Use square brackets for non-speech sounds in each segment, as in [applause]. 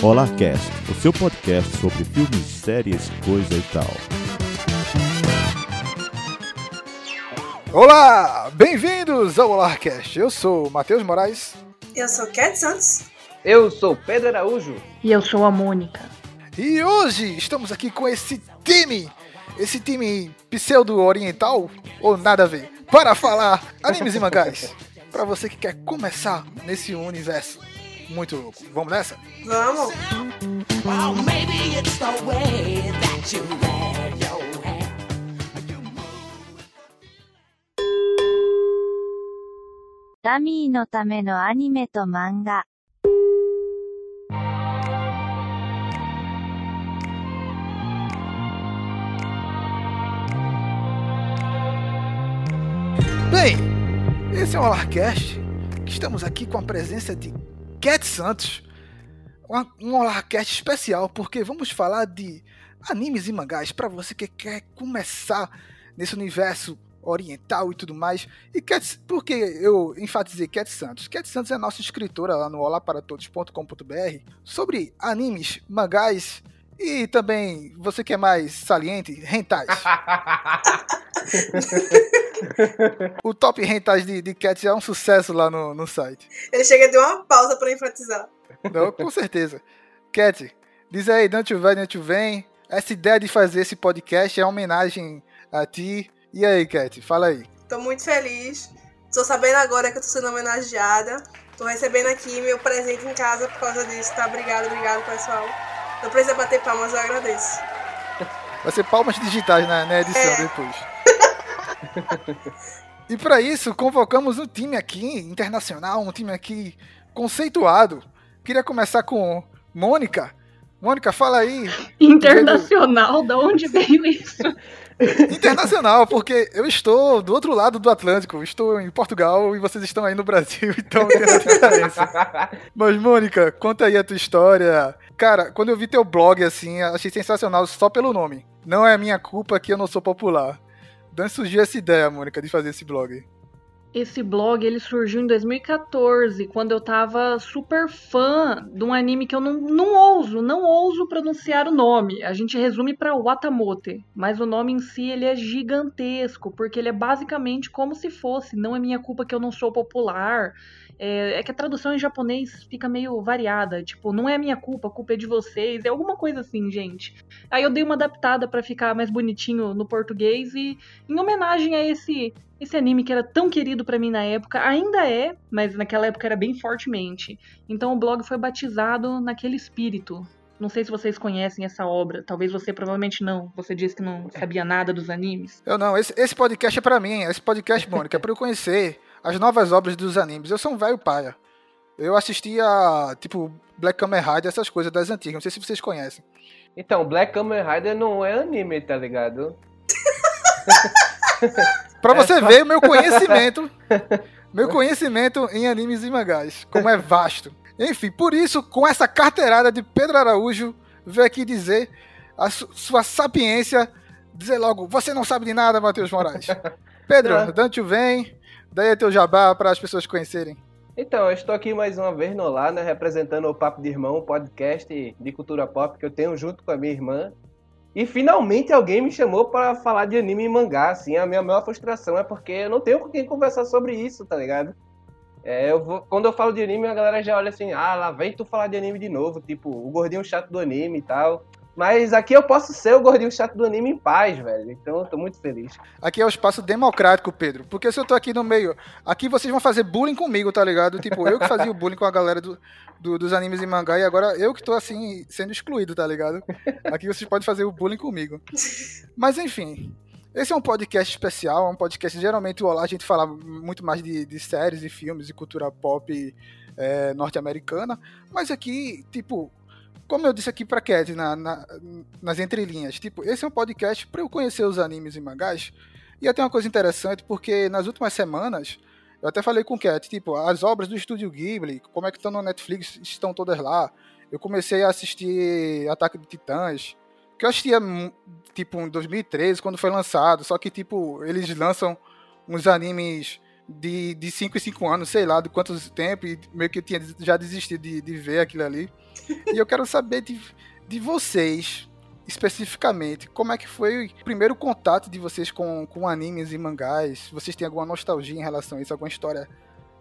Olá Cast, o seu podcast sobre filmes, séries, coisa e tal. Olá, bem-vindos ao Olarcast. Eu sou Matheus Moraes. Eu sou Cat Santos. Eu sou Pedro Araújo. E eu sou a Mônica. E hoje estamos aqui com esse time, esse time pseudo-oriental, ou nada a ver, para falar animes e mangás. [laughs] Para você que quer começar nesse universo muito louco. Vamos nessa? Vamos. Well, maybe it's the way that you wear your hair. ダミーのためのアニメと漫画。 Bem, esse é o Olarcast. Estamos aqui com a presença de Cat Santos. Um Olarcast especial, porque vamos falar de animes e mangás para você que quer começar nesse universo oriental e tudo mais. E Cat, por que eu enfatizei Cat Santos? Cat Santos é nossa escritora lá no olaparatodos.com.br sobre animes, mangás e também, você que é mais saliente, rentais. [laughs] O top rentais de, de Cat é um sucesso lá no, no site. Ele chega de uma pausa pra enfatizar. Não, com certeza. Cat, diz aí, não te vai, não te vem. Essa ideia de fazer esse podcast é uma homenagem a ti. E aí, Cat, fala aí. Tô muito feliz. Tô sabendo agora que eu tô sendo homenageada. Tô recebendo aqui meu presente em casa por causa disso, tá? Obrigado, obrigado, pessoal. Não precisa bater palmas, eu agradeço. Vai ser palmas digitais na, na edição É. depois. [laughs] e para isso, convocamos um time aqui internacional, um time aqui conceituado. Queria começar com Mônica. Mônica, fala aí. Internacional, da onde veio isso? [laughs] Internacional, porque eu estou do outro lado do Atlântico, estou em Portugal e vocês estão aí no Brasil, [laughs] então tem essa diferença. Mas, Mônica, conta aí a tua história. Cara, quando eu vi teu blog, assim, achei sensacional só pelo nome. Não é minha culpa que eu não sou popular. De onde surgiu essa ideia, Mônica, de fazer esse blog? Esse blog ele surgiu em 2014, quando eu tava super fã de um anime que eu não, não ouso, não ouso pronunciar o nome. A gente resume pra Watamote, mas o nome em si ele é gigantesco, porque ele é basicamente como se fosse, não é minha culpa que eu não sou popular. É, é que a tradução em japonês fica meio variada, tipo, não é minha culpa, a culpa é de vocês, é alguma coisa assim, gente. Aí eu dei uma adaptada pra ficar mais bonitinho no português e em homenagem a esse esse anime que era tão querido pra mim na época, ainda é, mas naquela época era bem fortemente. Então o blog foi batizado naquele espírito. Não sei se vocês conhecem essa obra, talvez você provavelmente não. Você disse que não sabia nada dos animes. Eu não, esse, esse podcast é pra mim. Esse podcast, Mônica, é pra eu conhecer as novas obras dos animes. Eu sou um velho paia. Eu assistia, tipo, Black Kamen Rider, essas coisas das antigas. Não sei se vocês conhecem. Então, Black Kamen Rider não é anime, tá ligado? [laughs] Pra você ver o meu conhecimento, meu conhecimento em animes e mangás, como é vasto. Enfim, por isso, com essa carteirada de Pedro Araújo, veio aqui dizer a su- sua sapiência, dizer logo, você não sabe de nada, Matheus Moraes. [laughs] Pedro, É. Dante vem, daí é teu jabá para as pessoas conhecerem. Então, eu estou aqui mais uma vez no Olá, né, representando o Papo de Irmão, um podcast de cultura pop que eu tenho junto com a minha irmã. E finalmente alguém me chamou para falar de anime e mangá, assim, a minha maior frustração é porque eu não tenho com quem conversar sobre isso, tá ligado? É, eu vou- quando eu falo de anime, a galera já olha assim, ah, lá vem tu falar de anime de novo, tipo, o gordinho chato do anime e tal. Mas aqui eu posso ser o gordinho chato do anime em paz, velho. Então eu tô muito feliz. Aqui é o espaço democrático, Pedro. Porque se eu tô aqui no meio, aqui vocês vão fazer bullying comigo, tá ligado? Tipo, eu que fazia o bullying com a galera do, do- dos animes e mangá e agora eu que tô assim, sendo excluído, tá ligado? Aqui vocês podem fazer o bullying comigo. Mas enfim. Esse é um podcast especial, é um podcast. Geralmente o Olá a gente fala muito mais de, de séries e filmes e cultura pop é, norte-americana. Mas aqui, tipo, como eu disse aqui pra Cat na, na- nas entrelinhas, tipo, esse é um podcast pra eu conhecer os animes e mangás. E até uma coisa interessante, porque nas últimas semanas, eu até falei com o Cat, tipo, as obras do estúdio Ghibli, como é que estão no Netflix, estão todas lá. Eu comecei a assistir Ataque de Titãs, que eu assistia, hum, tipo, em 2013, quando foi lançado, só que, tipo, eles lançam uns animes de, de 5 em 5 anos, sei lá, de quantos tempo, e meio que eu tinha já desistido de, de ver aquilo ali. E eu quero saber de, de vocês, especificamente, como é que foi o primeiro contato de vocês com, com animes e mangás? Vocês têm alguma nostalgia em relação a isso? Alguma história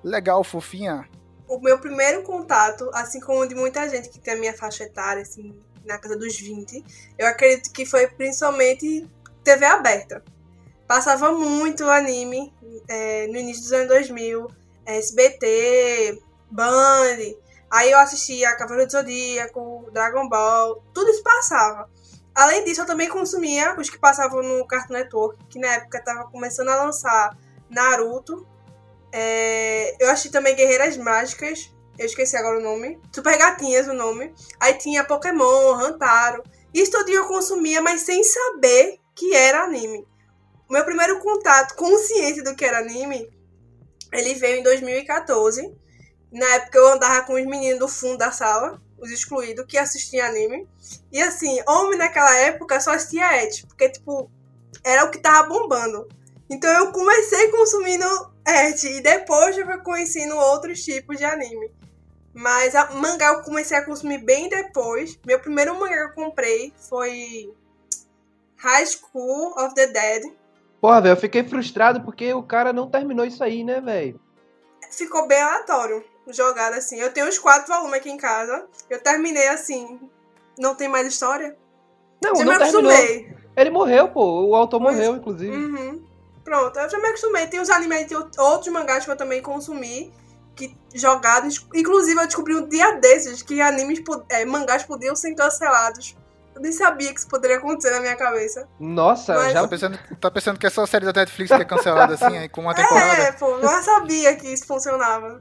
legal, fofinha? O meu primeiro contato, assim como o de muita gente que tem a minha faixa etária, assim, na casa dos 20, eu acredito que foi principalmente TV aberta. Passava muito anime é, no início dos anos 2000, SBT, Band. Aí eu assistia Cavaleiro do Zodíaco, Dragon Ball, tudo isso passava. Além disso, eu também consumia os que passavam no Cartoon Network, que na época tava começando a lançar Naruto. É, eu achei também Guerreiras Mágicas, eu esqueci agora o nome. Super Gatinhas o nome. Aí tinha Pokémon, Hantaro. Isso tudo eu consumia, mas sem saber que era anime. Meu primeiro contato consciente do que era anime, ele veio em 2014. Na época eu andava com os meninos do fundo da sala, os excluídos, que assistiam anime. E assim, homem naquela época só assistia et, porque tipo, era o que tava bombando. Então eu comecei consumindo et, e depois eu fui conhecendo outros tipos de anime. Mas a mangá eu comecei a consumir bem depois. Meu primeiro mangá que eu comprei foi High School of the Dead. Porra, velho, eu fiquei frustrado porque o cara não terminou isso aí, né, velho? Ficou bem aleatório, jogado assim. Eu tenho os quatro volumes aqui em casa. Eu terminei assim. Não tem mais história? Não, Já não me terminou. acostumei. Ele morreu, pô. O autor Mas- morreu, inclusive. Uhum. Pronto, eu já me acostumei. Tem os animes, tem outros mangás que eu também consumi, que jogados. Inclusive, eu descobri um dia desses que animes, é, mangás podiam ser cancelados. Eu nem sabia que isso poderia acontecer na minha cabeça. Nossa, Mas- já Tá pensando, tá pensando que é só a série da Netflix que é cancelada assim, aí, com uma temporada? É, pô, não sabia que isso funcionava.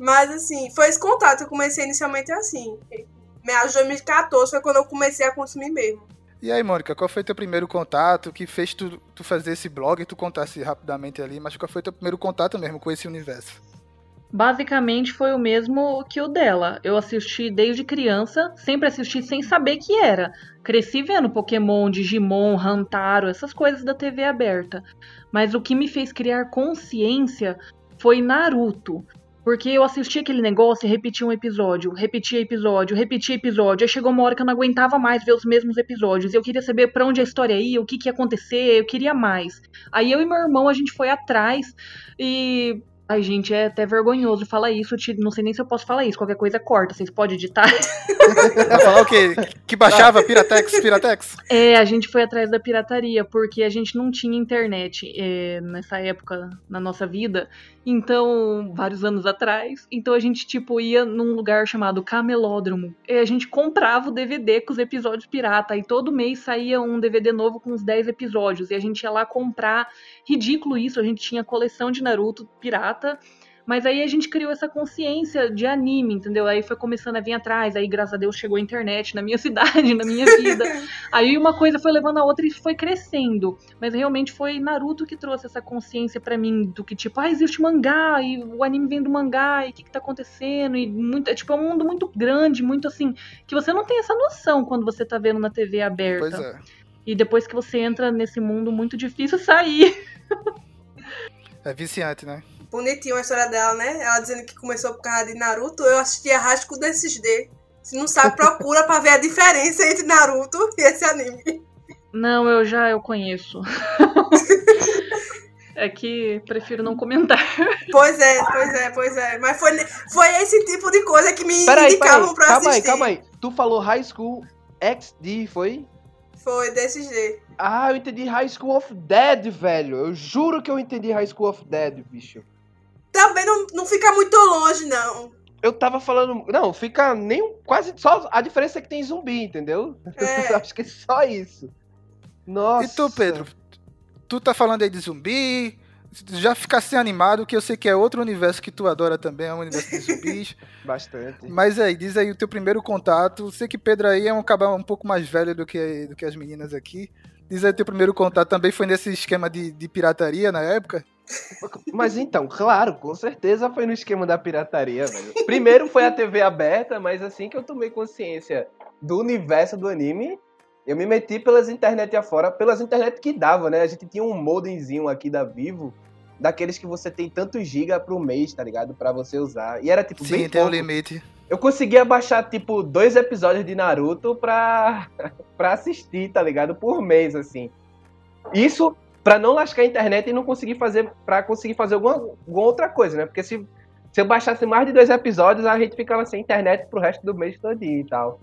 Mas assim, foi esse contato. Eu comecei inicialmente assim. Meados de 2014 foi quando eu comecei a consumir mesmo. E aí, Mônica, qual foi teu primeiro contato que fez tu, tu fazer esse blog? Tu contasse rapidamente ali, mas qual foi teu primeiro contato mesmo com esse universo? Basicamente foi o mesmo que o dela. Eu assisti desde criança, sempre assisti sem saber que era. Cresci vendo Pokémon, Digimon, Hantaro, essas coisas da TV aberta. Mas o que me fez criar consciência foi Naruto. Porque eu assistia aquele negócio e repetia um episódio, repetia episódio, repetia episódio. Aí chegou uma hora que eu não aguentava mais ver os mesmos episódios. Eu queria saber pra onde a história ia, o que, que ia acontecer, eu queria mais. Aí eu e meu irmão, a gente foi atrás e Ai, gente, é até vergonhoso falar isso. te- Não sei nem se eu posso falar isso. Qualquer coisa corta. Vocês podem editar? Vai falar o quê? Que baixava Piratex, Piratex? É, a gente foi atrás da pirataria, porque a gente não tinha internet é, nessa época na nossa vida. Então, vários anos atrás. Então a gente, tipo, ia num lugar chamado Camelódromo. E a gente comprava o DVD com os episódios pirata. E todo mês saía um DVD novo com uns 10 episódios. E a gente ia lá comprar. Ridículo isso, a gente tinha coleção de Naruto pirata. Mas aí a gente criou essa consciência de anime, entendeu? Aí foi começando a vir atrás, aí graças a Deus chegou a internet na minha [laughs] cidade, na minha vida. aí uma coisa foi levando a outra e foi crescendo. Mas realmente foi Naruto que trouxe essa consciência pra mim do que tipo, ah, existe mangá e o anime vem do mangá e o que, que tá acontecendo e muito, é, tipo é um mundo muito grande, muito assim, que você não tem essa noção quando você tá vendo na TV aberta. Pois é. E depois que você entra nesse mundo muito difícil sair. [laughs] É viciante, né? Bonitinho a história dela, né? Ela dizendo que começou por causa de Naruto. Eu assistia Rasco desses D. Se não sabe, [laughs] procura pra ver a diferença entre Naruto e esse anime. Não, eu já eu conheço. [laughs] é que prefiro não comentar. Pois é, pois é, pois é. Mas foi, foi esse tipo de coisa que me Peraí, indicavam peraí. pra Calma aí, assistir. calma aí. Tu falou High School XD, foi? Foi desses D. Ah, eu entendi High School of Dead, velho. Eu juro que eu entendi High School of Dead, bicho. Também não, não fica muito longe, não. Eu tava falando. Não, fica nem. um- Quase. Só a diferença é que tem zumbi, entendeu? É. [laughs] Acho que é só isso. Nossa. E tu, Pedro? Tu tá falando aí de zumbi, já ficasse animado, que eu sei que é outro universo que tu adora também, é o universo de zumbis. [laughs] Bastante. Mas aí, diz aí o teu primeiro contato. Sei que Pedro aí é um cabal um pouco mais velho do que, do que as meninas aqui. Diz aí teu primeiro contato também foi nesse esquema de, de pirataria na época? Mas então, claro, com certeza foi no esquema da pirataria, velho. Primeiro foi a TV aberta, mas assim que eu tomei consciência do universo do anime, eu me meti pelas internet afora, pelas internet que dava, né? A gente tinha um modemzinho aqui da Vivo, daqueles que você tem tantos giga pro mês, tá ligado? Pra você usar. E era tipo Sim, bem tem um pouco. limite. Eu conseguia baixar, tipo, dois episódios de Naruto pra, [laughs] pra assistir, tá ligado? Por mês, assim. Isso pra não lascar a internet e não conseguir fazer. pra conseguir fazer alguma, alguma outra coisa, né? Porque se, se eu baixasse mais de dois episódios, a gente ficava sem internet pro resto do mês todinho e tal.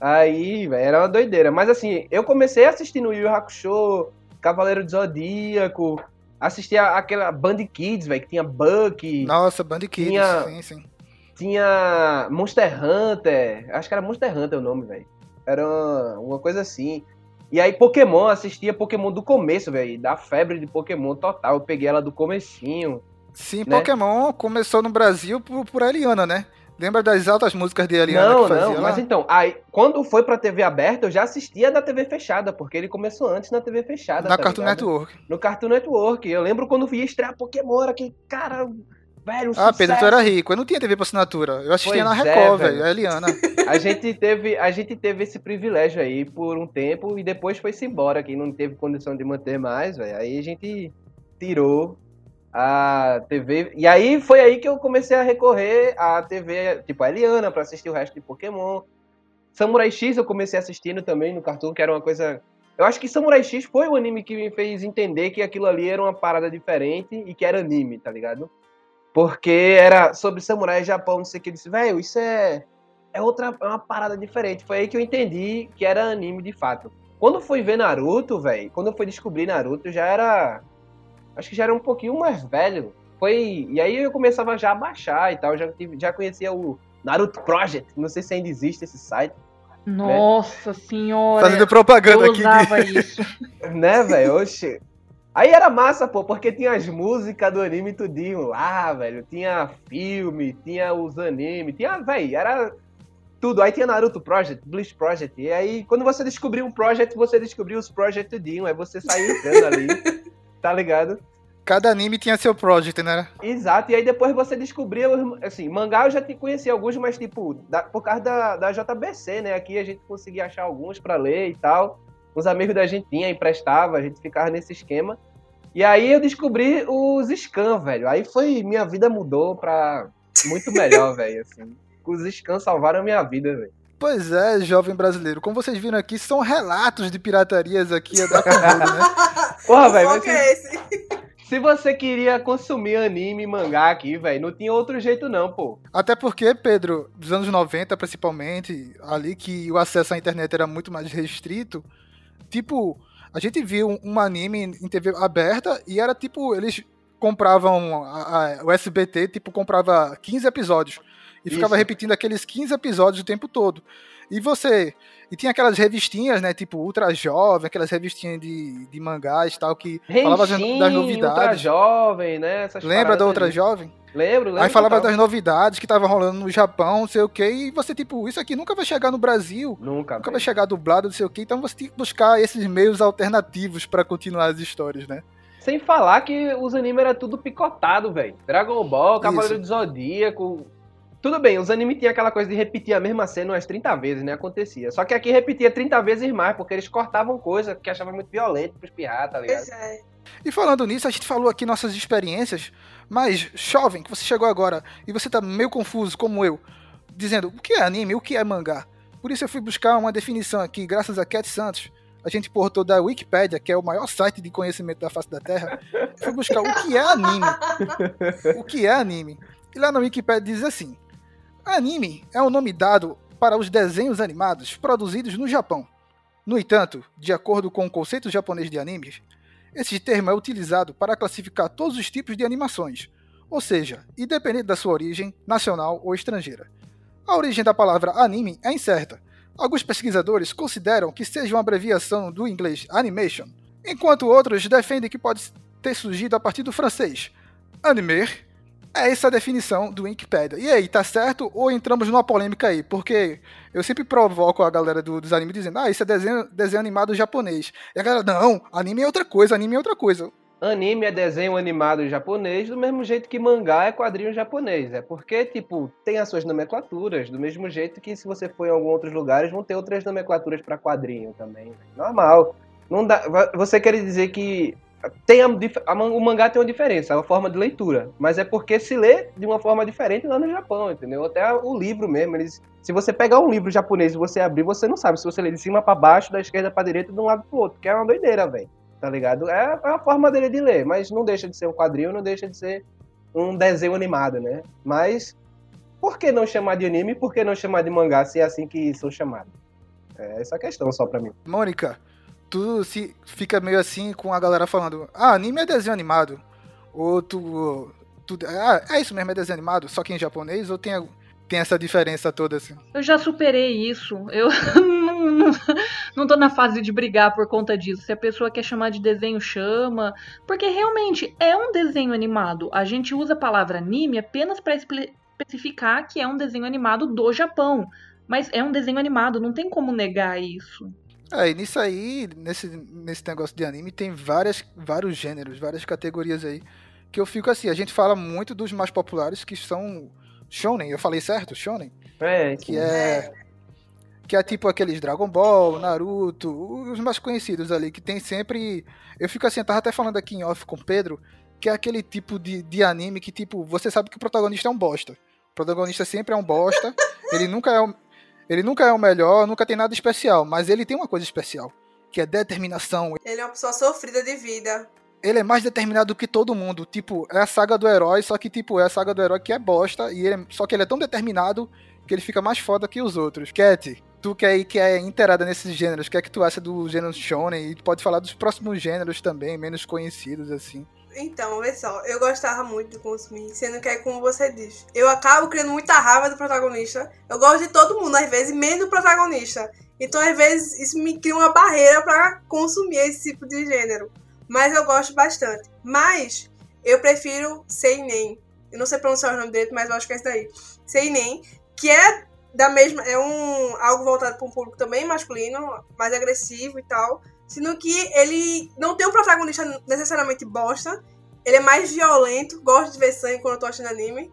Aí, velho, era uma doideira. Mas assim, eu comecei assistindo Yu Hakusho, Cavaleiro do Zodíaco, assistia aquela Band Kids, velho, que tinha Buck, Nossa, Band Kids, Tinha- sim, sim. Tinha Monster Hunter, acho que era Monster Hunter o nome, velho. Era uma, coisa assim. E aí Pokémon, assistia Pokémon do começo, velho, da febre de Pokémon total. Eu peguei ela do comecinho. Sim, né? Pokémon começou no Brasil por, por Eliana, né? Lembra das altas músicas de Eliana não, que fazia não, lá? mas então, aí, quando foi pra TV aberta, eu já assistia da TV fechada, porque ele começou antes na TV fechada. Na tá Cartoon ligado? Network. No Cartoon Network. Eu lembro quando via estrear Pokémon, era aquele cara, velho, um Ah, Pedro, tu sucesso. era rico. Eu não tinha TV por assinatura. Eu assistia Pois na é, Record, velho. velho. A Eliana. [laughs] A gente teve, a gente teve esse privilégio aí por um tempo e depois foi-se embora, que não teve condição de manter mais, velho. Aí a gente tirou a TV. E aí foi aí que eu comecei a recorrer à TV, tipo a Eliana, pra assistir o resto de Pokémon. Samurai X eu comecei assistindo também no Cartoon, que era uma coisa. Eu acho que Samurai X foi o anime que me fez entender que aquilo ali era uma parada diferente e que era anime, tá ligado? Porque era sobre samurai e Japão, não sei o que. Eu disse, velho, isso é é outra é uma parada diferente. Foi aí que eu entendi que era anime de fato. Quando eu fui ver Naruto, velho, quando eu fui descobrir Naruto, já era acho que já era um pouquinho mais velho. Foi e aí eu começava já a baixar e tal, já tive- já conhecia o Naruto Project, não sei se ainda existe esse site, Nossa senhora. Fazendo propaganda eu aqui. usava isso. [laughs] né, velho? Oxe. Aí era massa, pô, porque tinha as músicas do anime tudinho lá, velho. Tinha filme, tinha os animes, tinha, velho, era tudo. Aí tinha Naruto Project, Bleach Project. E aí, quando você descobriu um project, você descobriu os project tudinho. Aí você saiu entrando ali, [laughs] tá ligado? Cada anime tinha seu project, né? Exato, e aí depois você descobriu, assim, mangá eu já te conhecia alguns, mas tipo, da- por causa da, da JBC, né? Aqui a gente conseguia achar alguns pra ler e tal. Os amigos da gente tinha, emprestava, a gente ficava nesse esquema. E aí eu descobri os scans, velho. Aí foi, minha vida mudou pra muito melhor, [laughs] velho, assim. Os scans salvaram a minha vida, velho. Pois é, jovem brasileiro. Como vocês viram aqui, são relatos de piratarias aqui a dar com tudo, né? [laughs] Porra, O velho, se, é esse. se você queria consumir anime e mangá aqui, velho, não tinha outro jeito não, pô. Até porque, Pedro, dos anos 90 principalmente, ali que o acesso à internet era muito mais restrito, tipo, a gente viu um, anime em TV aberta e era tipo, eles compravam a- a- o SBT, tipo, comprava 15 episódios e ficava Isso. repetindo aqueles 15 episódios o tempo todo. E você. E tinha aquelas revistinhas, né? Tipo, Ultra Jovem, aquelas revistinhas de, de mangás e tal, que falava das, das Ultra novidades. jovem, né? Essas Lembra da Outra aí. Jovem? Lembro, lembro. Aí falava total. das novidades que tava rolando no Japão, não sei o que, e você, tipo, isso aqui nunca vai chegar no Brasil, Nunca, nunca vai velho. chegar dublado, não sei o que, então você tem que buscar esses meios alternativos pra continuar as histórias, né? Sem falar que os animes era tudo picotado, velho. Dragon Ball, Cavaleiro do Zodíaco. Tudo bem, os animes tinham aquela coisa de repetir a mesma cena umas 30 vezes, né? Acontecia. Só que aqui repetia 30 vezes mais, porque eles cortavam coisa que achavam muito violento pros pirratas, tá ligado? Pois é. E falando nisso, a gente falou aqui nossas experiências, mas, jovem, que você chegou agora e você tá meio confuso, como eu, dizendo o que é anime, o que é mangá. Por isso eu fui buscar uma definição aqui, graças a Cat Santos. A gente portou da Wikipédia, que é o maior site de conhecimento da face da Terra. Fui buscar o que é anime. [laughs] O que é anime. E lá na Wikipédia diz assim: Anime é o nome dado para os desenhos animados produzidos no Japão. No entanto, de acordo com o conceito japonês de animes, esse termo é utilizado para classificar todos os tipos de animações, ou seja, independente da sua origem, nacional ou estrangeira. A origem da palavra anime é incerta. Alguns pesquisadores consideram que seja uma abreviação do inglês animation, enquanto outros defendem que pode ter surgido a partir do francês anime. É essa a definição do Wikipedia. E aí, tá certo? Ou entramos numa polêmica aí? Porque eu sempre provoco a galera do- dos animes dizendo, ah, isso é desenho, desenho animado japonês. E a galera, não, anime é outra coisa, anime é outra coisa. Anime é desenho animado japonês, do mesmo jeito que mangá é quadrinho japonês. É porque, tipo, tem as suas nomenclaturas, do mesmo jeito que se você for em alguns outros lugares, vão ter outras nomenclaturas pra quadrinho também. Normal. Não dá, você quer dizer que tem a, a o mangá tem uma diferença, a forma de leitura, mas é porque se lê de uma forma diferente lá no Japão, entendeu? Até o livro mesmo, eles, se você pegar um livro japonês e você abrir, você não sabe se você lê de cima pra baixo, da esquerda pra direita, de um lado pro outro, que é uma doideira, velho. Tá ligado? É a forma dele de ler, mas não deixa de ser um quadrinho, não deixa de ser um desenho animado, né? Mas por que não chamar de anime? Por que não chamar de mangá se é assim que são chamados? É essa questão só pra mim. Mônica, tu se fica meio assim com a galera falando, ah, anime é desenho animado. Ou tu. tu ah, é isso mesmo, é desenho animado, só que em japonês, ou tem, tem essa diferença toda assim? Eu já superei isso. Eu [laughs] não, não, não tô na fase de brigar por conta disso. Se a pessoa quer chamar de desenho, chama. Porque realmente é um desenho animado. A gente usa a palavra anime apenas espe- especificar que é um desenho animado do Japão. Mas é um desenho animado, não tem como negar isso. É, e nisso aí, nesse, nesse negócio de anime, tem várias, vários gêneros, várias categorias aí. Que eu fico assim, a gente fala muito dos mais populares que são shonen. Eu falei certo? Shonen? É, Que é. Que é tipo aqueles Dragon Ball, Naruto, os mais conhecidos ali, que tem sempre. Eu fico assim, eu tava até falando aqui em off com o Pedro, que é aquele tipo de, de anime que, tipo, você sabe que o protagonista é um bosta. O protagonista sempre é um bosta, ele nunca é ele nunca é o melhor, nunca tem nada especial, mas ele tem uma coisa especial, que é determinação. Ele é uma pessoa sofrida de vida. Ele é mais determinado do que todo mundo. Tipo, é a saga do herói, só que, tipo, é a saga do herói que é bosta, e ele, é- só que ele é tão determinado que ele fica mais foda que os outros. Cat, tu que aí que é inteirada nesses gêneros, o que é que tu acha do gênero shonen? E tu pode falar dos próximos gêneros também, menos conhecidos, assim. Então, vê só, eu gostava muito de consumir, sendo que é como você diz. Eu acabo criando muita raiva do protagonista. Eu gosto de todo mundo, às vezes, menos do protagonista. Então, às vezes, isso me cria uma barreira pra consumir esse tipo de gênero. Mas eu gosto bastante. Mas eu prefiro Seinen. Eu não sei pronunciar o nome dele, mas eu acho que é esse daí. Seinen, que é da mesma, é um algo voltado para um público também masculino, mais agressivo e tal. Sendo que ele não tem um protagonista necessariamente bosta. Ele é mais violento, gosto de ver sangue quando eu tô assistindo anime.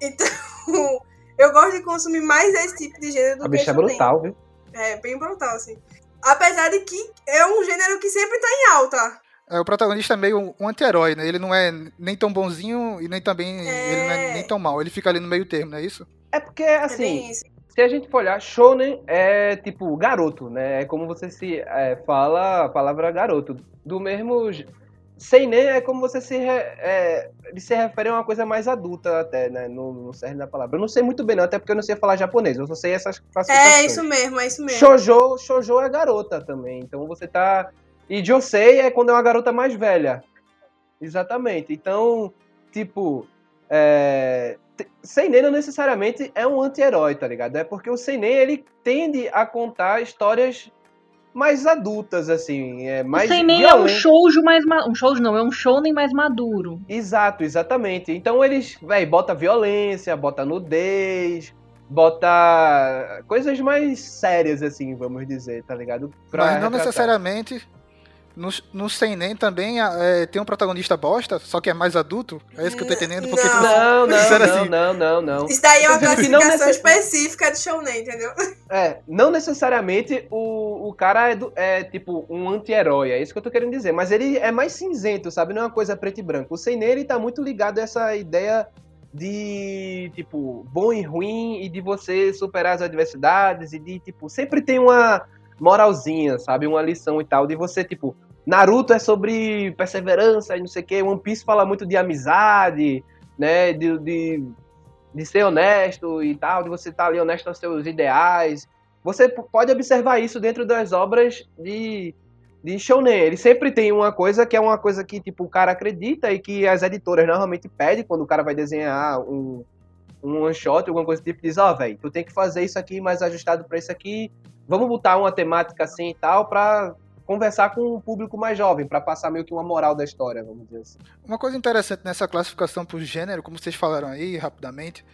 Então, [laughs] eu gosto de consumir mais esse tipo de gênero do A que bicha é brutal, viu? É, bem brutal, assim. Apesar de que é um gênero que sempre tá em alta. É, o protagonista é meio um anti-herói, né? Ele não é nem tão bonzinho e nem também. Ele não é nem tão mal. Ele fica ali no meio termo, não é isso? É porque, É assim, isso. Se a gente for olhar, shonen é tipo garoto, né? É como você se é, fala a palavra garoto. Do mesmo. Seinen é como você se, re- é, se refere a uma coisa mais adulta, até, né? No, no cerne da palavra. Eu não sei muito bem, não, até porque eu não sei falar japonês. Eu só sei essas classificações. É isso mesmo, é isso mesmo. Shoujo, shoujo é garota também. Então você tá. E Josei é quando é uma garota mais velha. Exatamente. Então, tipo. É... Seinen não necessariamente é um anti-herói, tá ligado? É porque o Seinen ele tende a contar histórias mais adultas, assim. É mais o Seinen é um shoujo mais ma... um shoujo não, é um shounen mais maduro. Exato, exatamente. Então eles, véi, bota violência, bota nudez, bota coisas mais sérias, assim, vamos dizer, tá ligado? Pra Mas não retratar. necessariamente. No, no Seinen também é, tem um protagonista bosta, só que é mais adulto. É isso que eu tô entendendo, porque tu, Não. Não, não, não, assim. não, não, não. Isso daí é uma não classificação necess- específica de shounen, entendeu? É, não necessariamente o, o cara é, do- é, tipo um anti-herói, é isso que eu tô querendo dizer. Mas ele é mais cinzento, sabe? Não é uma coisa preto e branco. O Seinen, ele tá muito ligado a essa ideia de, tipo, bom e ruim e de você superar as adversidades e de, tipo, sempre tem uma moralzinha, sabe? Uma lição e tal. De você, tipo, Naruto é sobre perseverança e não sei o quê. One Piece fala muito de amizade, né? De, de, de ser honesto e tal, de você estar ali honesto aos seus ideais. Você pode observar isso dentro das obras de, de Shounen. Ele sempre tem uma coisa que é uma coisa que tipo, o cara acredita e que as editoras normalmente pedem quando o cara vai desenhar um, um one shot, alguma coisa do tipo, diz, ó, velho, tu tem que fazer isso aqui mais ajustado pra isso aqui. Vamos botar uma temática assim e tal pra conversar com um público mais jovem, pra passar meio que uma moral da história, vamos dizer assim. Uma coisa interessante nessa classificação por gênero, como vocês falaram aí rapidamente,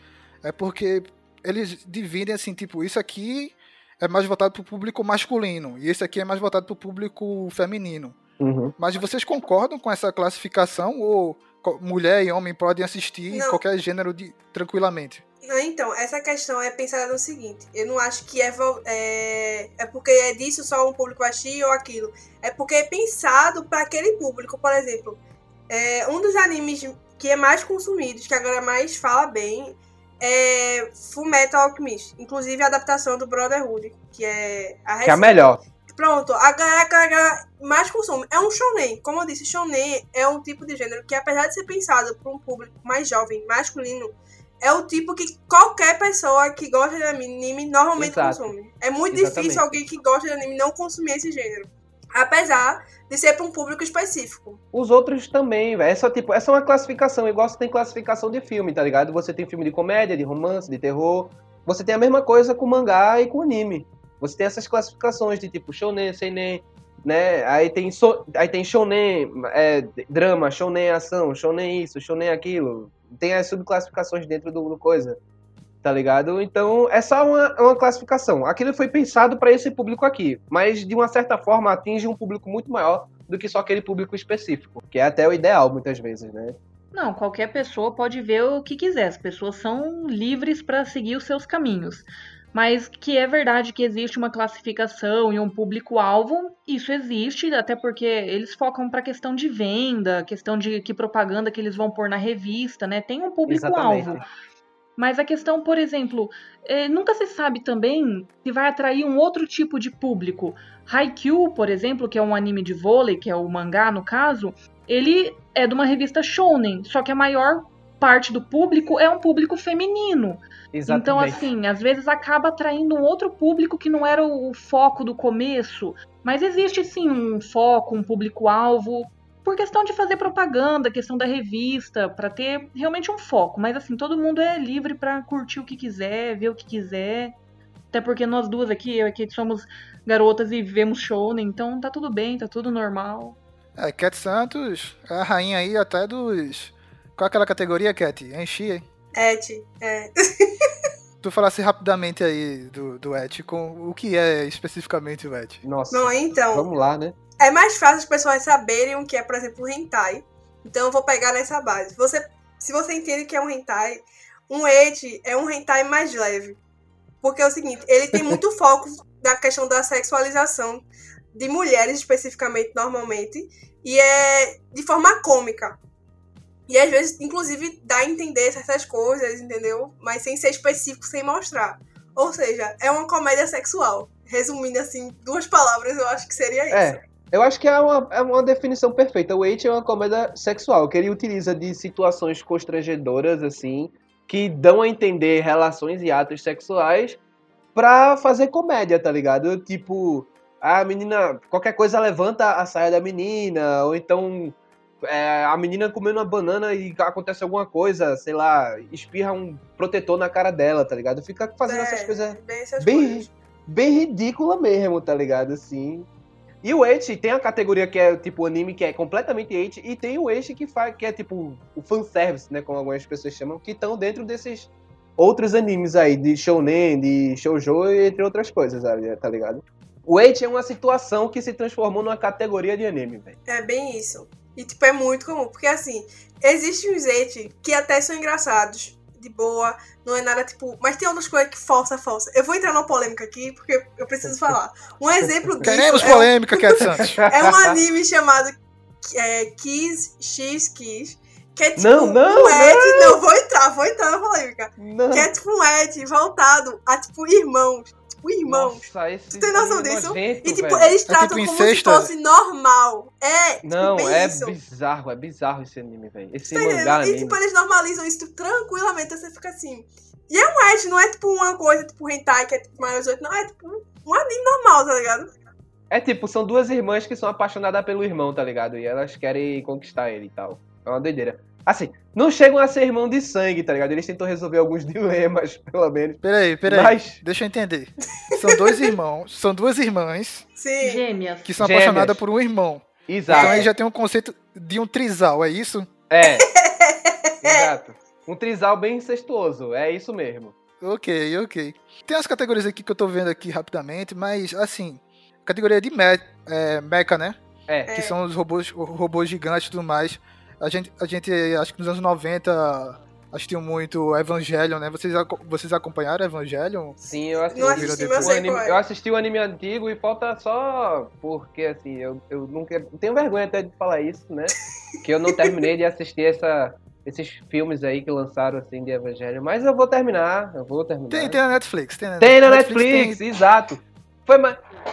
é porque eles dividem assim, tipo, isso aqui é mais voltado pro público masculino e esse aqui é mais voltado pro público feminino. Uhum. Mas vocês concordam com essa classificação ou mulher e homem podem assistir Não. qualquer gênero de, tranquilamente. Não, então, essa questão é pensada no seguinte: eu não acho que é, é, é porque é disso só um público assistir ou aquilo. É porque é pensado para aquele público. Por exemplo, é, um dos animes que é mais consumidos, que agora mais fala bem, é Fullmetal Alchemist. Inclusive a adaptação do Brotherhood, que é a Que é a melhor. Pronto, a galera, a galera mais consome. É um shonen. Como eu disse, shonen é um tipo de gênero que, apesar de ser pensado para um público mais jovem, masculino, é o tipo que qualquer pessoa que gosta de anime normalmente Exato. consome. É muito Exatamente. difícil alguém que gosta de anime não consumir esse gênero. Apesar de ser para um público específico. Os outros também, velho. É só tipo, essa é uma classificação, igual você tem classificação de filme, tá ligado? Você tem filme de comédia, de romance, de terror. Você tem a mesma coisa com mangá e com anime. Você tem essas classificações de tipo shonen, seinen, né? Aí tem so... aí tem shonen, é, drama, shonen ação, shonen isso, shonen aquilo. Tem as subclassificações dentro do, do coisa. Tá ligado? Então, é só uma, uma classificação. Aquilo foi pensado para esse público aqui, mas de uma certa forma atinge um público muito maior do que só aquele público específico, que é até o ideal muitas vezes, né? Não, qualquer pessoa pode ver o que quiser. As pessoas são livres para seguir os seus caminhos. Mas que é verdade que existe uma classificação e um público-alvo, isso existe, até porque eles focam para questão de venda, questão de que propaganda que eles vão pôr na revista, né? Tem um público-alvo. Mas a questão, por exemplo, eh, nunca se sabe também se vai atrair um outro tipo de público. Haikyuu, por exemplo, que é um anime de vôlei, que é o mangá no caso, ele é de uma revista shonen, só que a maior parte do público é um público feminino. Exatamente. Então, assim, às vezes acaba atraindo um outro público que não era o foco do começo. Mas existe sim um foco, um público-alvo, por questão de fazer propaganda, questão da revista, pra ter realmente um foco. Mas, assim, todo mundo é livre pra curtir o que quiser, ver o que quiser. Até porque nós duas aqui, eu aqui somos garotas e vemos shonen, então tá tudo bem, tá tudo normal. É, Cat Santos é a rainha aí até dos. Qual é aquela categoria, Cat? Enchi, hein? Et, é. [laughs] Tu falasse rapidamente aí do, do Et, com o que é especificamente o Et. Nossa. Bom, então, Vamos lá, né? é mais fácil as pessoas saberem o que é, por exemplo, o hentai. Então eu vou pegar nessa base. Você, se você entende que é um hentai, um et é um hentai mais leve. Porque é o seguinte, ele tem muito [laughs] foco da questão da sexualização de mulheres especificamente, normalmente, e é de forma cômica. E às vezes, inclusive, dá a entender certas coisas, entendeu? Mas sem ser específico, sem mostrar. Ou seja, é uma comédia sexual. Resumindo assim, duas palavras, eu acho que seria isso. É. Eu acho que é uma, é uma definição perfeita. O Wait é uma comédia sexual, que ele utiliza de situações constrangedoras, assim, que dão a entender relações e atos sexuais pra fazer comédia, tá ligado? Tipo, a menina, qualquer coisa levanta a saia da menina, ou então é, a menina comendo uma banana e acontece alguma coisa, sei lá, espirra um protetor na cara dela, tá ligado? Fica fazendo essas É, coisas bem essas bem- coisas. bem ridícula mesmo, tá ligado? Assim. E o Age tem a categoria que é tipo anime que é completamente Age, e tem o Age que faz que é tipo o fanservice, né, como algumas pessoas chamam, que estão dentro desses outros animes aí de shounen, de shoujo entre outras coisas, tá ligado? O Age é uma situação que se transformou numa categoria de anime, velho. É bem isso. E, tipo, é muito comum. Porque, assim, existem uns ete que até são engraçados, de boa, não é nada, tipo... Mas tem outras coisas que força, força. Eu vou entrar numa polêmica aqui, porque eu preciso falar. Um exemplo disso Queremos é, polêmica, Cat Santos. [laughs] é um anime chamado é, Kiss X Kiss, que é, tipo, Não, não, um ete... Não. vou entrar, vou entrar na polêmica. Não. Que é, tipo, um ete voltado a, tipo, irmãos. Tipo, irmãos. Nossa, esse Tu tem noção é disso? nojento, E, tipo, velho. eles É tratam tipo como se incesto, fosse normal. É, tipo, Não, bem é isso. bizarro, é bizarro esse anime, velho. Esse Tá mangá anime. E tipo, eles normalizam isso tipo, tranquilamente, você fica assim. E é um ed, não é tipo uma coisa tipo hentai, que é tipo mais 8, não, é tipo um anime normal, tá ligado? É tipo, são duas irmãs que são apaixonadas pelo irmão, tá ligado? E elas querem conquistar ele e tal. É uma doideira. Assim, não chegam a ser irmão de sangue, tá ligado? Eles tentam resolver alguns [laughs] dilemas, pelo menos. Peraí, peraí. Mas, Deixa eu entender. São dois irmãos, são duas irmãs Sim. Gêmeas. que são Gêmeas. apaixonadas por um irmão. Então exato. aí já tem um conceito de um trisal, é isso? É. [laughs] exato. Um trisal bem incestuoso, é isso mesmo. Ok, ok. Tem as categorias aqui que eu tô vendo aqui rapidamente, mas assim, categoria de me é, mecha, né? É. Que são os robôs, os robôs gigantes e tudo mais. A gente, a gente, acho que nos anos 90, assistiu muito Evangelion, né? Vocês, vocês acompanharam Evangelion? Sim, eu assisti, Vira assisti, o anime, eu é. assisti o anime antigo e falta só porque, assim, eu, eu nunca. Tenho vergonha até de falar isso, né? [laughs] Que eu não terminei de assistir essa, esses filmes aí que lançaram, assim, de Evangelho. Mas eu vou terminar, eu vou terminar. Tem, tem na Netflix. Tem na, Tem na Netflix, tem- exato. Foi,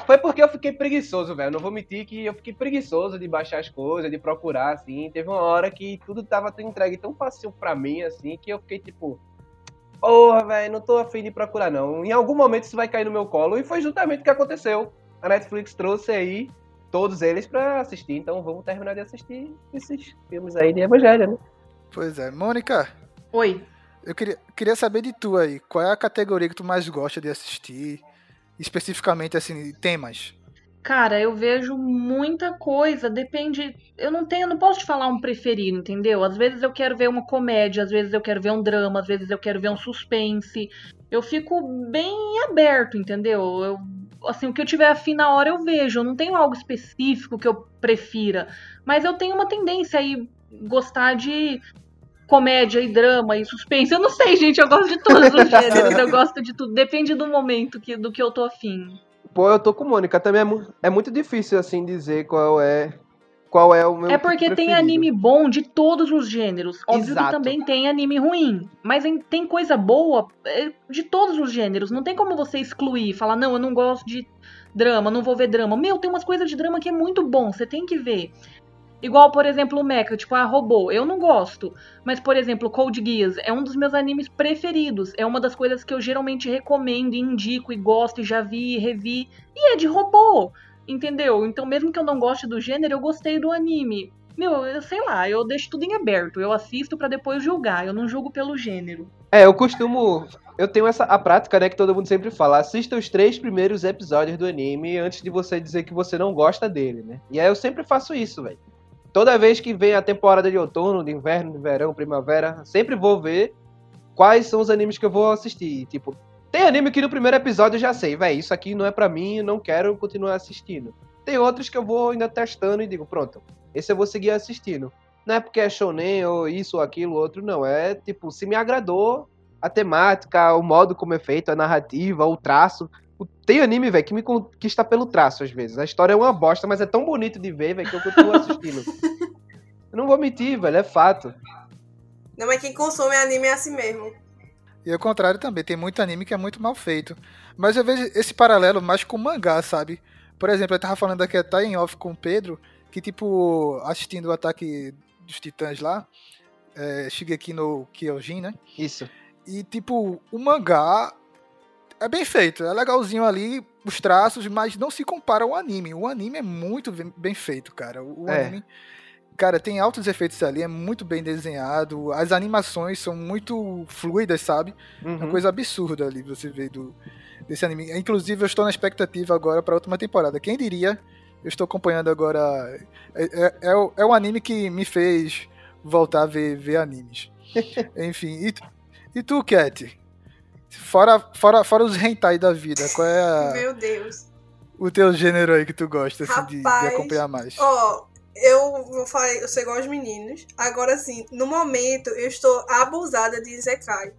foi porque eu fiquei preguiçoso, velho. Não vou mentir que eu fiquei preguiçoso de baixar as coisas, de procurar, assim. Teve uma hora que tudo tava tão entregue tão fácil pra mim, assim, que eu fiquei tipo. Porra, velho, não tô afim de procurar, não. Em algum momento isso vai cair no meu colo. E foi justamente o que aconteceu. A Netflix trouxe aí todos eles pra assistir. Então vamos terminar de assistir esses filmes aí de Evangelho, né? Pois é. Mônica, Oi. eu queria, queria saber de tu aí. Qual é a categoria que tu mais gosta de assistir? Especificamente, assim, temas. Cara, eu vejo muita coisa, depende. Eu não tenho, não posso te falar um preferido, entendeu? Às vezes eu quero ver uma comédia, às vezes eu quero ver um drama, às vezes eu quero ver um suspense. Eu fico bem aberto, entendeu? Eu, assim, o que eu tiver afim na hora eu vejo. Eu não tenho algo específico que eu prefira, mas eu tenho uma tendência aí gostar de comédia e drama e suspense. Eu não sei, gente, eu gosto de todos os [laughs] gêneros, eu gosto de tudo. Depende do momento que, do que eu tô afim. Pô, eu tô com Mônica. Também é, mu- é muito difícil, assim, dizer qual é. Qual é o meu. É porque tipo tem anime bom de todos os gêneros. Óbvio Exato. que também tem anime ruim. Mas em- tem coisa boa é, de todos os gêneros. Não tem como você excluir, falar, não, eu não gosto de drama, não vou ver drama. Meu, tem umas coisas de drama que é muito bom, você tem que ver. Igual, por exemplo, o Mecha, tipo, a robô. Eu não gosto. Mas, por exemplo, Code Geass é um dos meus animes preferidos. É uma das coisas que eu geralmente recomendo e indico e gosto e já vi e revi. E é de robô. Entendeu? Então, mesmo que eu não goste do gênero, eu gostei do anime. Meu, eu sei lá, eu deixo tudo em aberto. Eu assisto pra depois julgar. Eu não julgo pelo gênero. É, eu costumo. Eu tenho essa a prática, né, que todo mundo sempre fala. Assista os três primeiros episódios do anime antes de você dizer que você não gosta dele, né? E aí eu sempre faço isso, velho. Toda vez que vem a temporada de outono, de inverno, de verão, primavera, sempre vou ver quais são os animes que eu vou assistir. Tipo, tem anime que no primeiro episódio eu já sei, velho, isso aqui não é pra mim, não quero continuar assistindo. Tem outros que eu vou ainda testando e digo, pronto, esse eu vou seguir assistindo. Não é porque é shonen ou isso ou aquilo, outro, não. É tipo, se me agradou a temática, o modo como é feito, a narrativa, o traço. O- Tem anime, velho, que me conquista pelo traço às vezes. A história é uma bosta, mas é tão bonito de ver, velho, que eu continuo assistindo. [laughs] eu não vou mentir, velho, é fato. Não, mas quem consome anime é assim mesmo. E ao contrário também, tem muito anime que é muito mal feito. Mas eu vejo esse paralelo mais com mangá, sabe? Por exemplo, eu tava falando aqui até em off com o Pedro, que tipo, assistindo o ataque dos titãs lá, é, Shigeki no Kyojin, né? Isso. E tipo, o mangá é bem feito, é legalzinho ali, os traços, mas não se compara ao anime. O anime é muito bem- feito, cara. O É. anime. Cara, tem altos efeitos ali, é muito bem desenhado, as animações são muito fluidas, sabe? É Uhum. uma coisa absurda ali você vê do, desse anime. Inclusive, eu estou na expectativa agora para a última temporada. Quem diria? Eu estou acompanhando agora. É, é, é o, é o anime que me fez voltar a ver, ver animes. [laughs] Enfim, e, tu- e tu, Cat? Fora, fora, fora os hentai da vida, qual é a- [laughs] Meu Deus. o teu gênero aí que tu gosta assim, de, de acompanhar mais? Ó, eu vou falar, eu sou igual aos meninos. Agora sim, no momento eu estou abusada de Isekai.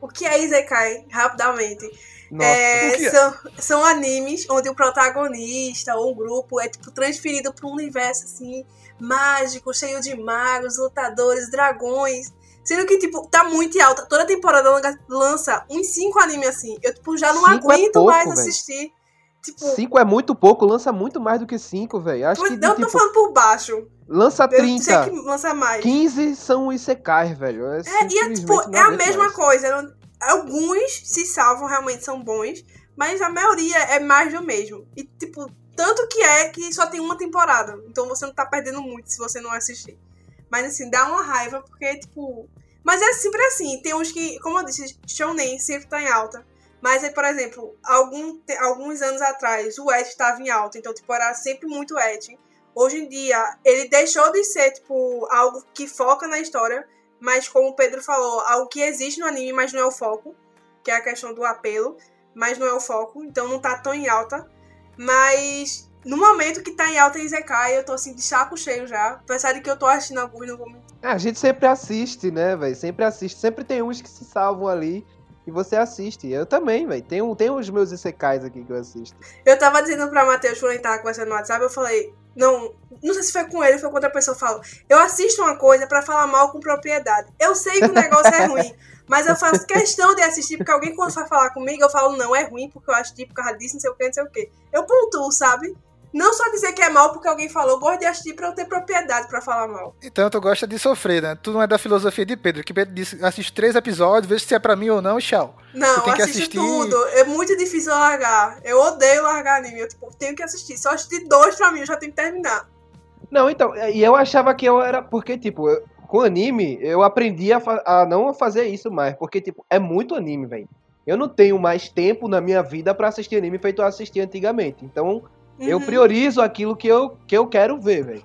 O que é Isekai? Rapidamente. Nossa. É, é? são, são animes onde o protagonista ou um grupo é tipo transferido para um universo assim mágico, cheio de magos, lutadores, dragões. Sendo que, tipo, tá muito em alta. Toda temporada lan- lança uns cinco animes assim. Eu, tipo, já não Cinco é aguento pouco, mais velho. assistir. Tipo, Cinco é muito pouco, lança muito mais do que cinco, velho. Acho que, não, de, tô tipo, falando por baixo. lança Eu sei 30. que lança mais. 15 são Isekais, velho. É, É, e é, tipo, é a mesma mais. coisa. Alguns se salvam, realmente são bons, mas a maioria é mais do mesmo. E, tipo, tanto que é que só tem uma temporada. Então você não tá perdendo muito se você não assistir. Mas, assim, dá uma raiva, porque, tipo. Mas é sempre assim. Tem uns que, como eu disse, Shonen sempre tá em alta. Mas, aí, por exemplo, algum, alguns anos atrás, o Et estava em alta. Então, tipo, era sempre muito Et. Hoje em dia, ele deixou de ser, tipo, algo que foca na história mas como o Pedro falou, algo que existe no anime, mas não é o foco, que é a questão do apelo, mas não é o foco, então não tá tão em alta. Mas no momento que tá em alta Izekai, eu tô assim de saco cheio já. Apesar de que eu tô assistindo alguns, não vou mentir. É, a gente sempre assiste, né, velho? Sempre assiste. Sempre tem uns que se salvam ali e você assiste. Eu também, velho. Tem, um, tem os meus ICKs aqui que eu assisto. Eu tava dizendo pra Matheus quando ele tava conversando no WhatsApp, eu falei, não, não sei se foi com ele ou foi com outra pessoa, eu falo, eu assisto uma coisa pra falar mal com propriedade. Eu sei que o negócio é ruim, mas eu faço questão de assistir, porque alguém quando vai falar comigo, eu falo, não, é ruim, porque eu assisti por causa disso, não sei o que, não sei o que. Eu pontuo, sabe? Não só dizer que é mal porque alguém falou, eu gosto de assistir pra eu ter propriedade pra falar mal. Então tu gosta de sofrer, né? Tu não é da filosofia de Pedro, que Pedro disse, assiste três episódios, vê se é pra mim ou não e tchau. Não, Tu tem que assisto assistir- tudo. É muito difícil eu largar. Eu odeio largar anime. Eu, tipo, tenho que assistir. Se eu assistir dois pra mim, eu já tenho que terminar. Não, então, e eu achava que eu era. Porque, tipo, eu- com anime, eu aprendi a, a não fazer isso mais. Porque, tipo, é muito anime, velho. Eu não tenho mais tempo na minha vida pra assistir anime feito eu assistia antigamente. Então, eu Uhum. priorizo aquilo que eu, que eu quero ver, velho.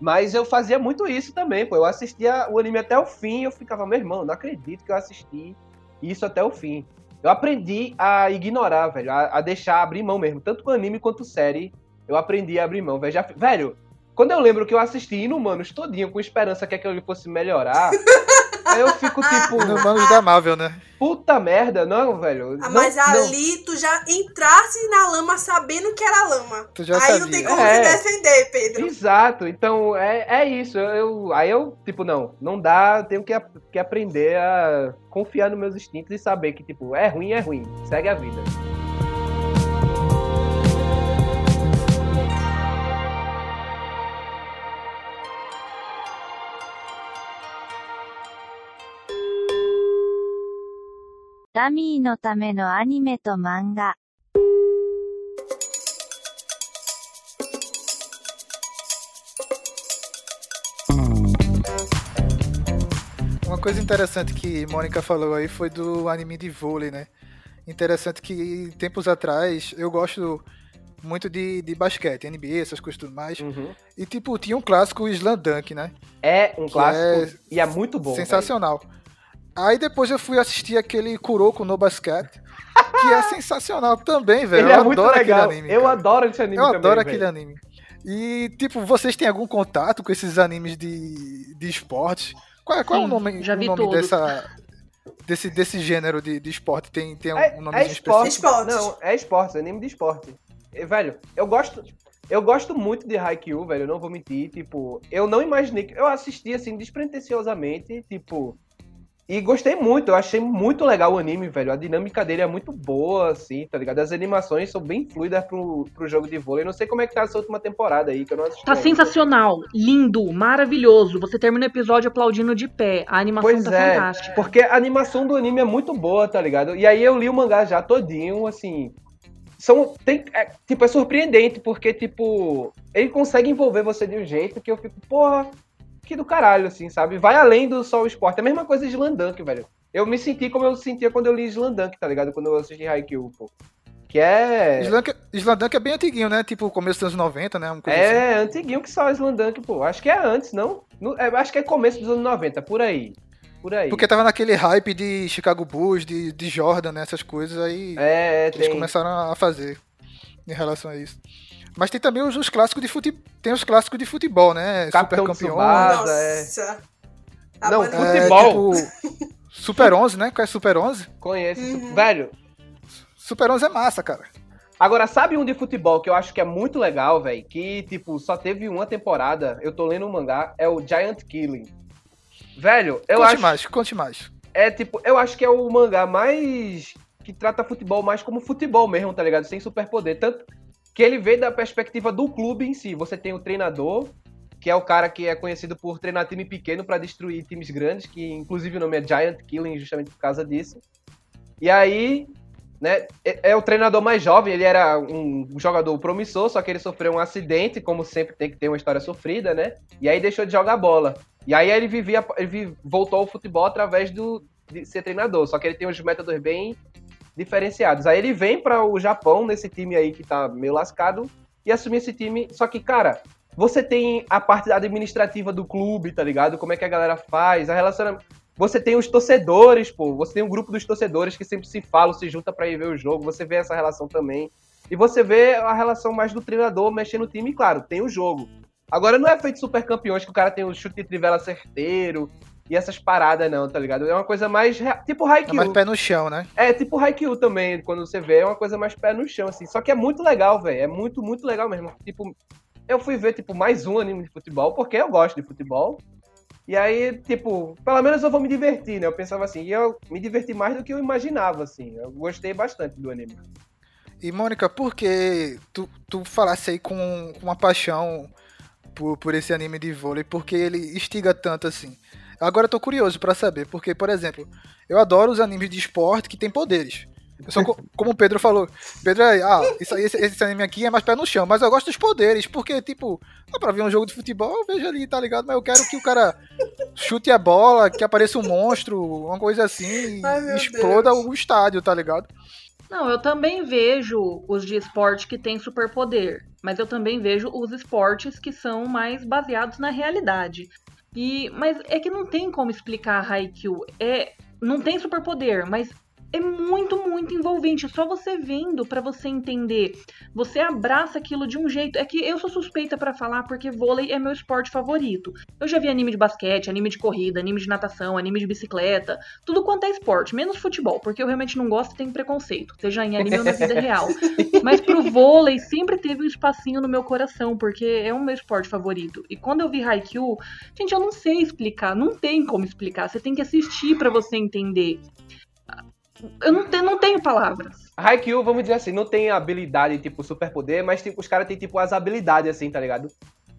Mas eu fazia muito isso também, pô. Eu assistia o anime até o fim e eu ficava, meu irmão, não acredito que eu assisti isso até o fim. Eu aprendi a ignorar, velho, a, a deixar abrir mão mesmo. Tanto com anime quanto série, eu aprendi a abrir mão, velho. Já, velho, quando eu lembro que eu assisti Inumanos todinho com esperança que aquilo fosse melhorar, [laughs] eu fico tipo, No Manos da Marvel, né? puta merda, não, velho. Ah, não- mas não. ali tu já entrasse na lama sabendo que era lama. Tu já Aí sabia. não tem como É. se defender, Pedro. Exato, então é, é isso. Eu, eu- aí eu, tipo, não, não dá, eu tenho que, que aprender a confiar nos meus instintos e saber que, tipo, é ruim, é ruim. Segue a vida. ダミーのためのアニメと漫画。 Uma coisa interessante que Mônica falou aí foi do anime de vôlei, né? Interessante que tempos atrás eu gosto muito de, de basquete, NBA, essas coisas e tudo mais. E tipo, tinha um clássico o Slam Dunk, né? É um Que clássico e é muito bom. sensacional. Aí depois eu fui assistir aquele Kuroko no Basket, que é [laughs] sensacional também, velho. eu é muito adoro legal. aquele anime. eu cara. adoro esse anime Eu também, adoro velho. aquele anime. E, tipo, vocês têm algum contato com esses animes de, de esporte? Qual, é- qual é o Sim, nome, já o vi nome todos. dessa, desse, desse gênero de, de esporte? Tem, tem um É, nome é esporte. específico? Não, é esporte, é anime de esporte. E, velho, eu gosto. Eu gosto muito de Haikyuu, velho, eu não vou mentir. Tipo, eu não imaginei que. Eu assisti assim, despretensiosamente, tipo. E gostei muito, eu achei muito legal o anime, velho. A dinâmica dele é muito boa, assim, tá ligado? As animações são bem fluidas pro, pro jogo de vôlei. Não sei como é que tá essa última temporada aí, que eu não assisti. Tá ainda. sensacional, lindo, maravilhoso. Você termina o episódio aplaudindo de pé. A animação Pois tá é, fantástica. porque a animação do anime é muito boa, tá ligado? E aí eu li o mangá já todinho, assim. São, tem, é, tipo, é surpreendente, porque, tipo, ele consegue envolver você de um jeito que eu fico, porra, que do caralho, assim, sabe? Vai além do só o esporte. É a mesma coisa de Slandunk, velho. Eu me senti como eu sentia quando eu li Slandunk, tá ligado? Quando eu assisti Haikyuu, pô. Que é... Slam Dunk- Slam Dunk é bem antiguinho, né? Tipo, começo dos anos 90, né? Coisa assim. É, antiguinho que só Slandunk, pô. Acho que é antes, não? No- é, acho que é começo dos anos 90, por aí. Por aí. Porque tava naquele hype de Chicago Bulls, de, de Jordan, né? Essas coisas aí. É, Eles tem... começaram a fazer em relação a isso. Mas tem também os, os clássicos de futebol. Tem os clássicos de futebol, né? Capitão Super campeões. Tsubasa. é. Nossa. A Não, É, Futebol. tipo, Super 11, né? Qual é Super 11? Conheço. Uhum. Velho, Super 11 é massa, cara. agora sabe um de futebol que eu acho que é muito legal, velho? Que, tipo, só teve uma temporada, eu tô lendo um mangá, é o Giant Killing. Velho, eu conte acho. mais, conte mais. É tipo, eu acho que é o mangá mais. que trata futebol mais como futebol mesmo, tá ligado? Sem superpoder. Tanto que ele vê da perspectiva do clube em si. Você tem o treinador, que é o cara que é conhecido por treinar time pequeno pra destruir times grandes, que inclusive o nome é Giant Killing, justamente por causa disso. E aí, né, é, é o treinador mais jovem, ele era um jogador promissor, só que ele sofreu um acidente, como sempre tem que ter uma história sofrida, né? E aí deixou de jogar bola. E aí ele vivia, ele voltou ao futebol através do, de ser treinador, só que ele tem uns métodos bem diferenciados. Aí ele vem para o Japão, nesse time aí que tá meio lascado, e assumir esse time. Só que, cara, você tem a parte administrativa do clube, tá ligado? Como é que a galera faz, a relação. Você tem os torcedores, pô. Você tem um grupo dos torcedores que sempre se falam, se junta pra ir ver o jogo. Você vê essa relação também. E você vê a relação mais do treinador mexendo no time, claro, tem o jogo. Agora não é feito super campeões que o cara tem o chute de trivela certeiro e essas paradas, não, tá ligado? É uma coisa mais. rea- Tipo É Haikyuu. mais pé no chão, né? É, tipo Haikyuu também, quando você vê, é uma coisa mais pé no chão, assim. Só que é muito legal, velho. É muito, muito legal mesmo. Tipo, eu fui ver, tipo, mais um anime de futebol, porque eu gosto de futebol. E aí, tipo, pelo menos eu vou me divertir, né? Eu pensava assim, e eu me diverti mais do que eu imaginava, assim. Eu gostei bastante do anime. E Mônica, por que tu, tu falasse aí com, com uma paixão por, por esse anime de vôlei? Porque ele instiga tanto assim? Agora eu tô curioso pra saber, porque, por exemplo, eu adoro os animes de esporte que tem poderes. Eu sou co- [laughs] como o Pedro falou, Pedro é, ah, isso, esse, esse anime aqui é mais pé no chão, mas eu gosto dos poderes, porque, tipo, ah, pra ver um jogo de futebol, eu vejo ali, tá ligado? Mas eu quero que o cara chute a bola, que apareça um monstro, uma coisa assim, Ai, e exploda Deus. o estádio, tá ligado? Não, eu também vejo os de esporte que têm superpoder, mas eu também vejo os esportes que são mais baseados na realidade. E, mas é que não tem como explicar Haikyuu. É, não tem superpoder, mas é muito, muito envolvente. É só você vendo pra você entender. Você abraça aquilo de um jeito. É que eu sou suspeita pra falar porque vôlei é meu esporte favorito. Eu já vi anime de basquete, anime de corrida, anime de natação, anime de bicicleta, tudo quanto é esporte, menos futebol, porque eu realmente não gosto e tenho preconceito, seja em anime ou na vida real. [laughs] Mas pro vôlei sempre teve um espacinho no meu coração, porque é o meu esporte favorito. E quando eu vi Haikyuu, gente, eu não sei explicar, não tem como explicar, você tem que assistir pra você entender. Eu não, te- não tenho palavras. Haikyuu, vamos dizer assim, não tem habilidade, tipo, superpoder, mas tipo, os caras têm, tipo, as habilidades, assim, tá ligado?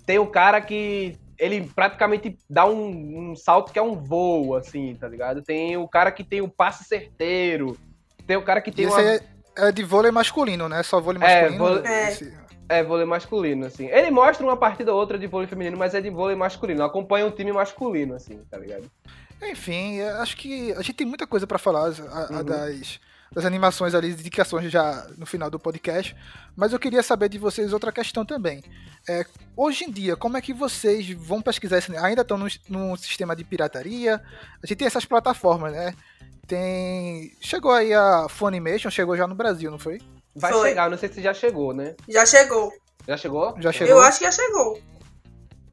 Tem o cara que ele praticamente dá um, um salto que é um voo, assim, tá ligado? Tem o cara que tem o passe certeiro. Tem o cara que E tem esse uma... aí é, é de vôlei masculino, né? Só vôlei É, masculino. vôlei- É. esse- É, vôlei masculino, assim. Ele mostra uma partida ou outra de vôlei feminino, mas é de vôlei masculino. Acompanha um time masculino, assim, tá ligado? Enfim, é, acho que a gente tem muita coisa pra falar a- a Uhum. das, das animações ali, indicações já no final do podcast. Mas eu queria saber de vocês outra questão também. É, hoje em dia, como é que vocês vão pesquisar esse Ainda estão num, num sistema de pirataria? A gente tem essas plataformas, né? Tem. Chegou aí a Funimation, chegou já no Brasil, não foi? Vai Foi. chegar, não sei se já chegou, né? Já chegou. Já chegou? Já chegou. Eu acho que já chegou.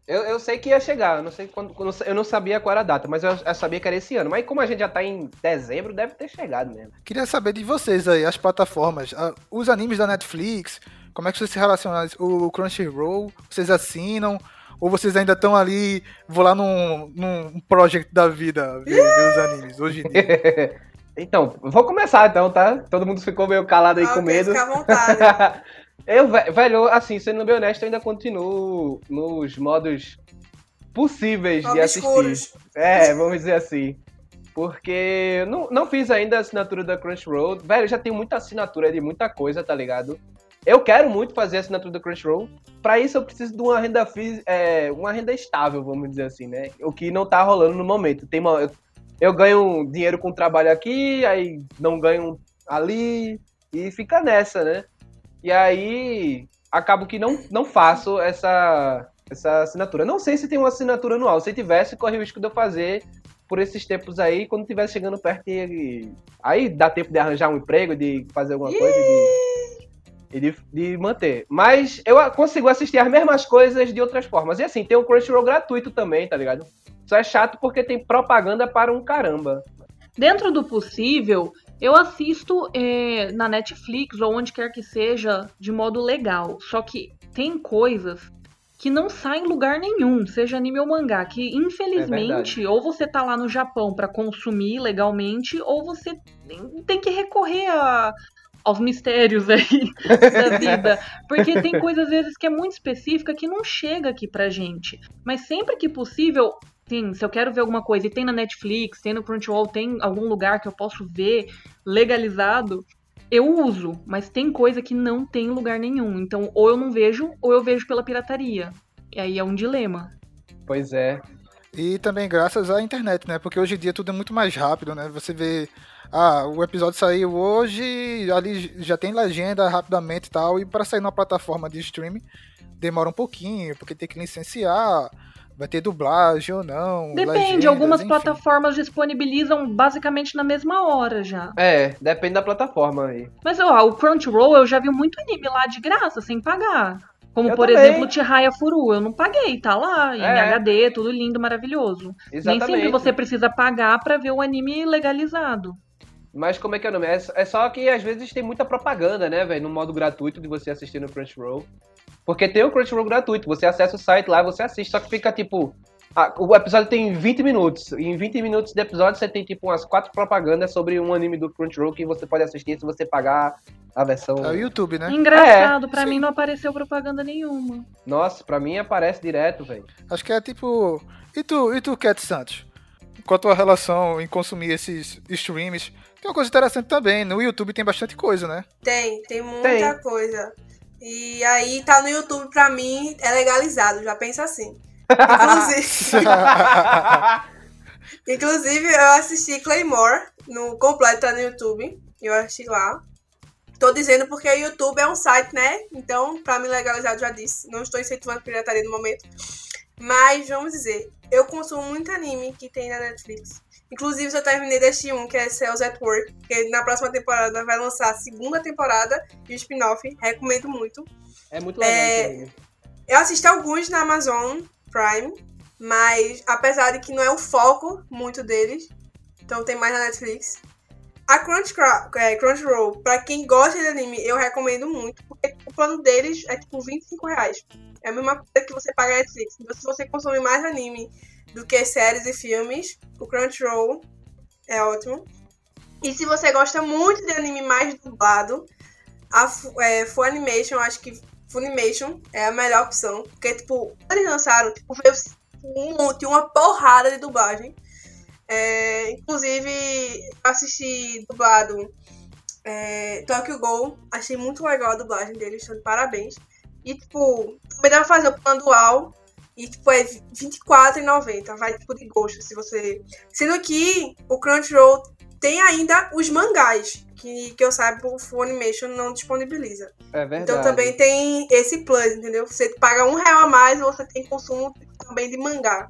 Eu, eu sei que ia chegar, eu não sei quando. eu não sa- Eu não sabia qual era a data, mas eu, eu sabia que era esse ano. Mas como a gente já tá em dezembro, deve ter chegado mesmo. Queria saber de vocês aí, as plataformas, os animes da Netflix, como é que vocês se relacionam? O Crunchyroll, vocês assinam? Ou vocês ainda estão ali, vou lá num, num project da vida ver, ver os animes, hoje em dia? [laughs] Então, vou começar então, tá? Todo mundo ficou meio calado aí Ah, com medo. Fica à vontade. [laughs] eu, ve- velho, assim, sendo bem honesto, eu ainda continuo nos modos possíveis de assistir. É, vamos dizer assim. Porque eu não, não fiz ainda a assinatura da Crunchyroll. Velho, eu já tenho muita assinatura de muita coisa, tá ligado? Eu quero muito fazer a assinatura da Crunchyroll. Pra isso eu preciso de uma renda é, uma renda estável, vamos dizer assim, né? O que não tá rolando no momento. Tem uma, eu, eu ganho dinheiro com trabalho aqui, aí não ganho ali e fica nessa, né? E aí acabo que não, não faço essa essa assinatura. Não sei se tem uma assinatura anual. Se tivesse, corre o risco de eu fazer por esses tempos aí, quando tiver chegando perto e aí dá tempo de arranjar um emprego, de fazer alguma coisa e de, e de, de manter. Mas eu consigo assistir as mesmas coisas de outras formas. E assim, tem o Crunchyroll gratuito também, tá ligado? Só é chato porque tem propaganda para um caramba. Dentro do possível, eu assisto é, na Netflix ou onde quer que seja de modo legal. Só que tem coisas que não saem em lugar nenhum, seja anime ou mangá, que infelizmente ou você tá lá no Japão pra consumir legalmente, ou você tem- que recorrer a- aos mistérios aí [laughs] da vida. Porque tem coisa às vezes que é muito específica que não chega aqui pra gente. Mas sempre que possível, sim, se eu quero ver alguma coisa e tem na Netflix, tem no Crunchyroll, tem algum lugar que eu posso ver legalizado, eu uso, mas tem coisa que não tem em lugar nenhum. Então, ou eu não vejo, ou eu vejo pela pirataria. E aí é um dilema. Pois é. E também graças à internet, né? Porque hoje em dia tudo é muito mais rápido, né? Você vê, ah, o episódio saiu hoje, ali já tem legenda rapidamente e tal, e para sair numa plataforma de streaming demora um pouquinho, porque tem que licenciar, vai ter dublagem ou não. Depende, legendas, algumas enfim. plataformas disponibilizam basicamente na mesma hora já. É, depende da plataforma aí. Mas ó, o Crunchyroll eu já vi muito anime lá de graça, sem pagar. Como, Eu por também. exemplo, Chihaya Furu. Eu não paguei, tá lá, em É. HD, tudo lindo, maravilhoso. Nem sempre Exatamente. você precisa pagar pra ver o anime legalizado. Mas como é que é o nome? É, é só que às vezes tem muita propaganda, né, velho? No modo gratuito de você assistir no Crunchyroll. Porque tem o Crunchyroll gratuito, você acessa o site lá, você assiste, só que fica tipo. ah, o episódio tem 20 minutos. E em 20 minutos de episódio você tem tipo umas quatro propagandas sobre um anime do Crunchyroll que você pode assistir se você pagar a versão. É o YouTube, né? Engraçado, pra sim. mim não apareceu propaganda nenhuma. Nossa, pra mim aparece direto, velho. Acho que é tipo. E tu, e tu Cat Santos? Qual a tua relação em consumir esses streams? Tem uma coisa interessante também. No YouTube tem bastante coisa, né? Tem, tem muita Tem. coisa. E aí tá no YouTube pra mim, é legalizado, já pensa assim. Inclusive, [laughs] inclusive eu assisti Claymore no completo tá no YouTube. Eu assisti lá. Tô dizendo porque o YouTube é um site, né? Então, pra mim legalizado já disse. Não estou incentivando pirataria no momento. Mas vamos dizer, eu consumo muito anime que tem na Netflix. Inclusive, eu terminei deste um, que é Cells at Work, que na próxima temporada vai lançar a segunda temporada e o spin-off. Recomendo muito. É muito legal É. Eu assisti alguns na Amazon Prime, mas apesar de que não é o foco muito deles, então tem mais na Netflix. A Crunchyroll, é, Crunchyroll, pra quem gosta de anime, eu recomendo muito, porque o plano deles é tipo 25 reais. É a mesma coisa que você paga Netflix. Então, se você consome mais anime do que séries e filmes, o Crunchyroll é ótimo. E se você gosta muito de anime mais dublado, a é, eu acho que Funimation é a melhor opção. Porque, tipo, eles lançaram, tipo, veio um monte, uma porrada de dublagem. É, inclusive, assisti dublado é, Tokyo Ghoul. Achei muito legal a dublagem deles, então de parabéns. E, tipo, também dá pra fazer o plano dual. E, tipo, é R$24,90. Vai, tipo, de gosto, se você... Sendo que o Crunchyroll tem ainda os mangás. Que, que eu saiba, o Funimation não disponibiliza. É verdade. Então também tem esse plus, entendeu? Você paga um real a mais e você tem consumo também de mangá.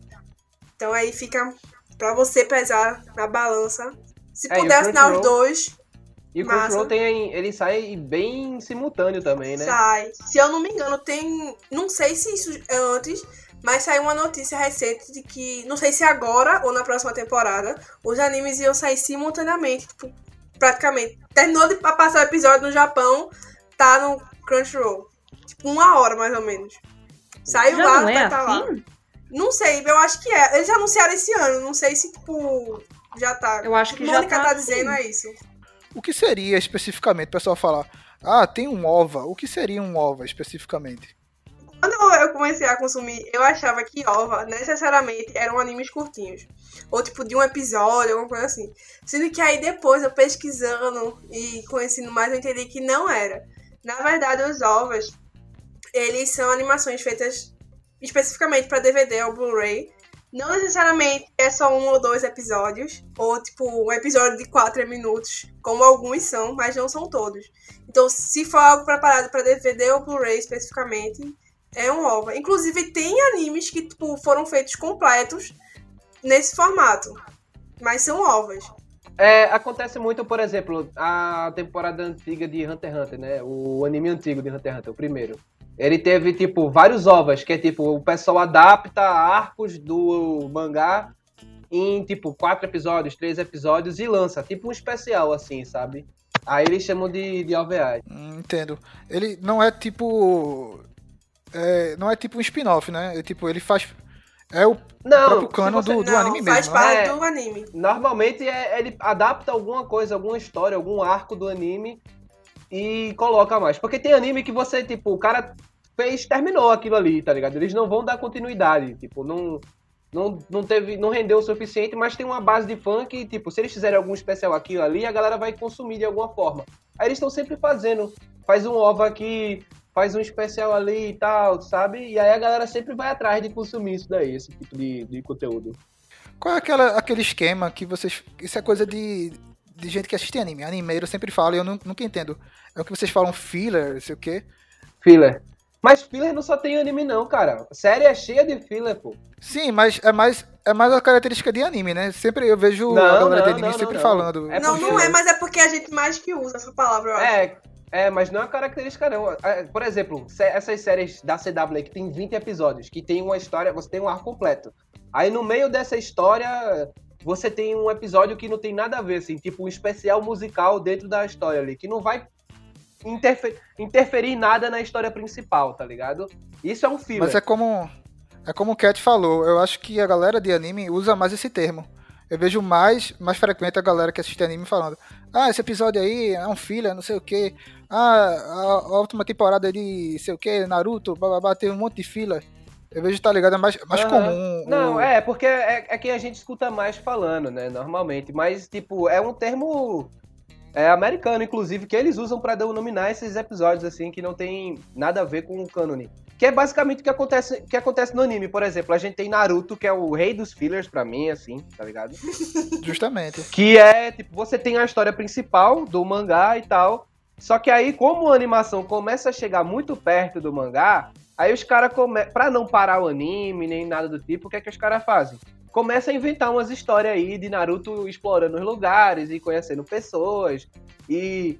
Então aí fica pra você pesar na balança. Se É, puder assinar os dois, E o Massa. Crunchyroll tem, ele sai bem simultâneo também, né? sai. Se eu não me engano, tem. Não sei se isso é antes, mas saiu uma notícia recente de que. Não sei se agora ou na próxima temporada, os animes iam sair simultaneamente. Tipo, praticamente. Terminou de passar o episódio no Japão, tá no Crunchyroll. Tipo, uma hora mais ou menos. Saiu Já lá, não é vai tá lá. Não sei, eu acho que é. Eles anunciaram esse ano, não sei se, tipo, já tá. Eu acho que já Mônica tá tá, assim. dizendo é isso. O que seria especificamente, o pessoal falar? Ah, tem um OVA. O que seria um OVA especificamente? Quando eu comecei a consumir, eu achava que OVA necessariamente eram animes curtinhos. Ou tipo de um episódio, alguma coisa assim. Sendo que aí depois, eu pesquisando e conhecendo mais, eu entendi que não era. Na verdade, os OVAs, eles são animações feitas especificamente para DVD ou Blu-ray. Não necessariamente é só um ou dois episódios, ou tipo um episódio de quatro minutos, como alguns são, mas não são todos. Então, se for algo preparado para DVD ou Blu-ray especificamente, é um OVA. Inclusive, tem animes que tipo, foram feitos completos nesse formato, mas são OVAs. É, acontece muito, por exemplo, a temporada antiga de Hunter x Hunter, né? O anime antigo de Hunter x Hunter, o primeiro. Ele teve, tipo, vários ovas, que é tipo, o pessoal adapta arcos do mangá em, tipo, quatro episódios, três episódios e lança, tipo um especial, assim, sabe? Aí eles chamam de, de OVA. Hum, entendo. Ele não é tipo. é, não é tipo um spin-off, né? É, tipo, ele faz. É o Não, próprio se canon você- do, do não, anime faz mesmo. né? parte É. do anime. Normalmente é, ele adapta alguma coisa, alguma história, algum arco do anime e coloca mais. Porque tem anime que você, tipo, o cara fez, terminou aquilo ali, tá ligado? Eles não vão dar continuidade, tipo, não, não, não teve, não rendeu o suficiente, mas tem uma base de fã que, tipo, se eles fizerem algum especial aquilo ali, a galera vai consumir de alguma forma. Aí eles estão sempre fazendo, faz um OVA aqui, faz um especial ali e tal, sabe? E aí a galera sempre vai atrás de consumir isso daí, esse tipo de, de conteúdo. Qual é aquela, aquele esquema que vocês. Isso é coisa de, de gente que assiste anime. Animeiro sempre fala e eu nu- nunca entendo. É o que vocês falam filler, sei o quê. Filler. Mas filler não só tem anime, não, cara. A série é cheia de filler, pô. Sim, mas é mais, é mais a característica de anime, né? Sempre eu vejo Não, a galera não, de anime não, sempre não, falando. É não, porque- não é, mas é porque a gente mais que usa essa palavra, eu acho. É, é, mas não é uma característica, não. É, Por exemplo, essas séries da CW aí que tem 20 episódios, que tem uma história, você tem um arco completo. Aí no meio dessa história, você tem um episódio que não tem nada a ver, assim, tipo um especial musical dentro da história ali, que não vai interfe- interferir nada na história principal, tá ligado? Isso é um filler. Mas é como é como o Cat falou, eu acho que a galera de anime usa mais esse termo. Eu vejo mais, mais frequente a galera que assiste anime falando: "Ah, esse episódio aí é um filler, não sei o quê. Ah, a, a última temporada de sei o quê, Naruto, bababá, tem um monte de filler". Eu vejo, tá ligado, é mais, mais Aham. comum. Não, o- é, porque é, é quem a gente escuta mais falando, né, normalmente. Mas, tipo, é um termo é, americano, inclusive, que eles usam pra denominar esses episódios, assim, que não tem nada a ver com o cânone. Que é basicamente o que acontece, que acontece no anime, por exemplo. A gente tem Naruto, que é o rei dos fillers pra mim, assim, tá ligado? [laughs] Justamente. Que é, tipo, você tem a história principal do mangá e tal. Só que aí, como a animação começa a chegar muito perto do mangá, aí os caras, come... pra não parar o anime, nem nada do tipo, o que é que os caras fazem? Começa a inventar umas histórias aí de Naruto explorando os lugares e conhecendo pessoas. E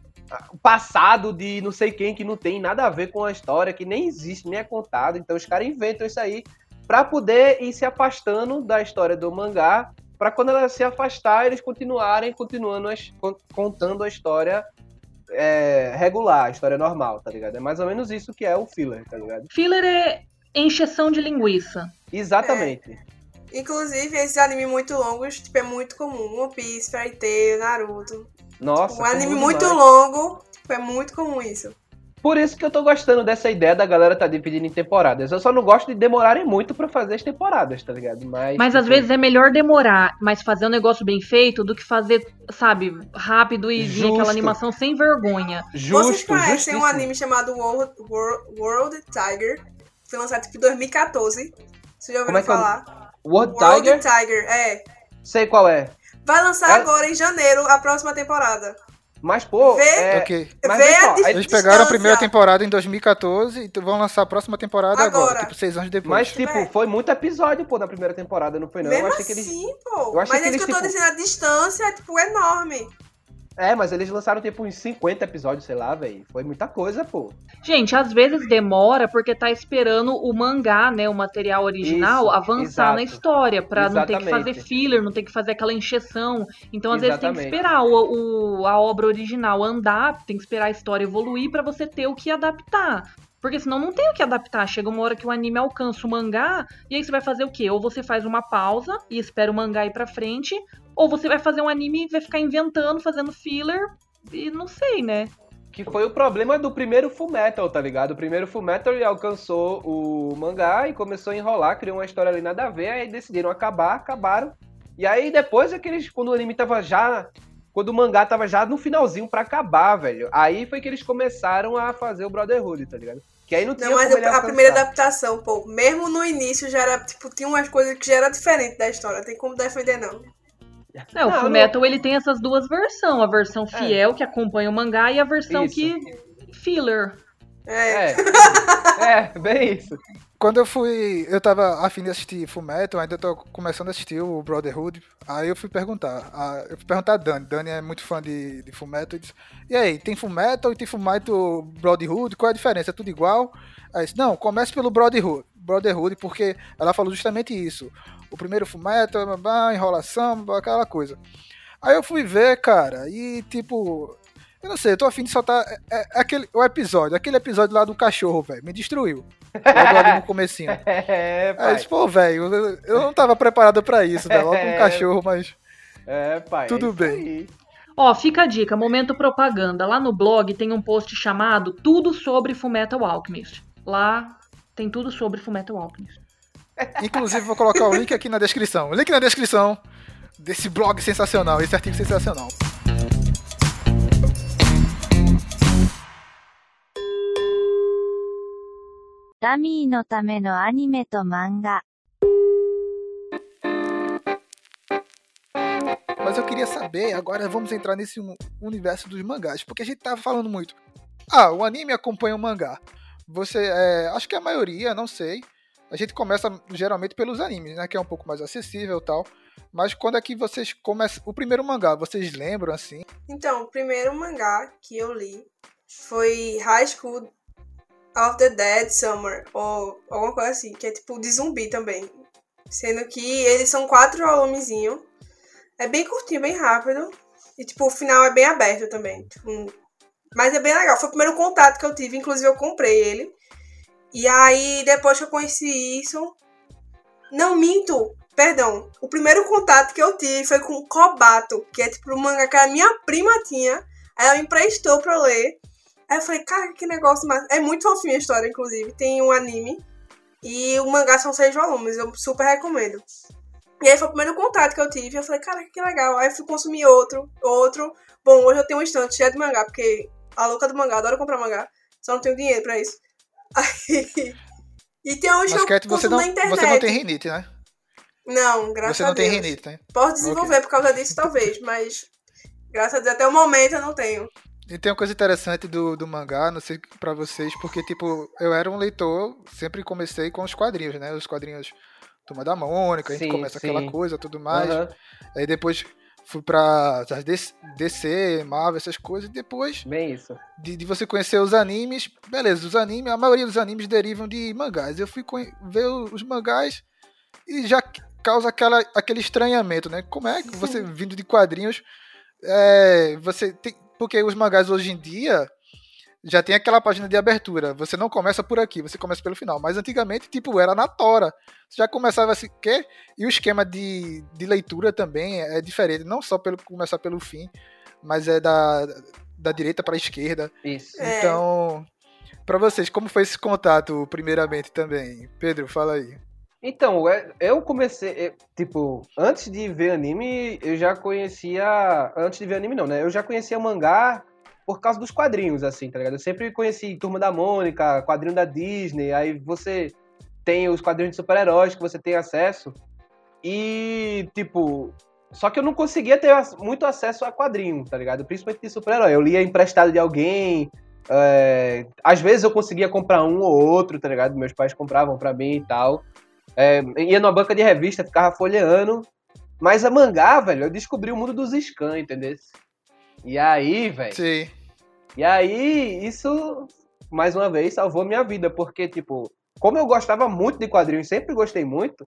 o passado de não sei quem que não tem nada a ver com a história, que nem existe, nem é contado. Então os caras inventam isso aí pra poder ir se afastando da história do mangá para quando ela se afastar, eles continuarem continuando as- con- contando a história é, regular, a história normal, tá ligado? É mais ou menos isso que é o filler, tá ligado? Filler é encheção de linguiça. Exatamente. Inclusive, esses animes muito longos, tipo, é muito comum. One Piece, Fairy Tail, Naruto. Nossa. um anime muito demais. longo, tipo, é muito comum isso. Por isso que eu tô gostando dessa ideia da galera tá dividindo em temporadas. Eu só não gosto de demorarem muito pra fazer as temporadas, tá ligado? Mas, Mas às tipo, vezes é melhor demorar, mas fazer um negócio bem feito do que fazer, sabe, rápido e vir aquela animação sem vergonha. justo, Vocês conhecem justíssimo. um anime chamado World, World, World Tiger? Foi lançado tipo em 2014. Vocês já ouviram é que é falar? World World Tiger? Tiger, é. Sei qual é. Vai lançar É- agora em janeiro a próxima temporada. Mas, pô, Vê- é... Ok. Mas Vê só, Eles pegaram a distância. primeira temporada em 2014 e vão lançar a próxima temporada agora, Agora. tipo, seis anos depois. Mas, tipo, É. foi muito episódio, pô, na primeira temporada, não foi não? Mesmo eu achei que eles... assim, pô. eu achei Mas que é isso que eu tô tipo- dizendo, a distância é, tipo, enorme. É, mas eles lançaram, tipo, uns 50 episódios, sei lá, velho. Foi muita coisa, pô. Gente, às vezes demora porque tá esperando o mangá, né, o material original, Isso, avançar na exato. história, pra não ter que fazer Exatamente. filler, não ter que fazer aquela encheção. Então, às vezes tem que Exatamente. esperar o, o- a obra original andar, tem que esperar a história evoluir pra você ter o que adaptar. Porque senão não tem o que adaptar. Chega uma hora que o anime alcança o mangá, e aí você vai fazer o quê? Ou você faz uma pausa e espera o mangá ir pra frente, ou você vai fazer um anime e vai ficar inventando, fazendo filler, e não sei, né? Que foi o problema do primeiro Fullmetal, tá ligado? O primeiro Fullmetal ele alcançou o mangá e começou a enrolar, criou uma história ali nada a ver, aí decidiram acabar, acabaram. E aí depois é que eles, quando o anime tava já. Quando o mangá tava já no finalzinho pra acabar, velho. Aí foi que eles começaram a fazer o Brotherhood, tá ligado? Que aí não tinha Não, mas como ele a, a primeira adaptação, pô, mesmo no início já era, tipo, tinha umas coisas que já era diferente da história. Não tem como defender, não. É, o Não, Fullmetal ele tem essas duas versões, a versão fiel que acompanha o mangá e a versão Isso. que filler. É. É. é, bem isso. Quando eu fui. Eu tava afim de assistir Fullmetal, ainda tô começando a assistir o Brotherhood. Aí eu fui perguntar. a- eu fui perguntar a Dani. Dani é muito fã de, de Fullmetal. E, disse, e aí, tem Fullmetal e tem Fullmetal Brotherhood? Qual é a diferença? É tudo igual? Aí eu disse, não, comece pelo Brotherhood. Brotherhood, porque ela falou justamente isso. O primeiro Fullmetal, babá, enrolação, babá, aquela coisa. Aí eu fui ver, cara, e tipo. Eu não sei, eu tô afim de soltar. É, é- é aquele, o episódio, aquele episódio lá do cachorro, velho. Me destruiu. Logo ali no comecinho. [laughs] É, Aí pai. disse, pô, velho, eu- eu não tava preparado pra isso, velho. Logo um [laughs] cachorro, mas. É, pai. Tudo é bem. aí. Ó, fica a dica, momento propaganda. Lá no blog tem um post chamado Tudo sobre Fullmetal Alchemist. Lá tem tudo sobre Fullmetal Alchemist. Inclusive, vou colocar o link aqui na descrição. O link na descrição desse blog sensacional, esse artigo sensacional. ダミーのためのアニメと漫画。 Mas eu queria saber, agora vamos entrar nesse uni- universo dos mangás, porque a gente tava falando muito. Ah, o anime acompanha o mangá. você, é, acho que a maioria, não sei, a gente começa geralmente pelos animes, né, que é um pouco mais acessível e tal. Mas quando é que vocês começam, o primeiro mangá, vocês lembram assim? Então, o primeiro mangá que eu li foi High School of the Dead Summer, ou alguma coisa assim, que é tipo de zumbi também. Sendo que eles são quatro volumezinhos. É bem curtinho, bem rápido. E tipo, o final é bem aberto também. Tipo, mas é bem legal. Foi o primeiro contato que eu tive, inclusive eu comprei ele. E aí, depois que eu conheci isso. Não minto, perdão. O primeiro contato que eu tive foi com Kobato, que é tipo um mangá que a minha prima tinha. Ela me emprestou pra eu ler. Aí eu falei, cara, que negócio mais. É muito fofinha a história, inclusive. Tem um anime. E o mangá são seis volumes, eu super recomendo. E aí foi o primeiro contato que eu tive. Eu falei, cara, que legal. Aí eu fui consumir outro, outro. Bom, hoje eu tenho um estante cheio de mangá, porque a louca do mangá, adoro comprar mangá. Só não tenho dinheiro pra isso. [laughs] Aí... E tem uns Mas que eu Cat, você consumo não, na internet. você não tem rinite, né? Não, graças Você a não tem Deus. rinite, né? Posso desenvolver por causa disso, talvez, mas graças a Deus, até o momento eu não tenho. E tem uma coisa interessante do, do mangá, não sei pra vocês, porque, tipo, eu era um leitor, sempre comecei com os quadrinhos, né? Os quadrinhos Turma da Mônica, a gente Sim, começa sim. aquela coisa, tudo mais. Aham. Aí depois fui pra DC, Marvel, essas coisas, e depois Bem isso. de, de você conhecer os animes, beleza, os animes, a maioria dos animes derivam de mangás. Eu fui ver os mangás e já causa aquela, aquele estranhamento, né? Como é que você, vindo de quadrinhos, é, você tem. Porque os mangás hoje em dia já tem aquela página de abertura. Você não começa por aqui, você começa pelo final. Mas antigamente, tipo, era na tora. Você já começava assim, quê? E o esquema de, de leitura também é diferente. Não só pelo começar pelo fim, mas é da, da direita para a esquerda. Isso. É. Então, pra vocês, como foi esse contato, primeiramente, também? Pedro, fala aí. Então, é- eu comecei, é, tipo, antes de ver anime, eu já conhecia. Antes de ver anime, não, né? Eu já conhecia mangá por causa dos quadrinhos, assim, tá ligado? Eu sempre conheci Turma da Mônica, quadrinho da Disney, aí você tem os quadrinhos de super-heróis que você tem acesso. E, tipo. Só que eu não conseguia ter muito acesso a quadrinho, tá ligado? Principalmente de super-herói. Eu lia emprestado de alguém. é, às vezes eu conseguia comprar um ou outro, tá ligado? Meus pais compravam pra mim e tal. É, ia numa banca de revista, ficava folheando. Mas a mangá, velho, eu descobri o mundo dos scans, entendeu? E aí, velho. Sim. E aí, isso, mais uma vez, salvou minha vida. Porque, tipo, como eu gostava muito de quadrinhos, sempre gostei muito,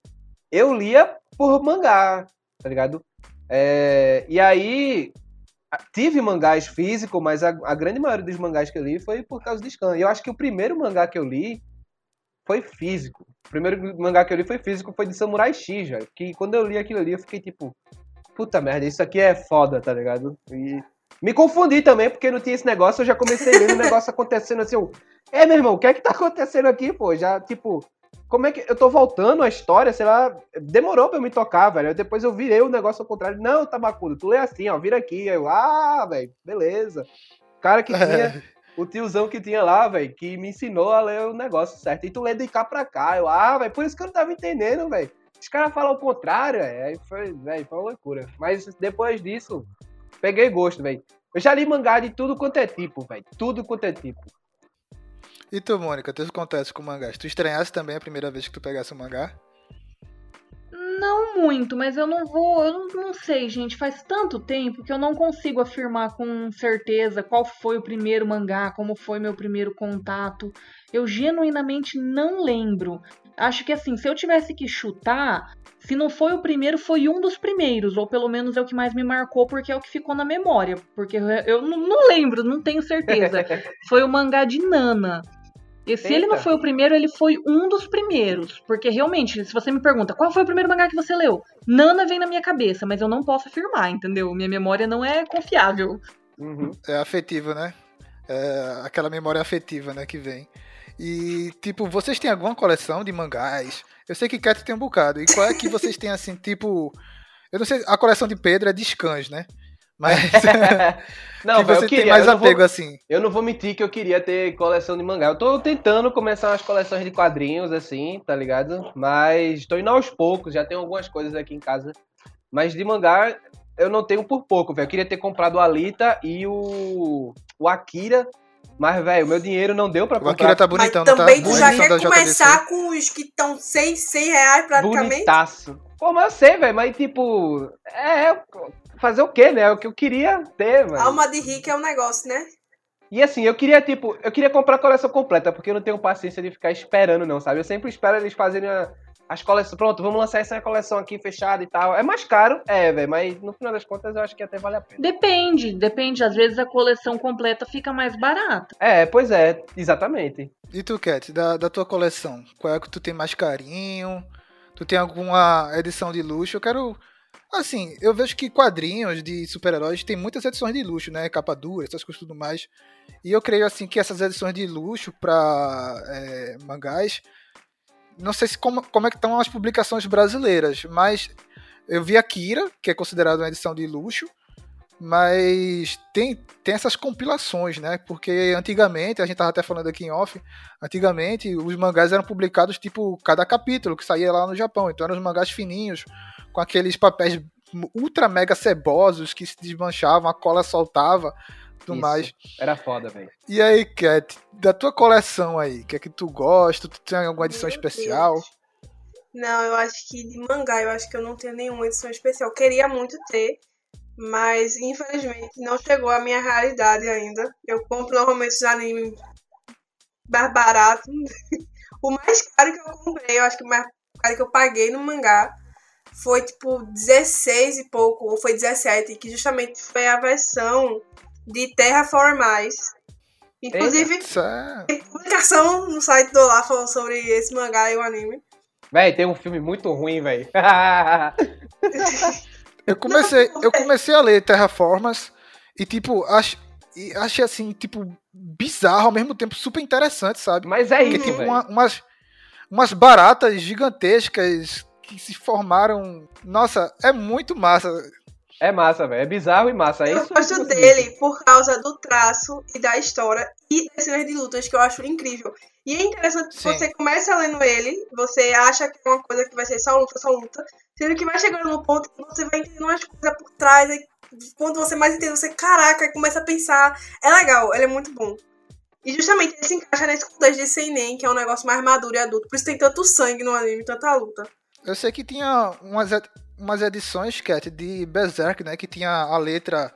eu lia por mangá, tá ligado? É, e aí, tive mangás físicos, mas a, a grande maioria dos mangás que eu li foi por causa de scan. E eu acho que o primeiro mangá que eu li foi físico. O primeiro mangá que eu li foi físico, foi de Samurai X, velho. Que quando eu li aquilo ali, eu fiquei tipo, puta merda, isso aqui é foda, tá ligado? E me confundi também, porque não tinha esse negócio, eu já comecei lendo o negócio acontecendo assim, eu, é, meu irmão, o que é que tá acontecendo aqui, pô? Já, tipo, como é que eu tô voltando a história, sei lá, demorou pra eu me tocar, velho. Depois eu virei o negócio ao contrário. Não, Tabacudo, tu lê assim, ó, vira aqui. Eu, ah, velho, beleza. Cara que tinha, [laughs] o tiozão que tinha lá, velho, que me ensinou a ler o negócio certo. E tu lê de cá pra cá. Eu, ah, velho, por isso que eu não tava entendendo, velho. Os caras falam o contrário, velho. Aí foi, velho, foi uma loucura. Mas depois disso, peguei gosto, velho. Eu já li mangá de tudo quanto é tipo, velho. Tudo quanto é tipo. E tu, Mônica, teus contatos com mangás? Tu estranhasse também a primeira vez que tu pegasse um mangá? Não muito, mas eu não vou. Eu não, não sei, gente. Faz tanto tempo que eu não consigo afirmar com certeza qual foi o primeiro mangá, como foi meu primeiro contato. Eu genuinamente não lembro. Acho que assim, se eu tivesse que chutar, se não foi o primeiro, foi um dos primeiros, ou pelo menos é o que mais me marcou, porque é o que ficou na memória. Porque eu, não lembro, não tenho certeza. [laughs] foi o mangá de Nana. E se ele não Eita. foi o primeiro, ele foi um dos primeiros. Porque realmente, se você me pergunta qual foi o primeiro mangá que você leu, Nana vem na minha cabeça, mas eu não posso afirmar, entendeu? Minha memória não é confiável. Uhum. É afetivo, né? É aquela memória afetiva, né, que vem. E, tipo, vocês têm alguma coleção de mangás? Eu sei que Cat tem um bocado. E qual é que vocês têm, assim, tipo... Eu não sei, a coleção de Pedro é de scans, né? Mas [laughs] Não, [laughs] que velho, você eu queria. tem mais não vou, apego, assim. eu não vou mentir que eu queria ter coleção de mangá. Eu tô tentando começar umas coleções de quadrinhos, assim, tá ligado? Mas tô indo aos poucos, já tenho algumas coisas aqui em casa. Mas de mangá, eu não tenho por pouco, velho. Eu queria ter comprado o Alita e o, o Akira Mas, velho, o meu dinheiro não deu pra O comprar. Akira tá Mas bonitão, não tá? também tu Boa já quer começar com os que estão 100, 100 reais praticamente? Bonitaço. Pô, mas eu sei, velho, mas tipo. É. Fazer o quê, né? É o que eu queria ter, velho. Alma de rico é um negócio, né? E assim, eu queria, tipo, eu queria comprar a coleção completa, porque eu não tenho paciência de ficar esperando, não, sabe? Eu sempre espero eles fazerem a- as coleções. Pronto, vamos lançar essa coleção aqui fechada e tal. É mais caro, é, velho, mas no final das contas eu acho que até vale a pena. Depende, depende. Às vezes a coleção completa fica mais barata. É, pois é, exatamente. E tu, Cat, da, da tua coleção, qual é que tu tem mais carinho? Tu tem alguma edição de luxo? Eu quero. Assim, eu vejo que quadrinhos de super-heróis tem muitas edições de luxo, né? Capa dura, essas coisas e tudo mais. E eu creio, assim, que essas edições de luxo pra é, mangás. Não sei se como, como é que estão as publicações brasileiras, mas eu vi Akira, que é considerado uma edição de luxo. Mas tem, tem essas compilações, né? Porque antigamente, a gente tava até falando aqui em off, antigamente os mangás eram publicados tipo cada capítulo que saía lá no Japão. Então eram os mangás fininhos, com aqueles papéis ultra mega cebosos que se desmanchavam, a cola soltava, tudo Isso. mais. Era foda, velho. E aí, Cat, da tua coleção aí, o que é que tu gosta? Tu tem alguma edição Meu especial? Deus. Não, eu acho que de mangá, eu acho que eu não tenho nenhuma edição especial. Queria muito ter, mas infelizmente não chegou à minha realidade ainda. Eu compro normalmente os animes mais baratos. [laughs] o mais caro que eu comprei, eu acho que o mais caro que eu paguei no mangá foi tipo 16 e pouco, ou foi 17, que justamente foi a versão de Terraformais. Inclusive, Isso é- tem publicação no site do Olá falando sobre esse mangá e o anime. Véi, tem um filme muito ruim, velho. [laughs] Eu comecei, eu comecei a ler Terraformas e, tipo, ach, e achei assim, tipo, bizarro, ao mesmo tempo super interessante, sabe? Mas é Porque isso, tipo velho. uma- umas, umas baratas gigantescas que se formaram. Nossa, é muito massa. É massa, velho. É bizarro e massa. É eu isso gosto você dele por causa do traço e da história e das cenas de lutas que eu acho incrível. E é interessante que você começa lendo ele, você acha que é uma coisa que vai ser só luta, só luta, sendo que vai chegando no ponto que você vai entendendo umas coisas por trás, aí quando você mais entende, você, caraca, começa a pensar. É legal, ele é muito bom. E justamente ele se encaixa nesse contexto de Seinen, que é um negócio mais maduro e adulto. Por isso tem tanto sangue no anime, tanta luta. Eu sei que tinha umas, umas edições, Cat, de Berserk, né? Que tinha a letra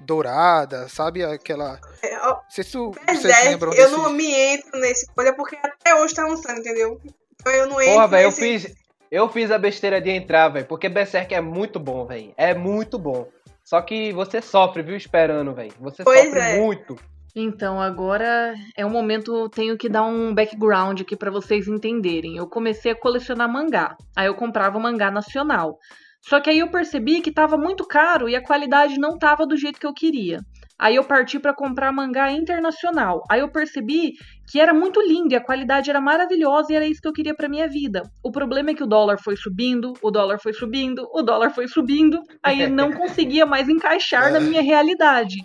dourada, sabe? Aquela. É, ó, Não sei se tu, vocês Berserk, lembram eu desse- não me entro nesse coisa porque até hoje tá lançando, entendeu? Então eu não entro Porra, velho, eu nesse... fiz, eu fiz a besteira de entrar, velho, porque Berserk é muito bom, velho. É muito bom. Só que você sofre, viu, esperando, velho. Você Pois sofre é. muito. Então, agora é um momento, tenho que dar um background aqui pra vocês entenderem. Eu comecei a colecionar mangá. Aí eu comprava mangá nacional. Só que aí eu percebi que tava muito caro e a qualidade não tava do jeito que eu queria. Aí eu parti pra comprar mangá internacional. Aí eu percebi que era muito lindo e a qualidade era maravilhosa e era isso que eu queria pra minha vida. O problema é que o dólar foi subindo, o dólar foi subindo, o dólar foi subindo, aí não [laughs] conseguia mais encaixar na minha realidade.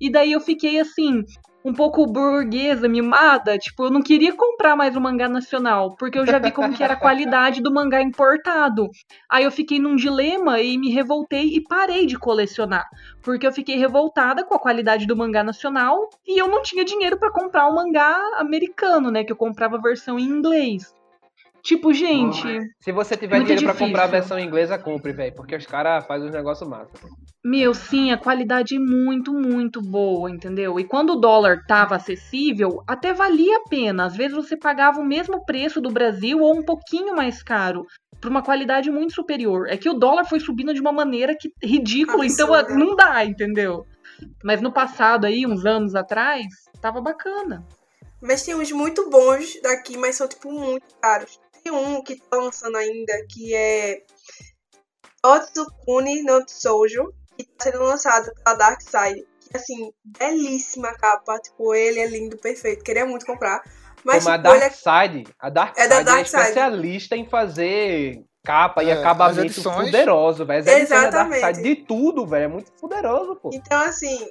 E daí eu fiquei assim, um pouco burguesa, mimada, tipo, eu não queria comprar mais o mangá nacional, porque eu já vi como que era a qualidade do mangá importado. Aí eu fiquei num dilema e me revoltei e parei de colecionar, porque eu fiquei revoltada com a qualidade do mangá nacional e eu não tinha dinheiro pra comprar o mangá americano, né, que eu comprava a versão em inglês. Tipo, gente, Se você tiver Muito dinheiro pra difícil. comprar a versão inglesa, compre, velho. Porque os caras fazem uns negócios massa. Meu, sim, a qualidade é muito, muito boa, entendeu? E quando o dólar tava acessível, até valia a pena. Às vezes você pagava o mesmo preço do Brasil ou um pouquinho mais caro, por uma qualidade muito superior. É que o dólar foi subindo de uma maneira que ridícula, então Absurda. não dá, entendeu? Mas no passado aí, uns anos atrás, tava bacana. Mas tem uns muito bons daqui, mas são, tipo, muito caros. Um que tá lançando ainda, que é Otsukuni no Tsoujo, que tá sendo lançado pela Dark Side. Que, assim, belíssima a capa. Tipo, ele é lindo, perfeito. Queria muito comprar. Mas, Como a tipo, ele é Dark Side, a Dark É da Side é Dark Side. especialista em fazer capa e É, as acabamento edições- fuderoso, velho. Da Dark Exatamente. Side de tudo, velho. É muito fuderoso, pô. Então, assim,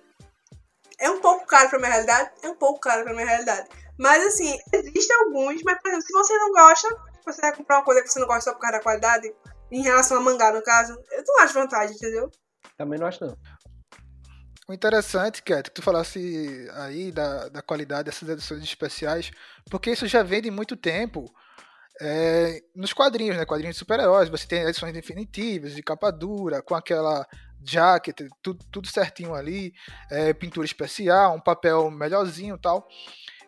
é um pouco caro pra minha realidade, é um pouco caro pra minha realidade. Mas, assim, existem alguns, mas, por exemplo, se você não gosta, você vai comprar uma coisa que você não gosta só por causa da qualidade, em relação a mangá, no caso, eu não acho vantagem, entendeu? Também não acho, não. O interessante, Cat, que tu falasse aí da, da qualidade dessas edições especiais, porque isso já vem de muito tempo é, nos quadrinhos, né? Quadrinhos de super-heróis. Você tem edições definitivas, de capa dura, com aquela jacket, tudo, tudo certinho ali, é, pintura especial, um papel melhorzinho e tal.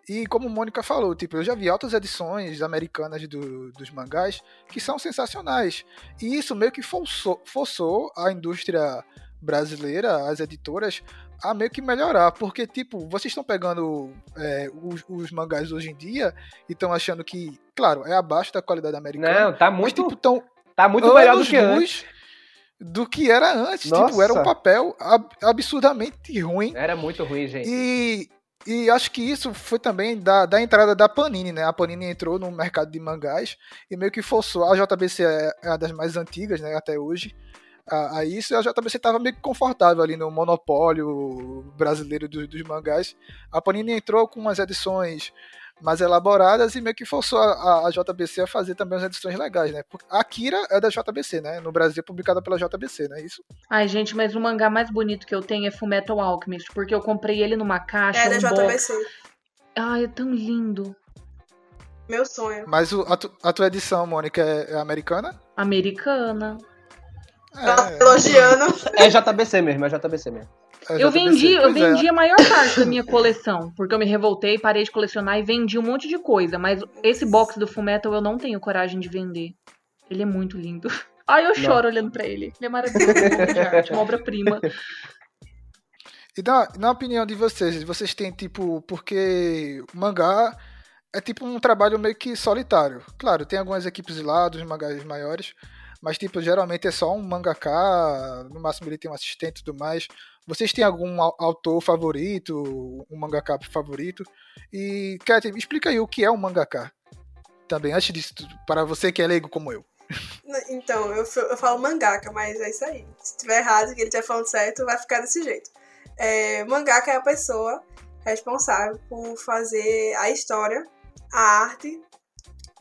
E como Mônica falou, tipo, eu já vi altas edições americanas do- dos mangás que são sensacionais. E isso meio que forçou, forçou a indústria brasileira, as editoras, a meio que melhorar. Porque, tipo, vocês estão pegando é, os, os mangás hoje em dia e estão achando que, claro, é abaixo da qualidade americana. Não, tá mas, muito, tipo, tão tá muito melhor do que antes. do que era antes. Tipo, era um Nossa. papel ab- absurdamente ruim. Era muito ruim, gente. E, e acho que isso foi também da, da entrada da Panini, né? A Panini entrou no mercado de mangás e meio que forçou. A JBC é é uma das mais antigas, né? Até hoje. A, a isso, a JBC estava meio que confortável ali no monopólio brasileiro dos, dos mangás. A Panini entrou com umas edições mais elaboradas e meio que forçou a, a- a JBC a fazer também umas edições legais, né? Porque A Akira é da JBC, né? No Brasil, publicada pela JBC, né? Isso. Ai, gente, mas o mangá mais bonito que eu tenho é Fullmetal Alchemist, porque eu comprei ele numa caixa, É da um box. JBC. Ai, é tão lindo. Meu sonho. Mas o- a, tu- a tua edição, Mônica, é, é americana? Americana. É. elogiando. É JBC mesmo, é JBC mesmo. É Eu vendi, eu é. vendi a maior parte da minha coleção, porque eu me revoltei, parei de colecionar e vendi um monte de coisa, mas esse box do Fullmetal eu não tenho coragem de vender. Ele é muito lindo. [laughs] Ai, eu choro olhando pra ele. Ele é maravilhoso, uma obra-prima. E na, na opinião de vocês, vocês têm tipo, porque mangá é tipo um trabalho meio que solitário. Claro, tem algumas equipes lá dos mangás maiores, mas tipo, geralmente é só um mangaká, no máximo ele tem um assistente e tudo mais. Vocês têm algum au- autor favorito, um mangaká favorito? E, me explica aí o que é um mangaká. Também, antes disso, para você que é leigo como eu. Então, eu, eu falo mangaka, mas é isso aí. Se tiver errado, que ele estiver falando certo, vai ficar desse jeito. É, mangaka é a pessoa responsável por fazer a história, a arte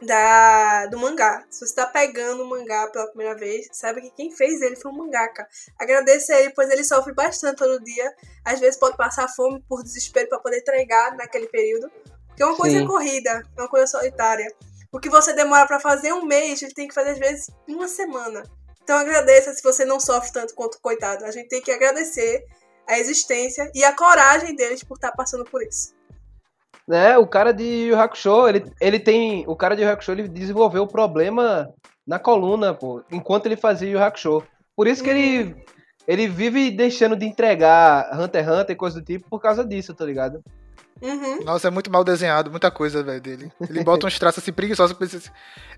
da, do mangá. Se você está pegando o mangá pela primeira vez, sabe que quem fez ele foi um mangaka. Agradeça a ele, pois ele sofre bastante todo dia. Às vezes pode passar fome por desespero para poder entregar naquele período. Porque é uma coisa Sim. corrida, é uma coisa solitária. O que você demora pra fazer um mês, ele tem que fazer às vezes uma semana. Então agradeça se você não sofre tanto quanto o coitado. A gente tem que agradecer a existência e a coragem deles por estar passando por isso. Né, o cara de Yu Hakusho, ele, ele tem, o cara de Yu Hakusho, ele desenvolveu o problema na coluna, pô, enquanto ele fazia Yu Hakusho. Por isso que ele, ele vive deixando de entregar Hunter x Hunter e coisa do tipo por causa disso, tá ligado? Uhum. Nossa, é muito mal desenhado, muita coisa, velho, dele. Ele bota uns traços assim preguiçosos.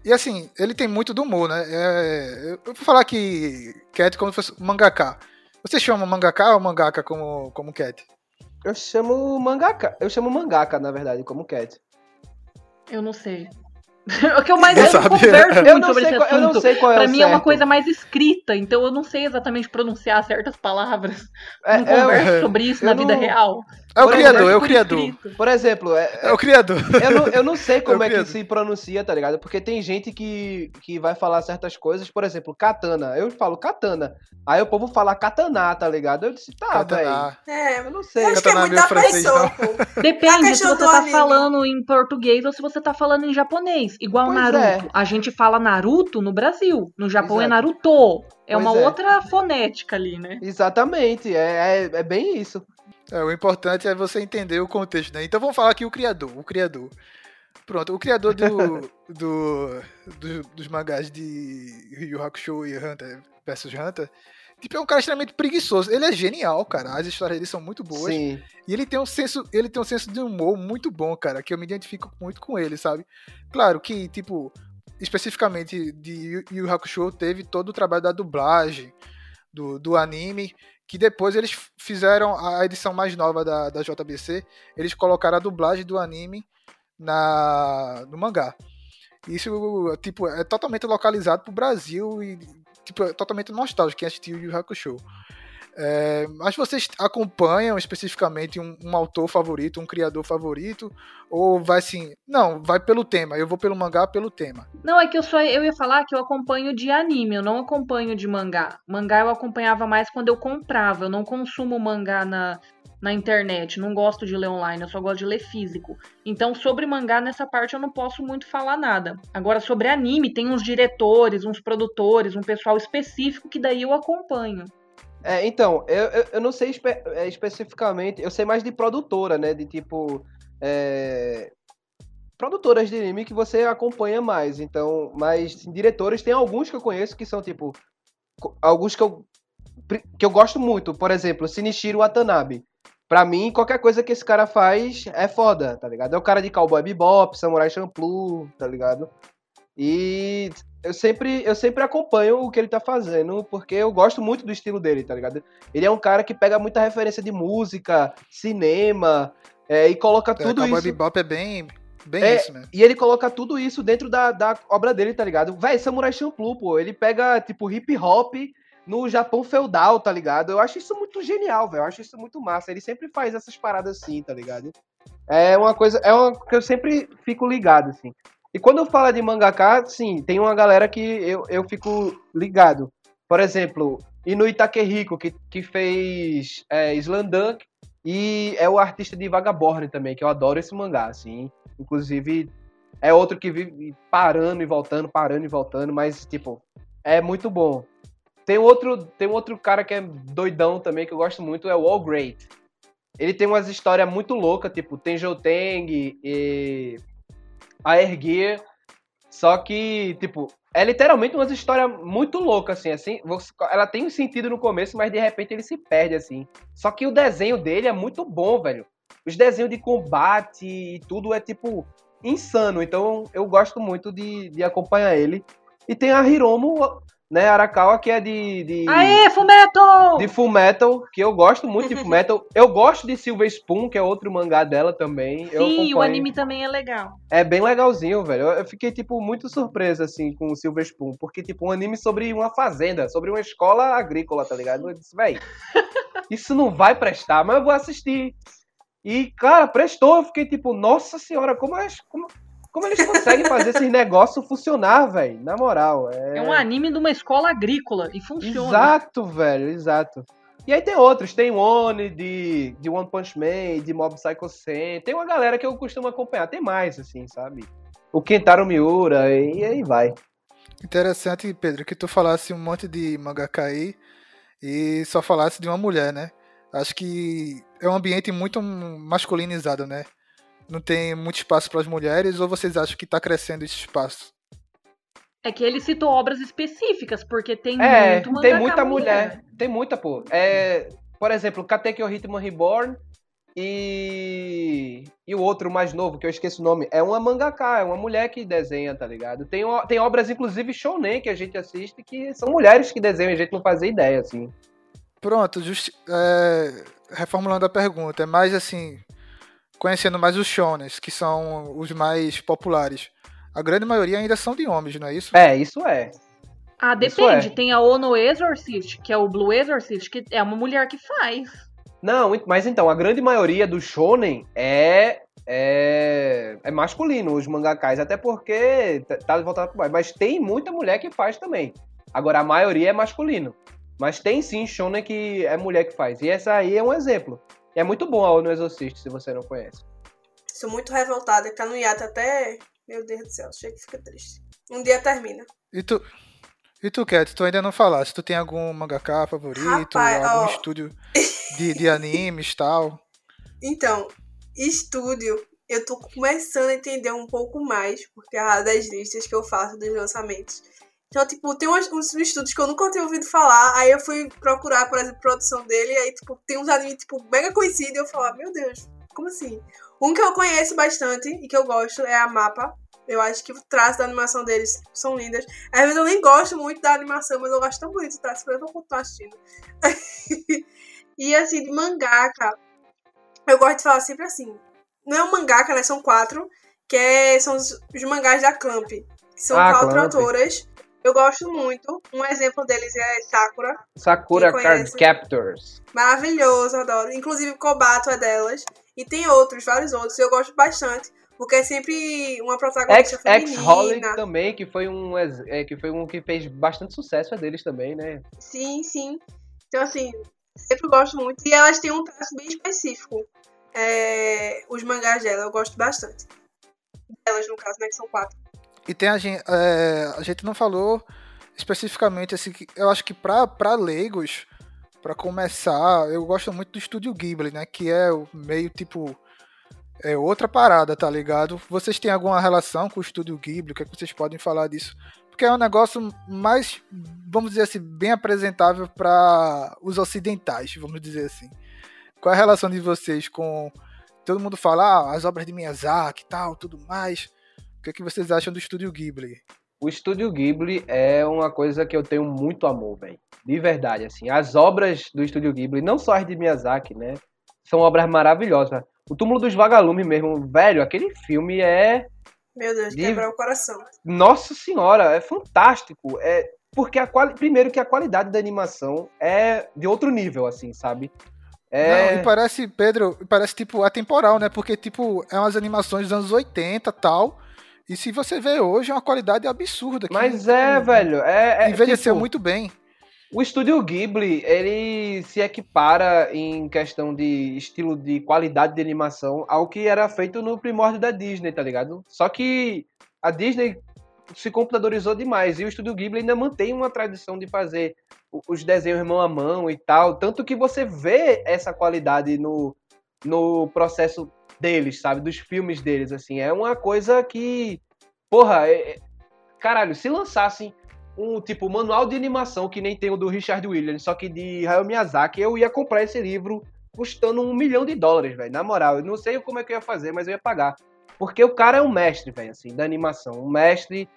E assim, ele tem muito do humor, né? É, Eu vou falar que Cat como se fosse mangaka. Você chama mangaka ou mangaka como, como Cat? Eu chamo mangaka, eu chamo mangaka, na verdade, como Cat. Eu não sei. [laughs] o que eu mais eu não sabe. converso Eu muito não, sobre sei esse qual, eu não assunto. sei qual é Pra o mim é uma certo. coisa mais escrita, então eu não sei exatamente pronunciar certas palavras. É, não é, converso sobre isso na vida não- real. É o Por criador, exemplo, é o criador. Por exemplo, é, É o criador. [laughs] Eu não, eu não sei como Eu é que se pronuncia, tá ligado? Porque tem gente que, que vai falar certas coisas, por exemplo, katana. Eu falo katana. Aí o povo fala katana, tá ligado? Eu disse, tá, velho. Katana. É, Eu não eu sei. acho que é Katana muito meio da francês, pessoa, não. [laughs] Depende se você tá falando em português ou se você tá falando em japonês. Igual Pois Naruto. é. A gente fala Naruto no Brasil. No Japão é Exato. Naruto. É Pois uma é. outra fonética ali, né? Exatamente, é, é, é bem isso. É, o importante é você entender o contexto, né? Então vamos falar aqui o criador, o criador. Pronto, o criador do, [laughs] do, do- dos mangás de Yu Hakusho e Hunter vs Hunter, tipo, é um cara extremamente preguiçoso. Ele é genial, cara. As histórias dele são muito boas. Sim. E ele tem um senso, ele tem um senso de humor muito bom, cara, que eu me identifico muito com ele, sabe? Claro que, tipo, especificamente de Yu Hakusho teve todo o trabalho da dublagem do, do anime, que depois eles fizeram a edição mais nova da, da JBC, eles colocaram a dublagem do anime na no mangá. Isso, tipo, é totalmente localizado pro Brasil e, tipo, é totalmente nostálgico quem assistiu Yu Yu Hakusho. É, mas vocês acompanham especificamente um, um autor favorito, um criador favorito? Ou vai assim, não, vai pelo tema, eu vou pelo mangá pelo tema. Não, é que eu só eu ia falar que eu acompanho de anime, eu não acompanho de mangá. Mangá eu acompanhava mais quando eu comprava, eu não consumo mangá na, na internet, não gosto de ler online, eu só gosto de ler físico. Então, sobre mangá, nessa parte eu não posso muito falar nada. Agora, sobre anime, tem uns diretores, uns produtores, um pessoal específico que daí eu acompanho. É, então, eu, eu, eu não sei espe- é, especificamente, eu sei mais de produtora, né? De tipo. é, Produtoras de anime que você acompanha mais. Então, mas diretores, tem alguns que eu conheço que são, tipo. Alguns que eu, que eu gosto muito. Por exemplo, Shinichiro Watanabe. Pra mim, qualquer coisa que esse cara faz é foda, tá ligado? É o cara de Cowboy Bebop, Samurai Champloo, tá ligado? E eu sempre, eu sempre acompanho o que ele tá fazendo, porque eu gosto muito do estilo dele, tá ligado? Ele é um cara que pega muita referência de música, cinema, é, e coloca tudo Cowboy isso. Bebop é bem, bem É, isso mesmo. E ele coloca tudo isso dentro da, da obra dele, tá ligado? Véi, Samurai Champloo, pô, ele pega, tipo, hip hop no Japão feudal, tá ligado? Eu acho isso muito genial, velho. Eu acho isso muito massa. Ele sempre faz essas paradas assim, tá ligado? É uma coisa, é uma que eu sempre fico ligado, assim. E quando eu falo de mangaka, sim, tem uma galera que eu, eu fico ligado. Por exemplo, Inui Takehiko, que, que fez é, e é o artista de Vagabond também, que eu adoro esse mangá, assim. Inclusive, é outro que vive parando e voltando, parando e voltando, mas, tipo, é muito bom. Tem outro, tem outro cara que é doidão também, que eu gosto muito, é o All Great. Ele tem umas histórias muito loucas, tipo Teng e Air Gear. Só que, tipo, é literalmente umas histórias muito loucas, assim, assim. Ela tem um sentido no começo, mas de repente ele se perde, assim. Só que o desenho dele é muito bom, velho. Os desenhos de combate e tudo é, tipo, insano. Então eu gosto muito de, de acompanhar ele. E tem a Hiromo, né, Arakawa, que é de. de... Aê, Fumeto! De Full Metal, que eu gosto muito de Full [laughs] Metal. Eu gosto de Silver Spoon, que é outro mangá dela também. eu Sim, o anime também é legal. É bem legalzinho, velho. Eu- fiquei, tipo, muito surpreso, assim, com o Silver Spoon. Porque, tipo, um anime sobre uma fazenda, sobre uma escola agrícola, tá ligado? Eu disse, véi, [laughs] isso não vai prestar, mas eu vou assistir. E, cara, prestou. Eu fiquei, tipo, nossa senhora, como, as- como, como eles conseguem fazer esses negócios funcionar, velho? Na moral. É... É um anime de uma escola agrícola e funciona. Exato, velho, exato. E aí tem outros, tem One de, de One Punch Man, de Mob Psycho 100, tem uma galera que eu costumo acompanhar, tem mais, assim, sabe? O Kentaro Miura, e aí vai. Interessante, Pedro, que tu falasse um monte de mangaka aí e só falasse de uma mulher, né? Acho que é um ambiente muito masculinizado, né? Não tem muito espaço para as mulheres, ou vocês acham que tá crescendo esse espaço? É que ele citou obras específicas, porque tem É, muito tem muita mulher, tem muita, pô. É, por exemplo, Katekyo Hitman Reborn e... e o outro mais novo, que eu esqueço o nome, é uma mangaka, é uma mulher que desenha, tá ligado? Tem, tem obras, inclusive, shounen que a gente assiste, que são mulheres que desenham, a gente não fazia ideia, assim. Pronto, justi- é, reformulando a pergunta, é mais assim, conhecendo mais os shonens, que são os mais populares. A grande maioria ainda são de homens, não é isso? É, isso é. Ah, depende. é. Tem a Ono Exorcist, que é o Blue Exorcist, que é uma mulher que faz. Não, mas então, a grande maioria do shonen é é, é masculino, os mangakais, até porque tá- voltado pro mais. Mas tem muita mulher que faz também. Agora, a maioria é masculino. Mas tem sim shonen que é mulher que faz. E essa aí é um exemplo. É muito bom a No Exorcist, se você não conhece. Sou muito revoltada, que tá no hiato até. Meu Deus do céu, chega que fica triste. Um dia termina. E tu, e tu, Cat, tu ainda não falaste, tu tem algum mangaka favorito, Rapaz, algum ó. estúdio de, de animes e [laughs] tal? Então, estúdio, eu tô começando a entender um pouco mais, porque a das listas que eu faço dos lançamentos. Então, tipo, tem uns, uns estúdios que eu nunca tinha ouvido falar, aí eu fui procurar, por exemplo, a produção dele, e aí, tipo, tem uns animes, tipo, mega conhecidos, e eu falo, "Ah, meu Deus, como assim? Um que eu conheço bastante e que eu gosto é a Mapa. Eu acho que o traço da animação deles são lindas. Às vezes eu nem gosto muito da animação, mas eu gosto tão bonito o traço, que eu vou continuar assistindo. [laughs] e assim, de mangaka, eu gosto de falar sempre assim. Não é um mangaka, né? São quatro. Que é, são os, os mangás da Clamp. Que são Ah, quatro Clamp. autoras. Eu gosto muito. Um exemplo deles é Sakura. Sakura Card? Captors. Maravilhoso, adoro. Inclusive, Kobato é delas. E tem outros, vários outros. Eu gosto bastante. Porque é sempre uma protagonista Ex feminina. também, que foi um é, que foi um que fez bastante sucesso é deles também, né? Sim, sim. Então, assim, sempre gosto muito. E elas têm um traço bem específico. É, os mangás dela, eu gosto bastante. Delas, no caso, né? Que são quatro. E tem a gente. é, a gente não falou especificamente assim. Eu acho que pra leigos, pra começar, eu gosto muito do estúdio Ghibli, né? Que é meio tipo. É outra parada, tá ligado? Vocês têm alguma relação com o estúdio Ghibli? O que, é que vocês podem falar disso? Porque é um negócio mais, vamos dizer assim, bem apresentável para os ocidentais, vamos dizer assim. Qual é a relação de vocês com. Todo mundo fala, ah, as obras de Miyazaki e tal, tudo mais. O que, é que vocês acham do estúdio Ghibli? O estúdio Ghibli é uma coisa que eu tenho muito amor, velho. De verdade, assim. As obras do estúdio Ghibli, não só as de Miyazaki, né? São obras maravilhosas. O Túmulo dos Vagalumes mesmo, velho, aquele filme é. Meu Deus, De- quebrar o coração. Nossa senhora, é fantástico. É porque a quali... primeiro que a qualidade da animação é de outro nível, assim, sabe? É. Não, e parece, Pedro, parece tipo atemporal, né? Porque, tipo, é umas animações dos anos 80 e tal. E se você vê hoje, é uma qualidade absurda. Mas é, velho, é. é Envelheceu tipo, muito bem. O estúdio Ghibli, ele se equipara em questão de estilo de qualidade de animação ao que era feito no primórdio da Disney, tá ligado? Só que a Disney se computadorizou demais e o estúdio Ghibli ainda mantém uma tradição de fazer os desenhos mão a mão e tal, tanto que você vê essa qualidade no, no processo deles, sabe? Dos filmes deles, assim. É uma coisa que, porra, é- é- caralho, se lançassem um tipo manual de animação que nem tem o do Richard Williams, só que de Hayao Miyazaki, eu ia comprar esse livro custando um milhão de dólares, velho. Na moral, eu não sei como é que eu ia fazer, mas eu ia pagar. Porque o cara é um mestre, velho, assim, da animação. Um mestre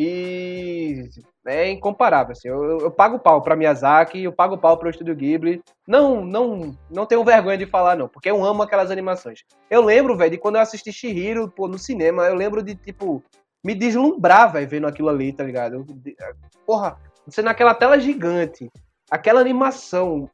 e é incomparável, assim. Eu, eu, pago pau pra Miyazaki, eu pago pau pro Estúdio Ghibli. Não, não, não tenho vergonha de falar, não, porque eu amo aquelas animações. Eu lembro, velho, de quando eu assisti Shihiro, pô, no cinema, eu lembro de, tipo, me deslumbrar, velho, vendo aquilo ali, tá ligado? De- Porra, você naquela tela gigante, aquela animação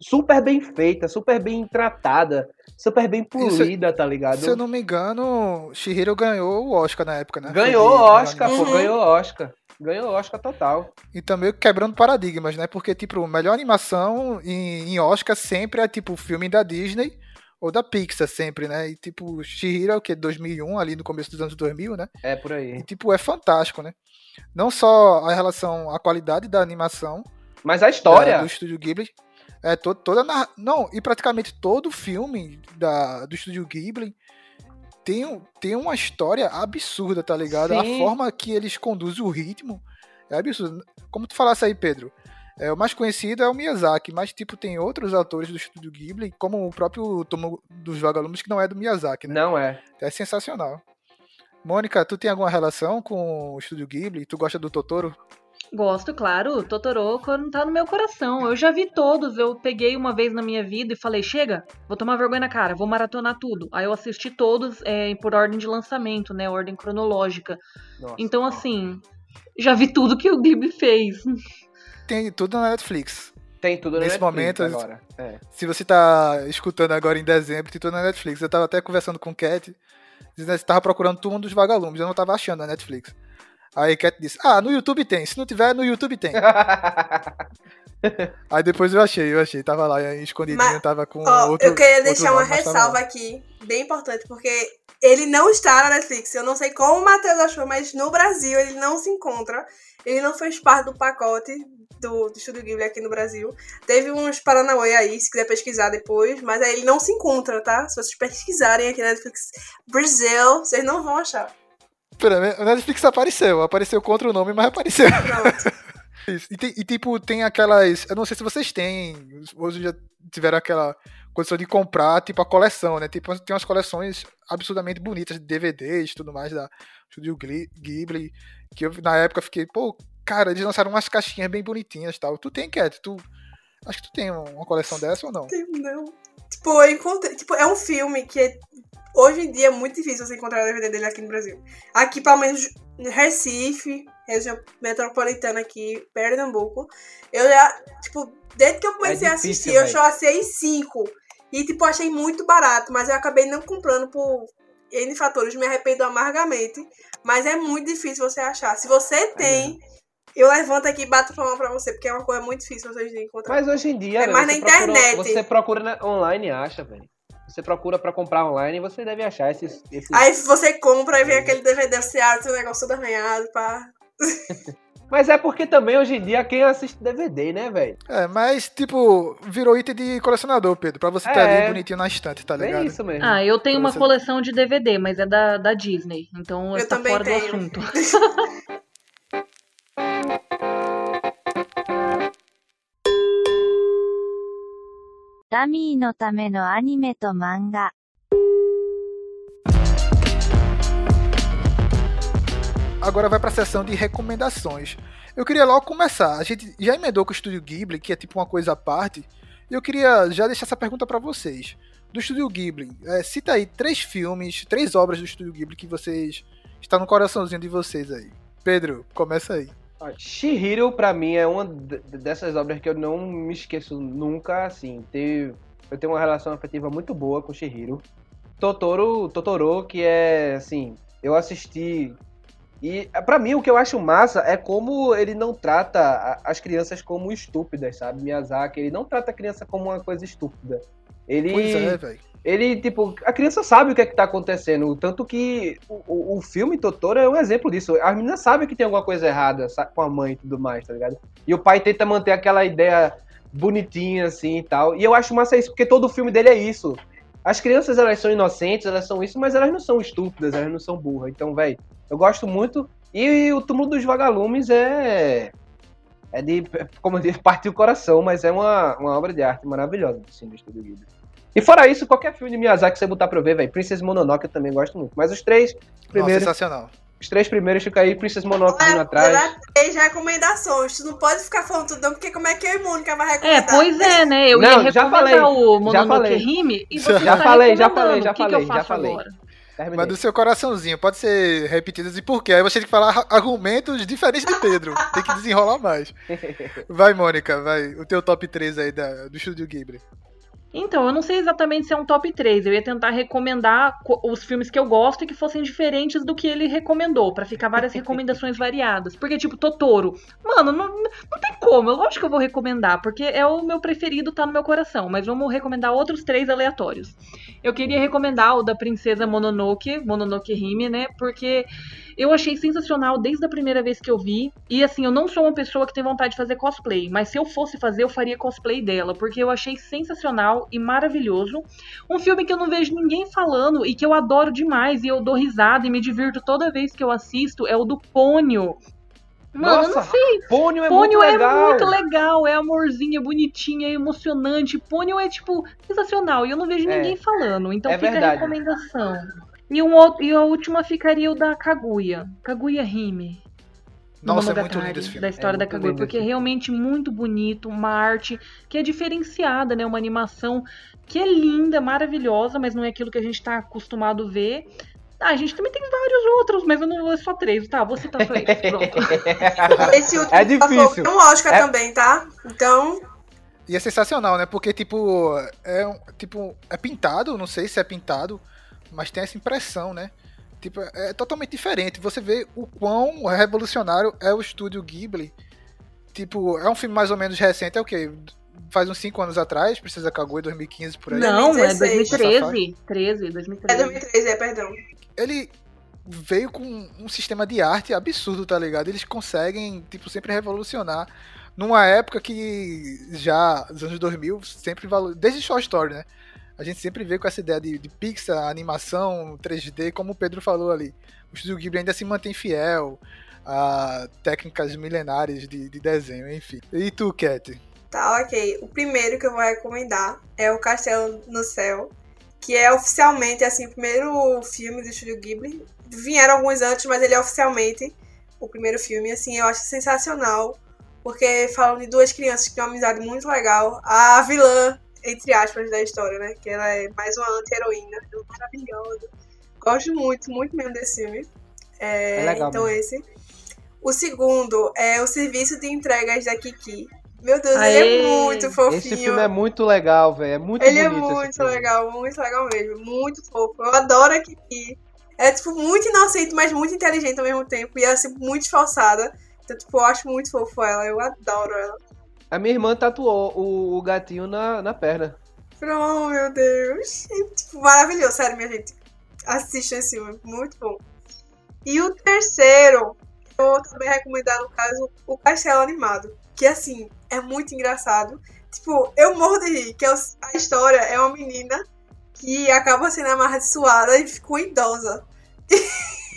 super bem feita, super bem tratada, super bem polida, tá ligado? Se eu não me engano, Shihiro ganhou o Oscar na época, né? Ganhou Foi de- Oscar, pô, Uhum. ganhou Oscar. Ganhou Oscar total. E também quebrando paradigmas, né? Porque, tipo, melhor animação em, em Oscar sempre é, tipo, filme da Disney ou da Pixar, sempre, né? E, tipo, Shihiro é o quê? 2001, ali no começo dos anos 2000, né? É por aí. E, tipo, é fantástico, né? Não só a relação à qualidade da animação Mas a história. da- do Estúdio Ghibli, é to, toda na, não, e praticamente todo filme da, do Estúdio Ghibli tem, tem uma história absurda, tá ligado? A Sim. forma que eles conduzem o ritmo é absurdo. Como tu falasse aí, Pedro, é, o mais conhecido é o Miyazaki, mas tipo tem outros autores do Estúdio Ghibli, como o próprio Tomo dos Vagalumes, que não é do Miyazaki, né? Não é. É sensacional. Mônica, tu tem alguma relação com o Estúdio Ghibli? Tu gosta do Totoro? Gosto, claro. Totoro não tá no meu coração. Eu já vi todos. Eu peguei uma vez na minha vida e falei: chega, vou tomar vergonha na cara, vou maratonar tudo. Aí eu assisti todos é, por ordem de lançamento, né? Ordem cronológica. Nossa. Então, assim, já vi tudo que o Ghibli fez. Tem tudo na Netflix. Tem tudo no nesse Netflix momento, agora. É. Se você tá escutando agora em dezembro, tem tudo na Netflix. Eu tava até conversando com o Cat, dizendo que tava procurando Turma dos Vagalumes, eu não tava achando na Netflix. Aí Cat disse, ah, no YouTube tem, se não tiver, no YouTube tem. [laughs] Aí depois eu achei, eu achei, tava lá escondidinho, Mas, tava com Ó, outro eu queria deixar uma nome, tava ressalva aqui, bem importante, porque ele não está na Netflix. Eu não sei como o Matheus achou, mas no Brasil ele não se encontra. Ele não fez parte do pacote do, do Estúdio Ghibli aqui no Brasil. Teve uns Paranauê aí, se quiser pesquisar depois, mas aí ele não se encontra, tá? Se vocês pesquisarem aqui na Netflix Brasil, vocês não vão achar. Pera, né, a Netflix apareceu, apareceu com outro nome, mas apareceu. [laughs] E, tem- e, tipo, tem aquelas. Eu não sei se vocês têm. Hoje já tiveram aquela condição de comprar, tipo, a coleção, né? Tipo, tem umas coleções absurdamente bonitas de DVDs e tudo mais da Studio Ghibli. Que eu, na época, fiquei, pô, cara, eles lançaram umas caixinhas bem bonitinhas e tal. Tu tem, Cat? Tu. Acho que tu tem uma coleção dessa ou não? Não. Tipo, eu encontrei. Tipo, é um filme que é- hoje em dia é muito difícil você encontrar o DVD dele aqui no Brasil. Aqui, pelo menos, Recife, região metropolitana aqui, Pernambuco. Eu já, tipo, desde que eu comecei É a difícil, assistir, eu véi. só achei cinco. E, tipo, achei muito barato, mas eu acabei não comprando por N fatores, me arrependo amargamente. Mas é muito difícil você achar. Se você tem, eu levanto aqui e bato palma pra você, porque é uma coisa muito difícil vocês encontrar. Mas hoje em dia, É velho, mais na procura- internet. você procura na- online e acha, velho. Você procura pra comprar online e você deve achar esses. esses... Aí você compra e vem aquele DVD, você abre o negócio todo arranhado, pá. [laughs] Mas é porque também hoje em dia quem assiste DVD, né, velho? É, mas, tipo, virou item de colecionador, Pedro. Pra você ter É. ali bonitinho na estante, tá É ligado? isso mesmo. Ah, eu tenho uma Você- coleção de DVD, mas é da, da Disney. Então Eu está também fora do tenho. assunto. [laughs] [laughs] ダミーのためのアニメと漫画。 Agora vai pra seção de recomendações. Eu queria logo começar. A gente já emendou com o Estúdio Ghibli, que é tipo uma coisa à parte. E eu queria já deixar essa pergunta pra vocês. Do Estúdio Ghibli, é, cita aí três filmes, três obras do Estúdio Ghibli que vocês. está no coraçãozinho de vocês aí. Pedro, começa aí. Shihiro, pra mim, é uma dessas obras que eu não me esqueço nunca, assim. Eu tenho uma relação afetiva muito boa com Shihiro. Totoro, Totoro, que é, assim, eu assisti... E, pra mim, o que eu acho massa é como ele não trata as crianças como estúpidas, sabe? Miyazaki, ele não trata a criança como uma coisa estúpida. Ele, Pois é, velho. Ele, tipo, a criança sabe o que é que tá acontecendo. Tanto que o, o, filme Totoro é um exemplo disso. A menina sabe que tem alguma coisa errada sa- com a mãe e tudo mais, tá ligado? E o pai tenta manter aquela ideia bonitinha, assim e tal. E eu acho massa isso, porque todo o filme dele é isso. As crianças, elas são inocentes, elas são isso, mas elas não são estúpidas, elas não são burras. Então, velho, eu gosto muito. E o Túmulo dos Vagalumes é. É de, como eu disse, [laughs] partir o coração, mas é uma, uma obra de arte maravilhosa assim, do Estúdio Ghibli. E fora isso, qualquer filme de Miyazaki que você botar pra eu ver, velho. Princess Mononoke eu também gosto muito. Mas os três Nossa, primeiros, sensacional. os três primeiros fica aí, Princess Mononoke vindo atrás. já três recomendações. Tu não pode ficar falando tudo, não, porque como é que eu e Mônica vai É, recomendar? pois é, né? Eu Não, ia já falei, o já Mononoke falei. Hime e você Já tá falei, já falei, já que que falei, já falei. agora? Terminei. Mas do seu coraçãozinho, pode ser repetidas e por quê? Aí você tem que falar argumentos diferentes de Pedro. [laughs] Tem que desenrolar mais. Vai, Mônica, vai. O teu top 3 aí da, do Estúdio Ghibli. Então, eu não sei exatamente se é um top 3. Eu ia tentar recomendar co- os filmes que eu gosto e que fossem diferentes do que ele recomendou, pra ficar várias [laughs] recomendações variadas. Porque, tipo, Totoro. Mano, não, não tem como. Eu lógico que eu vou recomendar, porque é o meu preferido, tá no meu coração. Mas vamos recomendar outros três aleatórios. Eu queria recomendar o da Princesa Mononoke, Mononoke Hime, né? Porque eu achei sensacional desde a primeira vez que eu vi. E assim, eu não sou uma pessoa que tem vontade de fazer cosplay, mas se eu fosse fazer, eu faria cosplay dela, porque eu achei sensacional e maravilhoso. Um filme que eu não vejo ninguém falando e que eu adoro demais e eu dou risada e me divirto toda vez que eu assisto é o do Pônio. Mano, eu não Nossa, Pônio é Pônio muito é legal. muito legal, é amorzinho, é bonitinho, é emocionante. Pônio é, tipo, sensacional. E eu não vejo É. ninguém falando. Então É fica verdade. a recomendação. E, um outro, e a última ficaria o da Kaguya. Kaguya Hime. Nossa, é muito lindo esse filme. Da história É da Kaguya, porque é realmente muito bonito, uma arte que é diferenciada, né? Uma animação que é linda, maravilhosa, mas não é aquilo que a gente tá acostumado a ver. Ah, a gente também tem vários outros, mas eu não vou só três, tá? Vou citar só pronto. [laughs] Esse último É que passou difícil. um Oscar É- também, tá? Então, E é sensacional, né? Porque, tipo, é, um- tipo, é pintado, não sei se é pintado, mas tem essa impressão, né? Tipo, é totalmente diferente. Você vê o quão revolucionário é o estúdio Ghibli. Tipo, é um filme mais ou menos recente, é o quê? Faz uns 5 anos atrás, Precisa Kaguya, 2015, por aí. Não, é 2016. 2013. 13, é 2013. 2013, é, perdão. ele veio com um sistema de arte absurdo, tá ligado? Eles conseguem, tipo, sempre revolucionar. Numa época que já, nos anos 2000, sempre valor... desde Toy Story, né? A gente sempre veio com essa ideia de, de Pixar, animação, 3D, como o Pedro falou ali. O Estúdio Ghibli ainda se mantém fiel a técnicas milenares de, de desenho, enfim. E tu, Cat? Tá, ok. O primeiro que eu vou recomendar é o Castelo no Céu, que é oficialmente, assim, o primeiro filme do Estúdio Ghibli. Vieram alguns antes, mas ele é oficialmente o primeiro filme. Assim, eu acho sensacional, porque falam de duas crianças que têm uma amizade muito legal. A vilã, entre aspas, da história, né? Que ela é mais uma anti-heroína. É Maravilhosa. Gosto muito, muito mesmo desse filme. É, É legal então esse. O segundo é o serviço de entregas da Kiki. Meu Deus, ele Aê! é muito fofinho. Esse filme é muito legal, velho. É muito Ele é muito legal, muito legal mesmo. Muito fofo. Eu adoro a Kiki. É, tipo, muito inocente, mas muito inteligente ao mesmo tempo. E ela, assim, muito esforçada. Então, tipo, eu acho muito fofo ela. Eu adoro ela. A minha irmã tatuou o, o gatinho na, na perna. Oh, meu Deus. Tipo, maravilhoso. Sério, minha gente. Assistam esse filme. Muito bom. E o terceiro, eu vou também recomendar, no caso, o Castelo Animado. Que, assim, é muito engraçado. Tipo, eu morro de rir. Que é a história é uma menina que acaba sendo amaldiçoada e ficou idosa.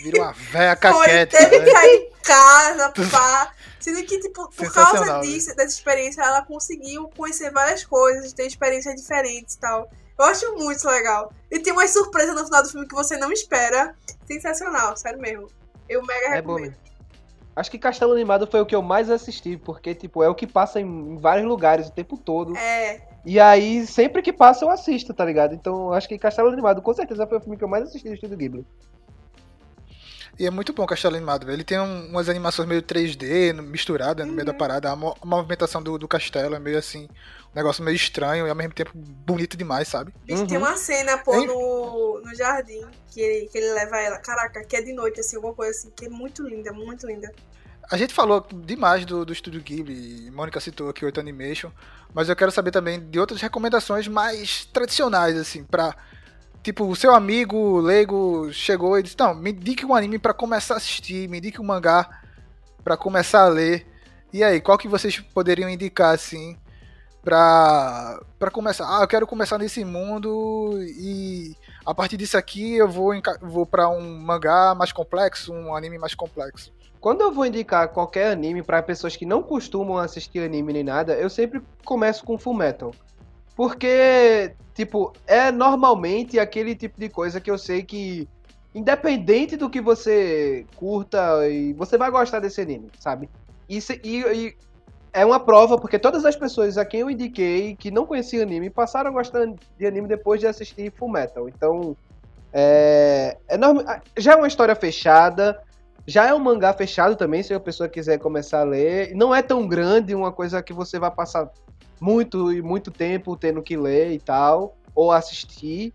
Vira uma véia Foi, caquete. teve né? que cair em casa, pá. Sendo que, tipo, por causa né? disso, dessa experiência, ela conseguiu conhecer várias coisas, ter experiências diferentes e tal. Eu acho muito legal. E tem uma surpresa no final do filme que você não espera. Sensacional, sério mesmo. Eu mega É bom recomendo. mesmo. Acho que Castelo Animado foi o que eu mais assisti, porque, tipo, é o que passa em, em vários lugares o tempo todo. É, E aí, sempre que passa, eu assisto, tá ligado? Então, acho que Castelo Animado, com certeza, foi o filme que eu mais assisti do Estúdio Ghibli. E é muito bom o Castelo Animado, velho. Ele tem um- umas animações meio 3D, no- misturada no meio da Uhum. parada. A, mo- a movimentação do, do castelo é meio assim, um negócio meio estranho e ao mesmo tempo bonito demais, sabe? bicho, tem Uhum. uma cena, pô, no, no jardim, que ele, que ele leva ela. Caraca, que é de noite, assim, alguma coisa assim, que é muito linda, muito linda. A gente falou demais do, do estúdio Ghibli, Mônica citou aqui 8 Animation, mas eu quero saber também de outras recomendações mais tradicionais, assim, pra. Tipo, o seu amigo leigo chegou e disse: Não, me indique um anime pra começar a assistir, me indique um mangá pra começar a ler. E aí, qual que vocês poderiam indicar, assim, pra, pra começar? Ah, eu quero começar nesse mundo e a partir disso aqui eu vou, vou pra um mangá mais complexo, um anime mais complexo. Quando eu vou indicar qualquer anime pra pessoas que não costumam assistir anime nem nada, eu sempre começo com Full Metal. Porque, tipo, é normalmente aquele tipo de coisa que eu sei que, independente do que você curta, e você vai gostar desse anime, sabe? E, e- e é uma prova, porque todas as pessoas a quem eu indiquei que não conheciam anime passaram a gostar de anime depois de assistir Full Metal. Então, é, é norma- já é uma história fechada, já é um mangá fechado também, se a pessoa quiser começar a ler. Não é tão grande, uma coisa que você vai passar muito e muito tempo tendo que ler e tal, ou assistir.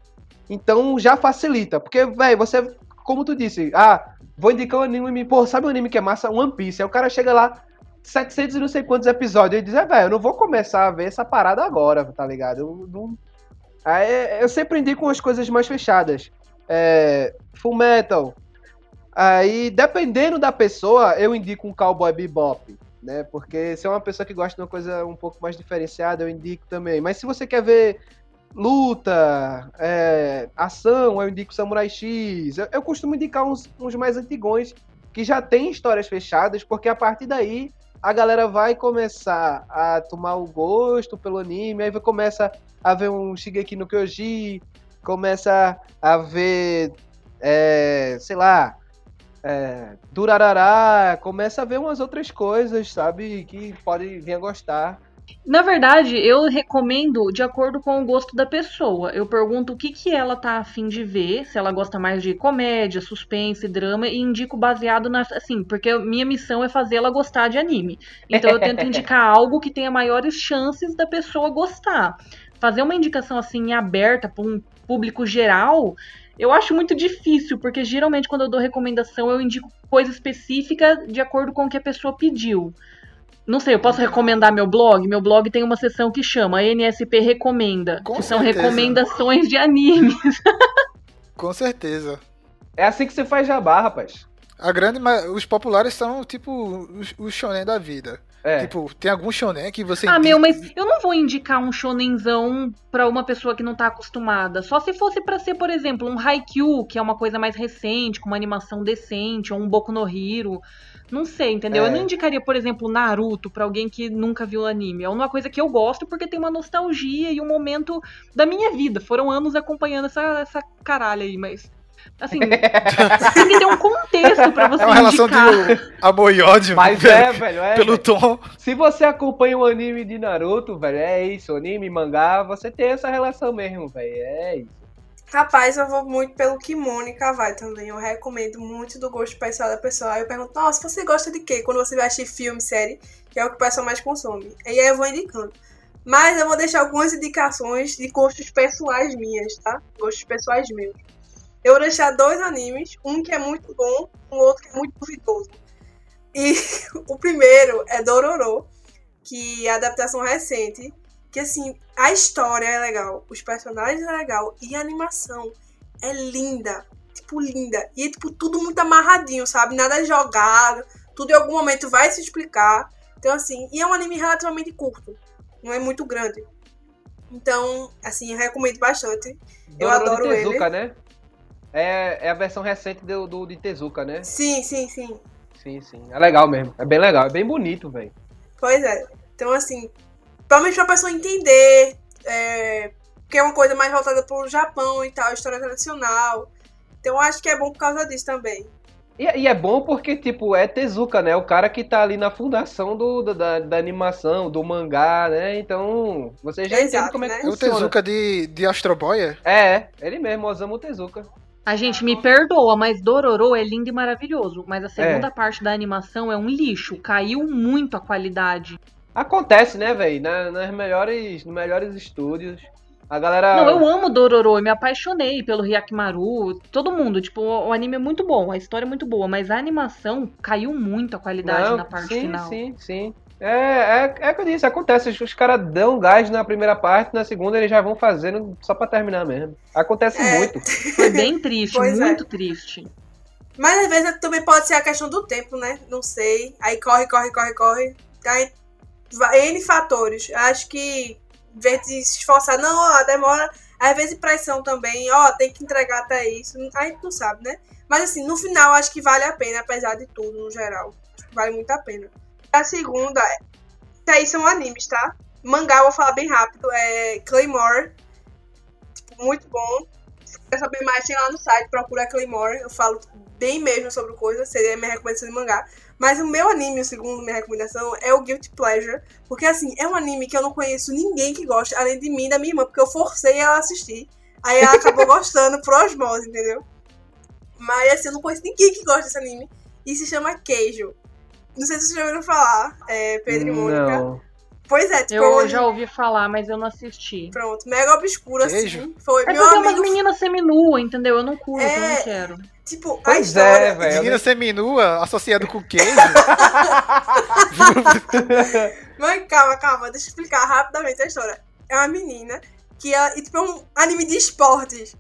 Então já facilita, porque, velho, você, como tu disse, ah, vou indicar um anime, pô, sabe um anime que é massa? One Piece. Aí o cara chega lá, 700 e não sei quantos episódios, e diz, é, velho, eu não vou começar a ver essa parada agora, tá ligado? Eu, não... Aí, eu sempre indico umas coisas mais fechadas. É, Full Metal, Aí, dependendo da pessoa, eu indico um Cowboy Bebop, né? Porque se é uma pessoa que gosta de uma coisa um pouco mais diferenciada, eu indico também. Mas se você quer ver luta, é, ação, eu indico Samurai X. Eu, eu costumo indicar uns, uns mais antigões que já tem histórias fechadas, porque a partir daí a galera vai começar a tomar o gosto pelo anime, aí vai começa a ver um Shigeki no Kyoji, começa a ver, é, sei lá, é, Durarará, começa a ver umas outras coisas, sabe, que pode vir a gostar. Na verdade, eu recomendo de acordo com o gosto da pessoa. Eu pergunto o que, que ela tá afim de ver, se ela gosta mais de comédia, suspense, drama, e indico baseado na. Assim, porque minha missão é fazer ela gostar de anime. Então eu tento [laughs] indicar algo que tenha maiores chances da pessoa gostar. Fazer uma indicação assim aberta para um público geral, eu acho muito difícil, porque geralmente quando eu dou recomendação, eu indico coisa específica de acordo com o que a pessoa pediu. Não sei, eu posso recomendar meu blog? Meu blog tem uma seção que chama NSP Recomenda, Com que são certeza. recomendações de anime. [laughs] Com certeza. É assim que você faz jabá, rapaz. A grande, os populares são tipo os, os shonen da vida. É. Tipo, tem algum shonen que você Ah, meu, mas eu não vou indicar um shonenzão pra uma pessoa que não tá acostumada. Só se fosse pra ser, por exemplo, um Haikyuu, que é uma coisa mais recente, com uma animação decente, ou um Boku no Hero. Não sei, entendeu? É. Eu não indicaria, por exemplo, Naruto pra alguém que nunca viu anime. É uma coisa que eu gosto porque tem uma nostalgia e um momento da minha vida. Foram anos acompanhando essa, essa caralho aí, mas. Assim, tem que ter um contexto pra você É uma relação indicar. de amor e ódio Mas pelo, é, velho, é. pelo velho. tom. Se você acompanha o anime de Naruto, velho, é isso. Anime, mangá, você tem essa relação mesmo, velho. É isso. Rapaz, eu vou muito pelo que Mônica vai também. Eu recomendo muito do gosto pessoal da pessoa. Aí eu pergunto, nossa, você gosta de quê? Quando você vai assistir filme, série, que é o que o pessoal mais consome. E aí eu vou indicando. Mas eu vou deixar algumas indicações de gostos pessoais minhas, tá? Gostos pessoais meus. Eu vou deixar dois animes, um que é muito bom, um outro que é muito duvidoso. E [laughs] o primeiro é Dororo, que é a adaptação recente, que assim, a história é legal, os personagens é legal e a animação é linda, tipo linda. E é tipo tudo muito amarradinho, sabe? Nada jogado, tudo em algum momento vai se explicar. Então assim, e é um anime relativamente curto, não é muito grande. Então, assim, eu recomendo bastante. Eu Dororo de adoro ele. Tezuka, né? É, é a versão recente do, do de Tezuka, né? Sim, sim, sim. Sim, sim. É legal mesmo. É bem legal. É bem bonito, velho. Pois é. Então, assim, provavelmente pra pessoa entender, é, que é uma coisa mais voltada pro Japão e tal, história tradicional. Então, eu acho que é bom por causa disso também. E, e é bom porque, tipo, é Tezuka, né? O cara que tá ali na fundação do, do- da, da animação, do mangá, né? Então, você já Exato, entende como é que né? É o funciona. Tezuka de, de Astro Boy, é? É, é, ele mesmo, Osamu Tezuka. A gente me perdoa, mas Dororo é lindo e maravilhoso. Mas a segunda parte da animação é um lixo. Caiu muito a qualidade. Acontece, né, velho? Na, nas melhores, nos melhores estúdios. A galera. Não, eu amo Dororo, eu me apaixonei pelo Hyakimaru, todo mundo, tipo, o, o anime é muito bom, a história é muito boa, mas a animação caiu muito a qualidade Não, na parte sim, final. Sim, sim, É, é, é o que eu disse, acontece. Os, os caras dão gás na primeira parte, na segunda eles já vão fazendo só pra terminar mesmo. Acontece É. muito. [laughs] Foi bem triste, Pois é. muito triste. Mas às vezes também pode ser a questão do tempo, né? Não sei. Aí corre, corre, corre, corre. Aí, N fatores. Acho que, em vez de se esforçar, não, ó, demora. Às vezes pressão também, ó, tem que entregar até isso. A gente não sabe, né? Mas assim, no final acho que vale a pena, apesar de tudo, no geral. Acho que vale muito a pena. A segunda, é- isso aí são animes, tá? Mangá, vou falar bem rápido, é Claymore. Tipo, muito bom. Se quer saber mais, tem lá no site, procura Claymore. Eu falo bem mesmo sobre coisa, seria minha recomendação de mangá. Mas o meu anime, o segundo minha recomendação, é o Guilty Pleasure. Porque assim, é um anime que eu não conheço ninguém que gosta, além de mim e da minha irmã, porque eu forcei ela a assistir. Aí ela acabou [laughs] gostando por osmose, entendeu? Mas assim, eu não conheço ninguém que gosta desse anime. E se chama Queijo. Não sei se vocês já ouviram falar, é, Pedro e Mônica. Pois é, tipo, é Eu já ouvi falar, mas eu não assisti. Pronto, mega obscuro Queijo? assim. Foi É meu porque é umas amigo. meninas seminua, entendeu? Eu não curto, eu É. não quero. Tipo, a Pois história. é, velho. Menina seminua associado com queijo. [laughs] Mas calma, calma, deixa eu explicar rapidamente a história. É uma menina que ela, e, tipo, é um anime de esportes.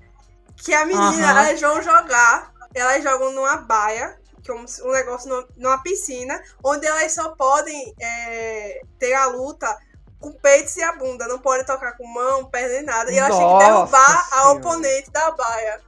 Que a menina, Aham. elas vão jogar, elas jogam numa baia, que é um, um negócio no- numa piscina, onde elas só podem é, ter a luta com o peito e a bunda. Não podem tocar com mão, perna nem nada. E elas têm que Nossa derrubar a Senhora. oponente da baia.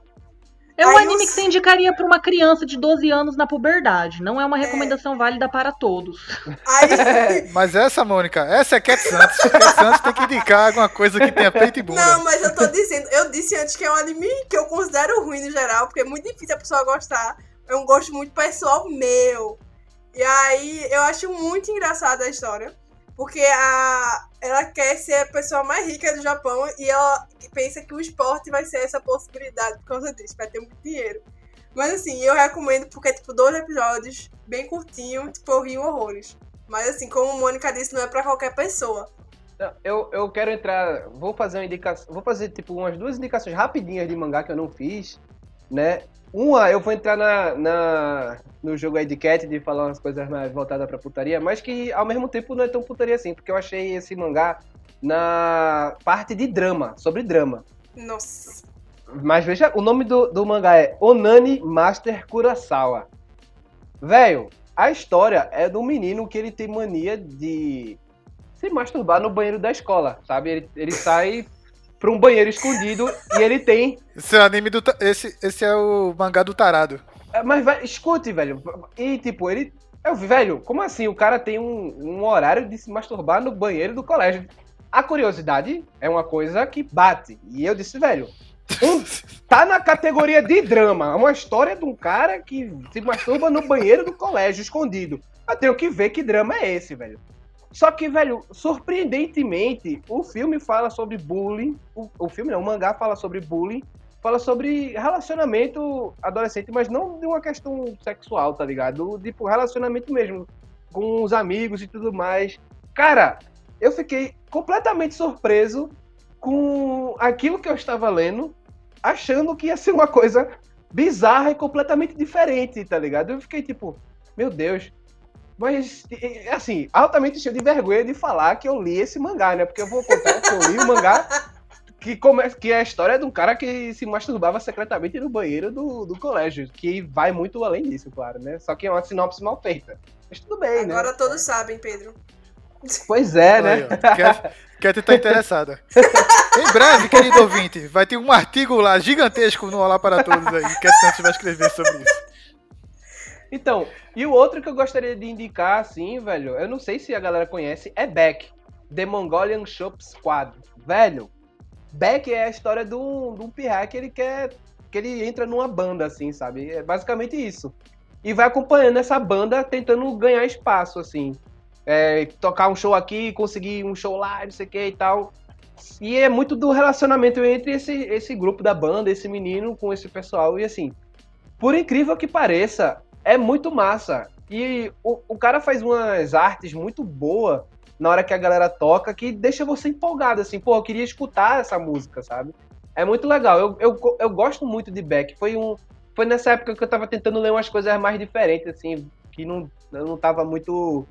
É um Aí anime os- que você indicaria pra uma criança de 12 anos na puberdade. Não é uma recomendação válida para todos. Aí. [laughs] Mas essa, Mônica, essa é Cat Santos. Cat Santos tem que indicar alguma coisa que tenha peito e bunda. Não, mas eu tô dizendo, eu disse antes que é um anime que eu considero ruim no geral, porque é muito difícil a pessoa gostar. É um gosto muito pessoal meu. E aí eu acho muito engraçada a história. Porque a, ela quer ser a pessoa mais rica do Japão e ela pensa que o esporte vai ser essa possibilidade por causa disso, vai ter muito dinheiro. Mas assim, eu recomendo porque é tipo dois episódios, bem curtinho, tipo, eu horrores. Mas assim, como a Mônica disse, não é pra qualquer pessoa. Eu, eu quero entrar. Vou fazer uma indicação. Vou fazer tipo umas duas indicações rapidinhas de mangá que eu não fiz, né? Uma, eu vou entrar na, na, no jogo aí de Cat, de falar umas coisas mais voltadas pra putaria, mas que ao mesmo tempo não é tão putaria assim, porque eu achei esse mangá na parte de drama, sobre drama. Nossa. Mas veja, o nome do, do mangá é Onani Master Kurosawa. Velho, a história é de um menino que ele tem mania de se masturbar no banheiro da escola, sabe? Ele, ele sai pra um banheiro escondido e ele tem. Esse é o anime do. Esse, esse é o mangá do tarado. É, Mas, escute, velho. E, tipo, ele. Eu, velho, como assim? O cara tem um, um horário de se masturbar no banheiro do colégio. A curiosidade é uma coisa que bate. E eu disse, velho, um- [laughs] tá na categoria de drama. É uma história de um cara que se masturba no banheiro do colégio, escondido. Eu tenho que ver que drama é esse, velho. Só que, velho, surpreendentemente, o filme fala sobre bullying. O, o filme não, o mangá fala sobre bullying fala sobre relacionamento adolescente, mas não de uma questão sexual, tá ligado? Tipo, relacionamento mesmo, com os amigos e tudo mais. Cara, eu fiquei completamente surpreso com aquilo que eu estava lendo, achando que ia ser uma coisa bizarra e completamente diferente, tá ligado? Eu fiquei tipo, meu Deus. Mas, assim, altamente cheio de vergonha de falar que eu li esse mangá, né? Porque eu vou contar que eu li o mangá [laughs] que, come... que é a história de um cara que se masturbava secretamente no banheiro do, do colégio. Que vai muito além disso, claro, né? Só que é uma sinopse mal feita. Mas tudo bem, né? Agora todos sabem, Pedro. Pois é, Aí, né? Cat, Cat tá interessada. em breve, querido ouvinte, vai ter um artigo lá gigantesco no Olá para Todos aí. Cat Santos vai escrever sobre isso. Então, e o outro que eu gostaria de indicar, assim, velho, eu não sei se a galera conhece, é Beck, The Mongolian Shop Squad. Velho, Beck é a história de um, de um pirra que ele quer. que ele entra numa banda, assim, sabe? É basicamente isso. E vai acompanhando essa banda tentando ganhar espaço, assim. É, tocar um show aqui, conseguir um show lá, não sei o que e tal. E é muito do relacionamento entre esse, esse grupo da banda, esse menino com esse pessoal. E assim, por incrível que pareça, é muito massa. E o, o cara faz umas artes muito boas na hora que a galera toca que deixa você empolgado, assim, pô, eu queria escutar essa música, sabe? É muito legal. Eu, eu, eu gosto muito de Beck. Foi, um, foi nessa época que eu tava tentando ler umas coisas mais diferentes, assim, que não, eu não tava muito.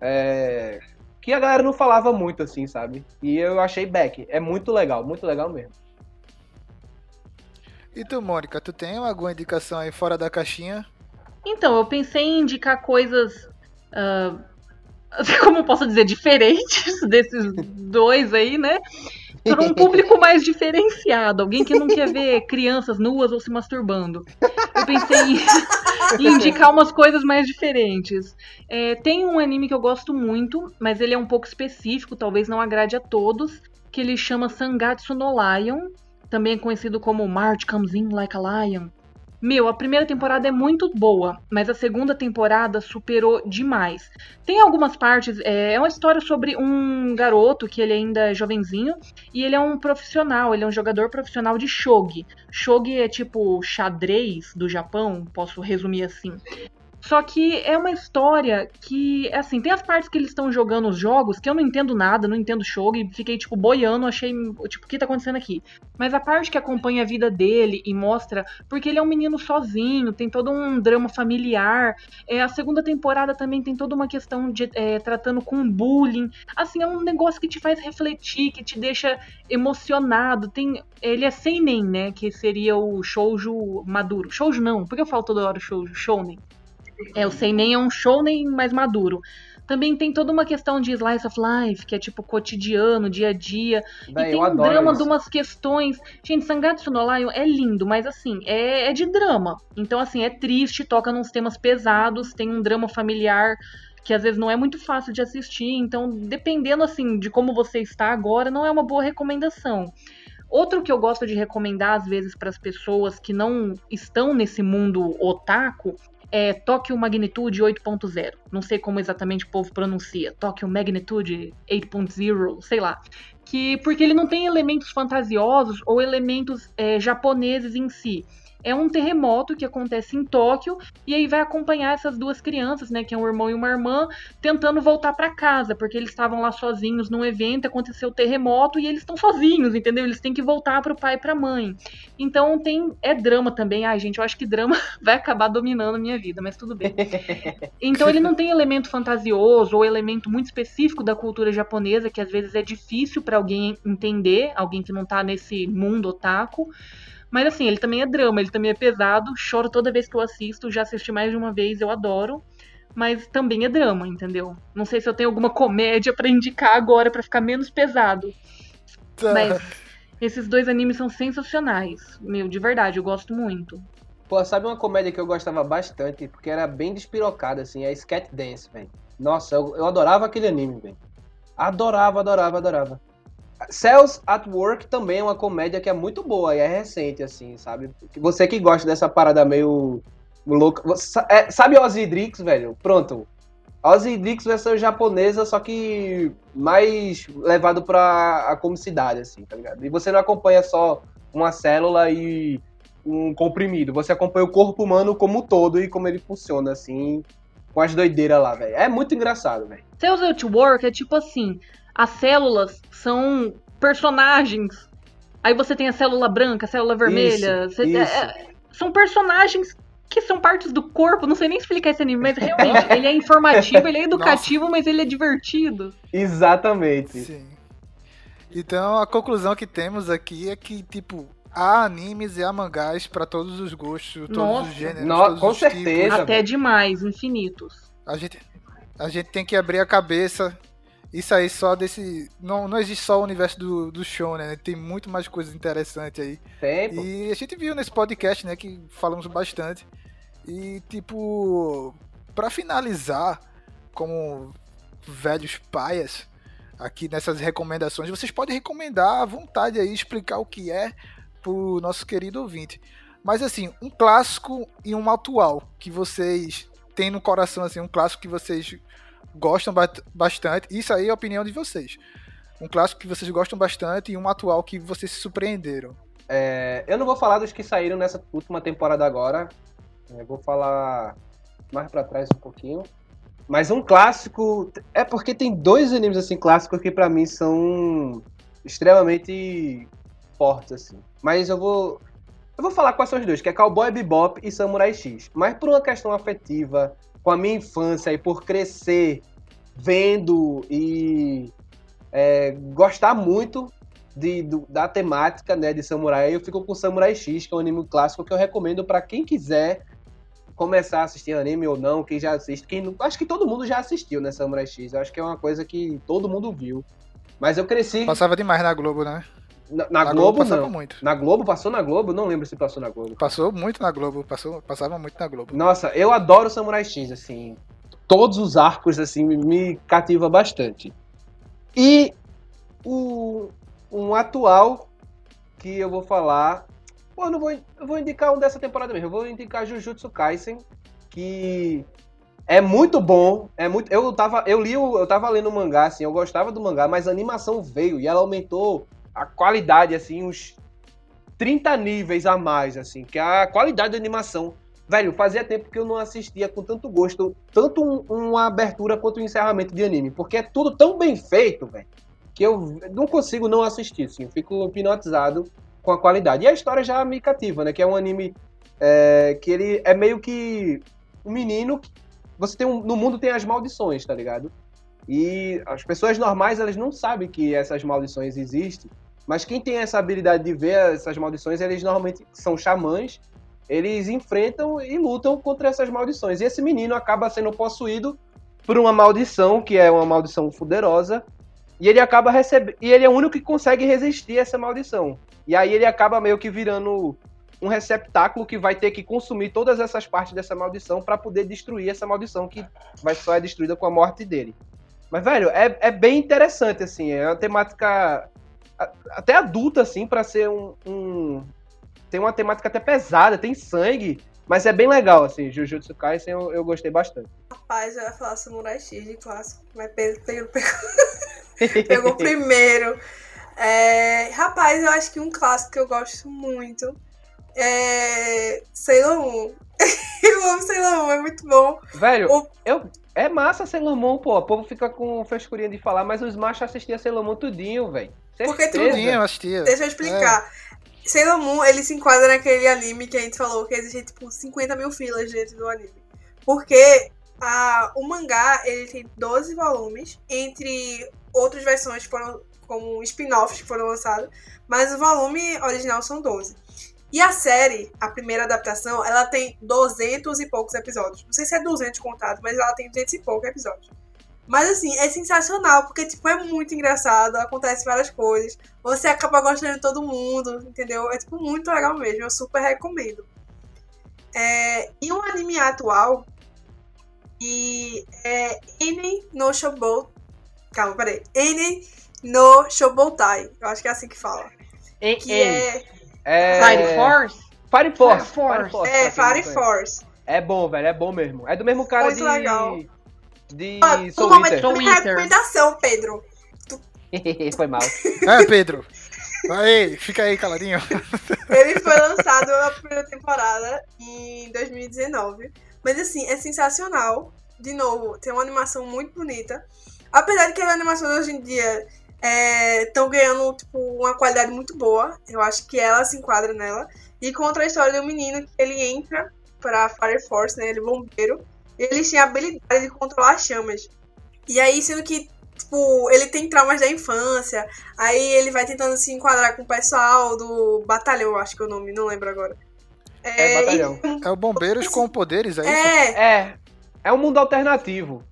é, que a galera não falava muito, assim, sabe? E eu achei Beck. É muito legal, muito legal mesmo. E tu, Mônica, tu tem alguma indicação aí fora da caixinha? Então, eu pensei em indicar coisas. ah, [laughs] como posso dizer, diferentes [laughs] desses dois aí, né? Para um público mais diferenciado, alguém que não quer ver crianças nuas ou se masturbando. Eu pensei em, [laughs] em indicar umas coisas mais diferentes. É, tem um anime que eu gosto muito, mas ele é um pouco específico, talvez não agrade a todos, que ele chama Sangatsu no Lion, também conhecido como March Comes In Like a Lion. Meu, a primeira temporada é muito boa, mas a segunda temporada superou demais. Tem algumas partes, é, é uma história sobre um garoto que ele ainda é jovenzinho e ele é um profissional, ele é um jogador profissional de shogi. Shogi é tipo xadrez do Japão, posso resumir assim. Só que é uma história que, assim, tem as partes que eles estão jogando os jogos que eu não entendo nada, não entendo shogi, fiquei, tipo, boiando, achei, tipo, o que tá acontecendo aqui? Mas a parte que acompanha a vida dele e mostra, porque ele é um menino sozinho, tem todo um drama familiar. É, a segunda temporada também tem toda uma questão de é, tratando com bullying. Assim, é um negócio que te faz refletir, que te deixa emocionado. Tem, ele é seinen, né? Que seria o shoujo maduro. Shoujo não, por que eu falo toda hora shoujo? Shounen. É, o seinen é um shounen mais maduro. Também tem toda uma questão de slice of life, que é tipo cotidiano, dia a dia. E tem um drama isso. de umas questões. Gente, Sangatsu no Lion é lindo, mas assim, é, é de drama. Então, assim, é triste, toca nos temas pesados, tem um drama familiar que às vezes não é muito fácil de assistir. Então, dependendo assim de como você está agora, não é uma boa recomendação. Outro que eu gosto de recomendar às vezes para as pessoas que não estão nesse mundo otaku é Tokyo Magnitude 8.0. Não sei como exatamente o povo pronuncia. Tokyo Magnitude 8.0, sei lá. Que, porque ele não tem elementos fantasiosos ou elementos é, japoneses em si. É um terremoto que acontece em Tóquio e aí vai acompanhar essas duas crianças, né, que é um irmão e uma irmã, tentando voltar para casa, porque eles estavam lá sozinhos num evento, aconteceu o terremoto e eles estão sozinhos, entendeu? Eles têm que voltar pro pai e pra mãe. Então tem é drama também. Ai, gente, eu acho que drama [laughs] vai acabar dominando a minha vida, mas tudo bem. [laughs] Então ele não tem elemento fantasioso ou elemento muito específico da cultura japonesa que às vezes é difícil para alguém entender, alguém que não tá nesse mundo otaku. Mas assim, ele também é drama, ele também é pesado, choro toda vez que eu assisto, já assisti mais de uma vez, eu adoro. Mas também é drama, entendeu? Não sei se eu tenho alguma comédia pra indicar agora pra ficar menos pesado. Tá. Mas esses dois animes são sensacionais. Meu, de verdade, eu gosto muito. Pô, sabe uma comédia que eu gostava bastante, porque era bem despirocada, assim, é Scat Dance, velho. Nossa, eu, eu adorava aquele anime, velho. Adorava, adorava, adorava. Cells at Work também é uma comédia que é muito boa e é recente, assim, sabe? Você que gosta dessa parada meio louca. É, sabe Ozzy Drix, velho? Pronto. Ozzy Drix versão japonesa, só que mais levado pra a comicidade, assim, tá ligado? E você não acompanha só uma célula e um comprimido. Você acompanha o corpo humano como um todo e como ele funciona, assim, com as doideiras lá, velho. É muito engraçado, velho. Cells at Work é tipo assim: as células são personagens. Aí você tem a célula branca, a célula vermelha. você- isso. é- é- são personagens que são partes do corpo. Não sei nem explicar esse anime, mas [laughs] realmente ele é informativo, ele é educativo, mas ele é divertido. Exatamente. Sim. Então a conclusão que temos aqui é que, tipo, há animes e há mangás pra todos os gostos, todos Nossa. os gêneros. No- todos com os tipos. certeza. Até demais, infinitos. A gente, a gente tem que abrir a cabeça e sair só desse. Não, não existe só o universo do, do shonen, né? Tem muito mais coisas interessantes aí. Tempo. E a gente viu nesse podcast, né, que falamos bastante. E, tipo, pra finalizar, como velhos paias, aqui nessas recomendações, vocês podem recomendar à vontade aí, explicar o que é pro nosso querido ouvinte. Mas, assim, um clássico e um atual que vocês têm no coração, assim, um clássico que vocês gostam ba- bastante. Isso aí é a opinião de vocês. Um clássico que vocês gostam bastante e um atual que vocês se surpreenderam. É, eu não vou falar dos que saíram nessa última temporada agora. Eu vou falar mais pra trás um pouquinho. Mas um clássico. É porque tem dois animes assim clássicos que pra mim são extremamente fortes assim. Mas eu vou eu vou falar quais são os dois, que é Cowboy Bebop e Samurai X. Mas por uma questão afetiva, com a minha infância e por crescer vendo e é, gostar muito de, do- da temática né, de Samurai, eu fico com Samurai X, que é um anime clássico que eu recomendo pra quem quiser começar a assistir anime ou não, quem já assiste, quem não, acho que todo mundo já assistiu, né, Samurai X. Eu acho que é uma coisa que todo mundo viu. Mas eu cresci Passava demais na Globo, né? Na, na Globo, passava não. muito. Na Globo passou na Globo, não lembro se passou na Globo. Passou muito na Globo, passou, passava muito na Globo. Nossa, eu adoro Samurai X, assim. Todos os arcos, assim, me- me cativa bastante. E o, um atual que eu vou falar. Pô, eu não vou, eu vou indicar um dessa temporada mesmo. Eu vou indicar Jujutsu Kaisen, que é muito bom. É muito. Eu tava, eu li, eu tava lendo o mangá, assim, eu gostava do mangá, mas a animação veio e ela aumentou a qualidade, assim, uns 30 níveis a mais, assim, que a qualidade da animação. Velho, fazia tempo que eu não assistia com tanto gosto, tanto um- uma abertura quanto um encerramento de anime, porque é tudo tão bem feito, velho, que eu não consigo não assistir, assim, eu fico hipnotizado com a qualidade. E a história já me cativa, né, que é um anime é, que ele é meio que um menino que você tem um, no mundo tem as maldições, tá ligado? E as pessoas normais, elas não sabem que essas maldições existem, mas quem tem essa habilidade de ver essas maldições, eles normalmente são xamãs, eles enfrentam e lutam contra essas maldições. E esse menino acaba sendo possuído por uma maldição, que é uma maldição poderosa, e ele acaba recebendo. E ele é o único que consegue resistir a essa maldição. E aí ele acaba meio que virando um receptáculo que vai ter que consumir todas essas partes dessa maldição para poder destruir essa maldição que vai só é destruída com a morte dele. Mas, velho, é, é bem interessante, assim. É uma temática até adulta, assim, pra ser um, um- Tem uma temática até pesada, tem sangue, mas é bem legal, assim. Jujutsu Kaisen eu, eu gostei bastante. Rapaz, eu ia falar Samurai X de clássico, mas Pedro pegou, pegou, [laughs] pegou [laughs] primeiro. É, rapaz, eu acho que um clássico que eu gosto muito é Sailor Moon. [laughs] eu amo Sailor Moon, é muito bom. Velho, O- eu, é massa Sailor Moon, pô. O povo fica com frescurinha de falar, mas os machos assistiam Sailor Moon tudinho, velho. Porque Certeza. Tudinho, eu assistia. Deixa eu explicar. Sailor Moon, ele se enquadra naquele anime que a gente falou que existe tipo 50 mil filas dentro do anime. Porque a, o mangá, ele tem 12 volumes, entre outras versões que foram como spin-offs que foram lançados, mas o volume original são 12. E a série, a primeira adaptação, ela tem 200 e poucos episódios. Não sei se é 200 contado, mas ela tem 200 e poucos episódios. Mas assim, é sensacional, porque tipo, é muito engraçado, acontece várias coisas. Você acaba gostando de todo mundo, entendeu? É tipo muito legal mesmo, eu super recomendo. É, e um anime atual e é Enen no Shobou. Calma, peraí. Enen no Shoboutai. Eu acho que é assim que fala. Em- Que é, é... Fire Force? Fire Force. Fire Force. Force, é Fire não conhece. Force. É bom, velho, é bom mesmo. É do mesmo cara Muito de. legal. De Ah, Soul um momento Eater. Soul minha Eater. recomendação, Pedro. [laughs] Foi mal. É, Pedro. Aí, fica aí caladinho. [laughs] Ele foi lançado na primeira temporada em 2019. Mas assim, é sensacional. De novo, tem uma animação muito bonita. Apesar de que as animações hoje em dia estão ganhando tipo, uma qualidade muito boa. Eu acho que ela se enquadra nela. E conta a história de um menino que ele entra pra Fire Force, né? Ele é bombeiro. E ele tinha a habilidade de controlar chamas. E aí, sendo que, tipo, ele tem traumas da infância. Aí ele vai tentando se enquadrar com o pessoal do batalhão, acho que é o nome, não lembro agora. É, batalhão. É o Bombeiros [laughs] com poderes, é isso? É, É. É um mundo alternativo.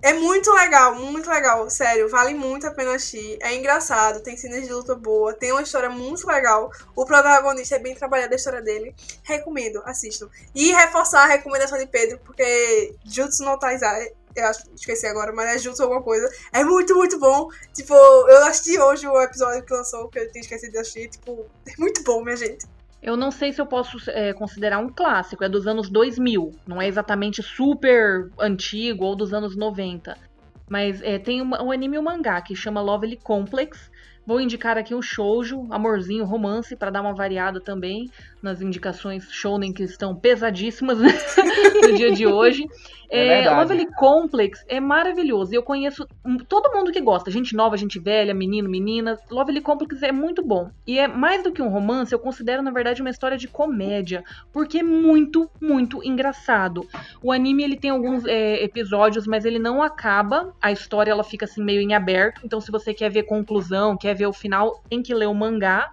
É muito legal, muito legal, sério, vale muito a pena assistir. É engraçado, tem cenas de luta boa, tem uma história muito legal. O protagonista é bem trabalhado a história dele. Recomendo, assistam. E reforçar a recomendação de Pedro, porque Jutsu no Taizai, eu acho, esqueci agora, mas é Jutsu alguma coisa. É muito, muito bom. Tipo, eu assisti hoje o episódio que lançou, que eu tinha esquecido de assistir. Tipo, é muito bom, minha gente. Eu não sei se eu posso é, considerar um clássico, é dos anos 2000, não é exatamente super antigo ou dos anos 90. Mas é, tem um anime e um mangá que chama Lovely Complex. Vou indicar aqui um shoujo, amorzinho, romance, pra dar uma variada também nas indicações shounen que estão pesadíssimas [laughs] no dia de hoje. É É. Lovely Complex é maravilhoso. Eu conheço todo mundo que gosta, gente nova, gente velha, menino, menina. Lovely Complex é muito bom. E é mais do que um romance, eu considero na verdade uma história de comédia, porque é muito, muito engraçado. O anime ele tem alguns é, episódios, mas ele não acaba. A história ela fica assim meio em aberto. Então se você quer ver conclusão, quer ver o final, tem que ler o mangá.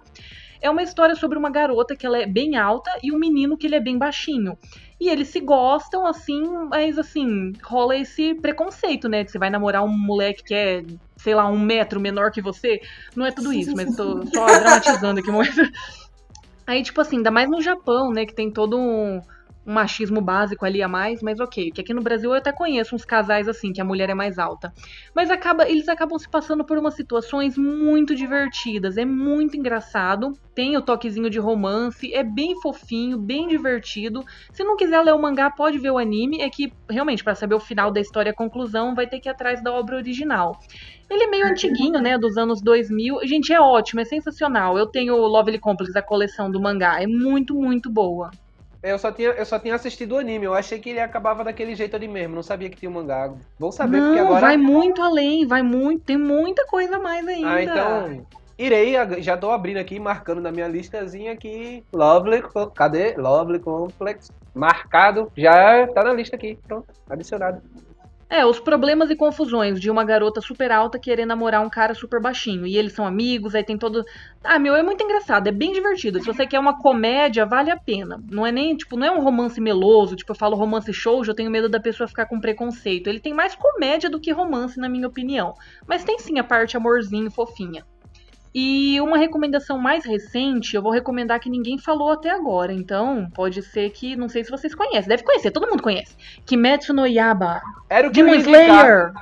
É uma história sobre uma garota que ela é bem alta e um menino que ele é bem baixinho. E eles se gostam, assim, mas assim, rola esse preconceito, né? Que você vai namorar um moleque que é, sei lá, um metro menor que você. Não é tudo isso, mas tô só dramatizando aqui muito. [laughs] Aí, tipo assim, ainda mais no Japão, né? Que tem todo um, um machismo básico ali a mais, mas ok. Que aqui no Brasil eu até conheço uns casais assim, que a mulher é mais alta. Mas acaba, eles acabam se passando por umas situações muito divertidas. É muito engraçado. Tem o toquezinho de romance. É bem fofinho, bem divertido. Se não quiser ler o mangá, pode ver o anime. É que, realmente, pra saber o final da história e a conclusão, vai ter que ir atrás da obra original. Ele é meio antiguinho, né? Dos anos 2000. Gente, é ótimo, é sensacional. Eu tenho o Lovely Complex, a coleção do mangá. É muito, muito boa. Eu só, tinha, eu só tinha assistido o anime, eu achei que ele acabava daquele jeito ali mesmo, não sabia que tinha um mangá. Vou saber, porque Não, agora. vai muito além, vai muito. Tem muita coisa a mais ainda. Ah, então. Irei, já tô abrindo aqui, marcando na minha listazinha aqui. Lovely, cadê? Lovely Complex. Marcado, já tá na lista aqui, pronto, adicionado. É, os problemas e confusões de uma garota super alta querer namorar um cara super baixinho. E eles são amigos, aí tem todo. Ah, meu, é muito engraçado, é bem divertido. Se você quer uma comédia, vale a pena. Não é nem, tipo, não é um romance meloso, tipo, eu falo romance show, eu tenho medo da pessoa ficar com preconceito. Ele tem mais comédia do que romance, na minha opinião. Mas tem sim a parte amorzinho, fofinha. E uma recomendação mais recente, eu vou recomendar que ninguém falou até agora. Então, pode ser que. Não sei se vocês conhecem. Deve conhecer, todo mundo conhece. Kimetsu no Yaba. Era o que eu Demon ia indicar. Slayer.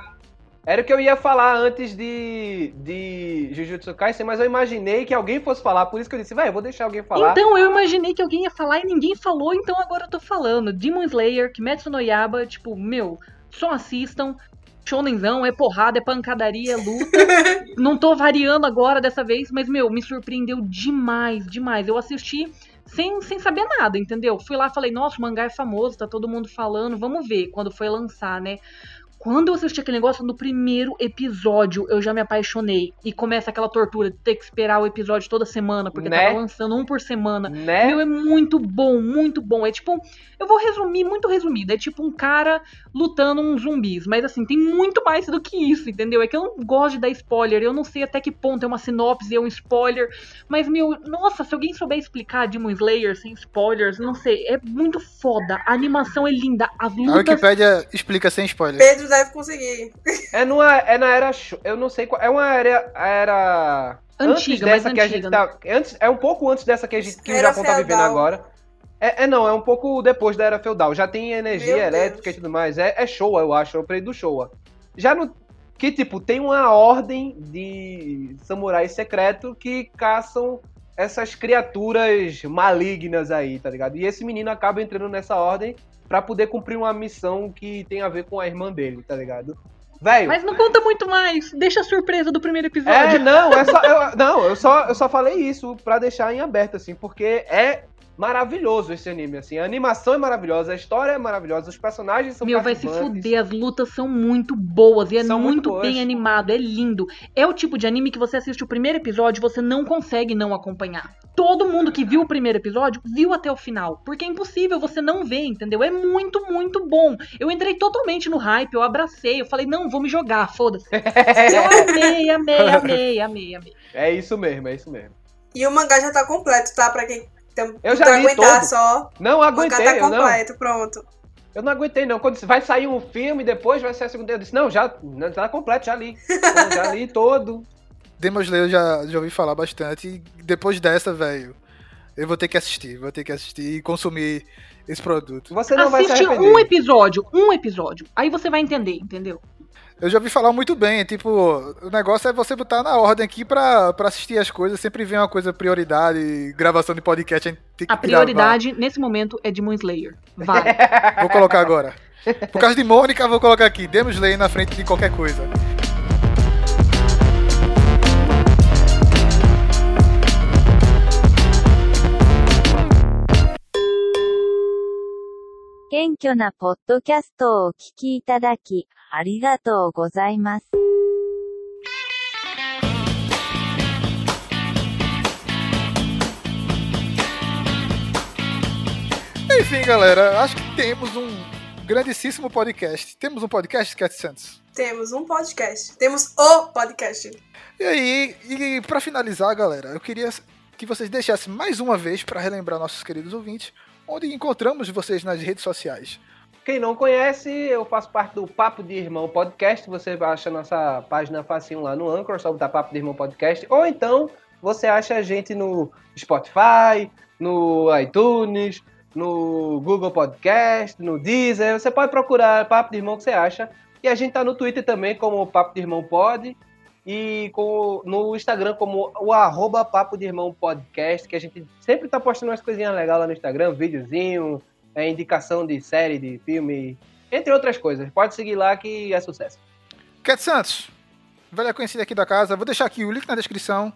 Era o que eu ia falar antes de, de Jujutsu Kaisen, mas eu imaginei que alguém fosse falar, por isso que eu disse, vai, eu vou deixar alguém falar. Então, eu imaginei que alguém ia falar e ninguém falou, então agora eu tô falando. Demon Slayer, Kimetsu no Yaba, tipo, meu, só assistam. Shonenzão, é porrada, é pancadaria, é luta. [laughs] Não tô variando agora dessa vez, mas, meu, me surpreendeu demais, demais. Eu assisti sem, sem saber nada, entendeu? Fui lá falei, nossa, o mangá é famoso, tá todo mundo falando, vamos ver quando foi lançar, né? Quando eu assisti aquele negócio no primeiro episódio, eu já me apaixonei. E começa aquela tortura de ter que esperar o episódio toda semana, porque Né? tava lançando um por semana. Né? Meu, é muito bom, muito bom. É tipo, eu vou resumir, muito resumido. É tipo um cara lutando uns zumbis. Mas assim, tem muito mais do que isso, entendeu? É que eu não gosto de dar spoiler. Eu não sei até que ponto é uma sinopse, é um spoiler. Mas, meu, nossa, se alguém souber explicar Demon Slayer sem spoilers, não sei. É muito foda. A animação é linda. As A lutas. Wikipédia explica sem spoiler. Pedro deve conseguir. É, numa, é na era. Eu não sei qual. É uma era. era antes Antiga, dessa mais que a antiga, gente tá. Antes, é um pouco antes dessa que, a gente, que o Era Japão tá vivendo feudal. agora. É, é, não, é um pouco depois da era feudal. Já tem energia Meu elétrica Deus. e tudo mais. É, é Showa, eu acho. É o período do Showa. Já no. Que, tipo, tem uma ordem de samurais secreto que caçam essas criaturas malignas aí, tá ligado? E esse menino acaba entrando nessa ordem pra poder cumprir uma missão que tem a ver com a irmã dele, tá ligado? Velho, Mas não conta muito mais. Deixa a surpresa do primeiro É, episódio. não, é só, eu, não, eu só, eu só falei isso pra deixar em aberto, assim, porque é maravilhoso esse anime, assim. A animação é maravilhosa, a história é maravilhosa, os personagens são Meu, vai se fuder. As lutas são muito boas e é muito muito, boas. bem animado, é lindo. É o tipo de anime que você assiste o primeiro episódio e você não consegue não acompanhar. Todo mundo que viu o primeiro episódio viu até o final. Porque é impossível você não ver, entendeu? É muito, muito bom. Eu entrei totalmente no hype, eu abracei, eu falei, não, vou me jogar, foda-se. [laughs] Eu amei, amei, amei, amei, amei. É isso mesmo, é isso mesmo. E o mangá já tá completo, tá? Pra quem tem, Eu já li aguentar todo. só. Não aguentei, tá eu não, completo, pronto. eu não aguentei não. Quando vai sair um filme, depois vai sair a segunda, eu disse, não, já, tá completo, já li. Já li todo. [laughs] Demon Slayer eu já, já ouvi falar bastante. E depois dessa, velho, eu vou ter que assistir. Vou ter que assistir e consumir esse produto. Você não vai se Assiste arrepender. um episódio, um episódio. Aí você vai entender, entendeu? Eu já ouvi falar muito bem. Tipo, o negócio é você botar na ordem aqui pra, pra assistir as coisas. Sempre vem uma coisa prioridade. Gravação de podcast, a gente tem que A prioridade nesse momento é Demon Slayer. Vai. gravar. [laughs] Vou colocar agora. Por causa de Mônica, vou colocar aqui. Demon Slayer na frente de qualquer coisa. 謙虚なポッドキャストをお聞きいただき、 ありがとうございます。 Enfim, galera, acho que temos um grandíssimo podcast. Temos um podcast, Cat Santos. Temos um podcast. Temos o podcast. E aí, e pra finalizar, galera, eu queria que vocês deixassem mais uma vez pra relembrar nossos queridos ouvintes onde encontramos vocês nas redes sociais. Quem não conhece, eu faço parte do Papo de Irmão Podcast. Você acha nossa página facinho lá no Anchor, só botar Papo de Irmão Podcast. Ou então, você acha a gente no Spotify, no iTunes, no Google Podcast, no Deezer. Você pode procurar Papo de Irmão que você acha. E a gente tá no Twitter também como Papo de Irmão Pod. E com, no Instagram como o arroba Papo de Irmão Podcast, que a gente sempre tá postando umas coisinhas legais lá no Instagram, videozinho, é, indicação de série, de filme, entre outras coisas. Pode seguir lá que é sucesso. Cat Santos, velha conhecida aqui da casa, vou deixar aqui o link na descrição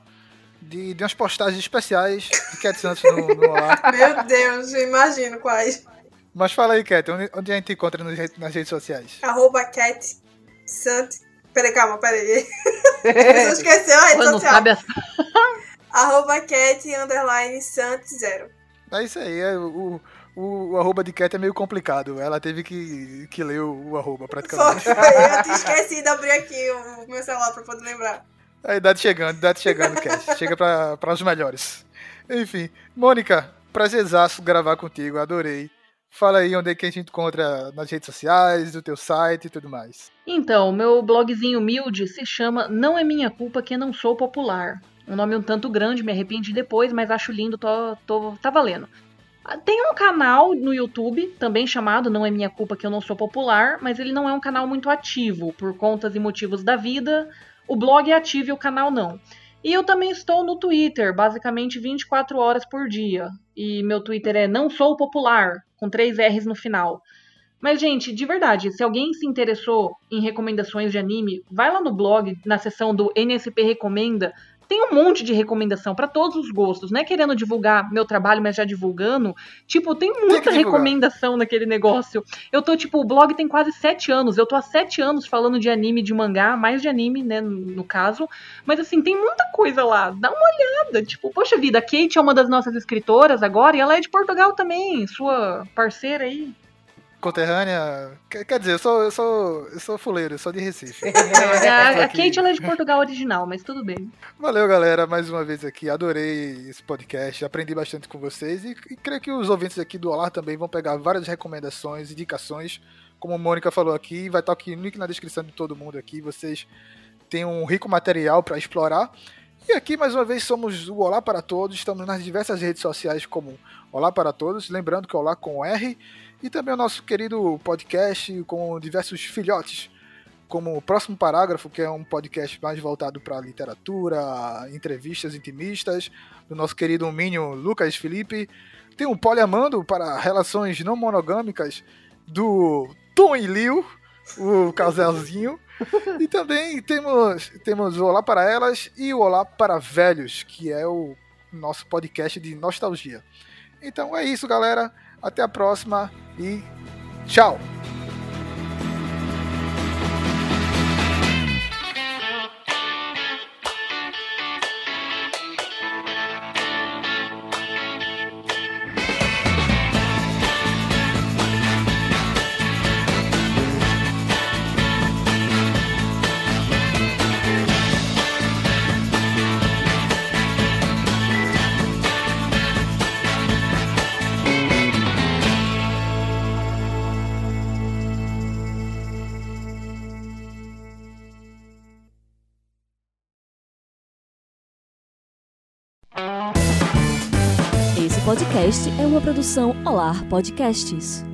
de, de umas postagens especiais de Cat Santos no, no Olá. [laughs] Meu Deus, eu imagino quais. Mas fala aí, Cat, onde, onde a gente encontra nas, nas redes sociais? Arroba Cat Sant. Peraí, calma, peraí. [laughs] Você esqueceu a rede não social. sabe as... Arroba Cat underline Sant zero. É isso aí, é, o, o, o arroba de Cat é meio complicado. Ela teve que, que ler o, o arroba praticamente. foi. Eu tinha esquecido de abrir aqui o meu celular pra poder lembrar. A idade chegando, idade chegando, Cat. Chega pra, pra os melhores. Enfim, Mônica, prazerzaço gravar contigo, adorei. Fala aí onde é que a gente encontra nas redes sociais, do teu site e tudo mais. Então, meu blogzinho humilde se chama Não é Minha Culpa Que Não Sou Popular. Um nome um tanto grande, me arrependi depois, mas acho lindo, tô, tô, tá valendo. Tem um canal no YouTube, também chamado Não é Minha Culpa Que Eu Não Sou Popular, mas ele não é um canal muito ativo, por contas e motivos da vida. O blog é ativo e o canal não. E eu também estou no Twitter, basicamente 24 horas por dia. E meu Twitter é Não Sou Popular, com três R's no final. Mas, gente, de verdade, se alguém se interessou em recomendações de anime, vai lá no blog, na seção do NSP Recomenda. Tem um monte de recomendação pra todos os gostos. Não é querendo divulgar meu trabalho, mas já divulgando. Tipo, tem muita divulgar. recomendação naquele negócio. Eu tô, tipo, o blog tem quase sete anos. Eu tô há sete anos falando de anime, de mangá, mais de anime, né, no caso. Mas, assim, tem muita coisa lá. Dá uma olhada. Tipo, poxa vida, a Kate é uma das nossas escritoras agora e ela é de Portugal também, sua parceira aí. Conterrânea. Quer, dizer, eu sou, eu sou. Eu sou fuleiro, eu sou de Recife. A, a. Kate ela é de Portugal original, mas tudo bem. Valeu, galera, mais uma vez aqui. Adorei esse podcast, aprendi bastante com vocês e, e creio que os ouvintes aqui do Olá também vão pegar várias recomendações, indicações. Como a Mônica falou aqui, vai estar aqui o link na descrição de todo mundo aqui. Vocês têm um rico material para explorar. E aqui, mais uma vez, somos o Olá para Todos. Estamos nas diversas redes sociais como Olá para Todos. Lembrando que é Olá com R. E também o nosso querido podcast com diversos filhotes, como o próximo parágrafo, que é um podcast mais voltado para literatura, entrevistas intimistas, do nosso querido Minho Lucas Felipe. Tem o um Poliamando para relações não monogâmicas do Tom e Liu, o casalzinho. e também temos, temos o Olá para Elas e o Olá para Velhos, que é o nosso podcast de nostalgia. Então é isso, galera. Até a próxima e tchau! podcast é uma produção Olar Podcasts.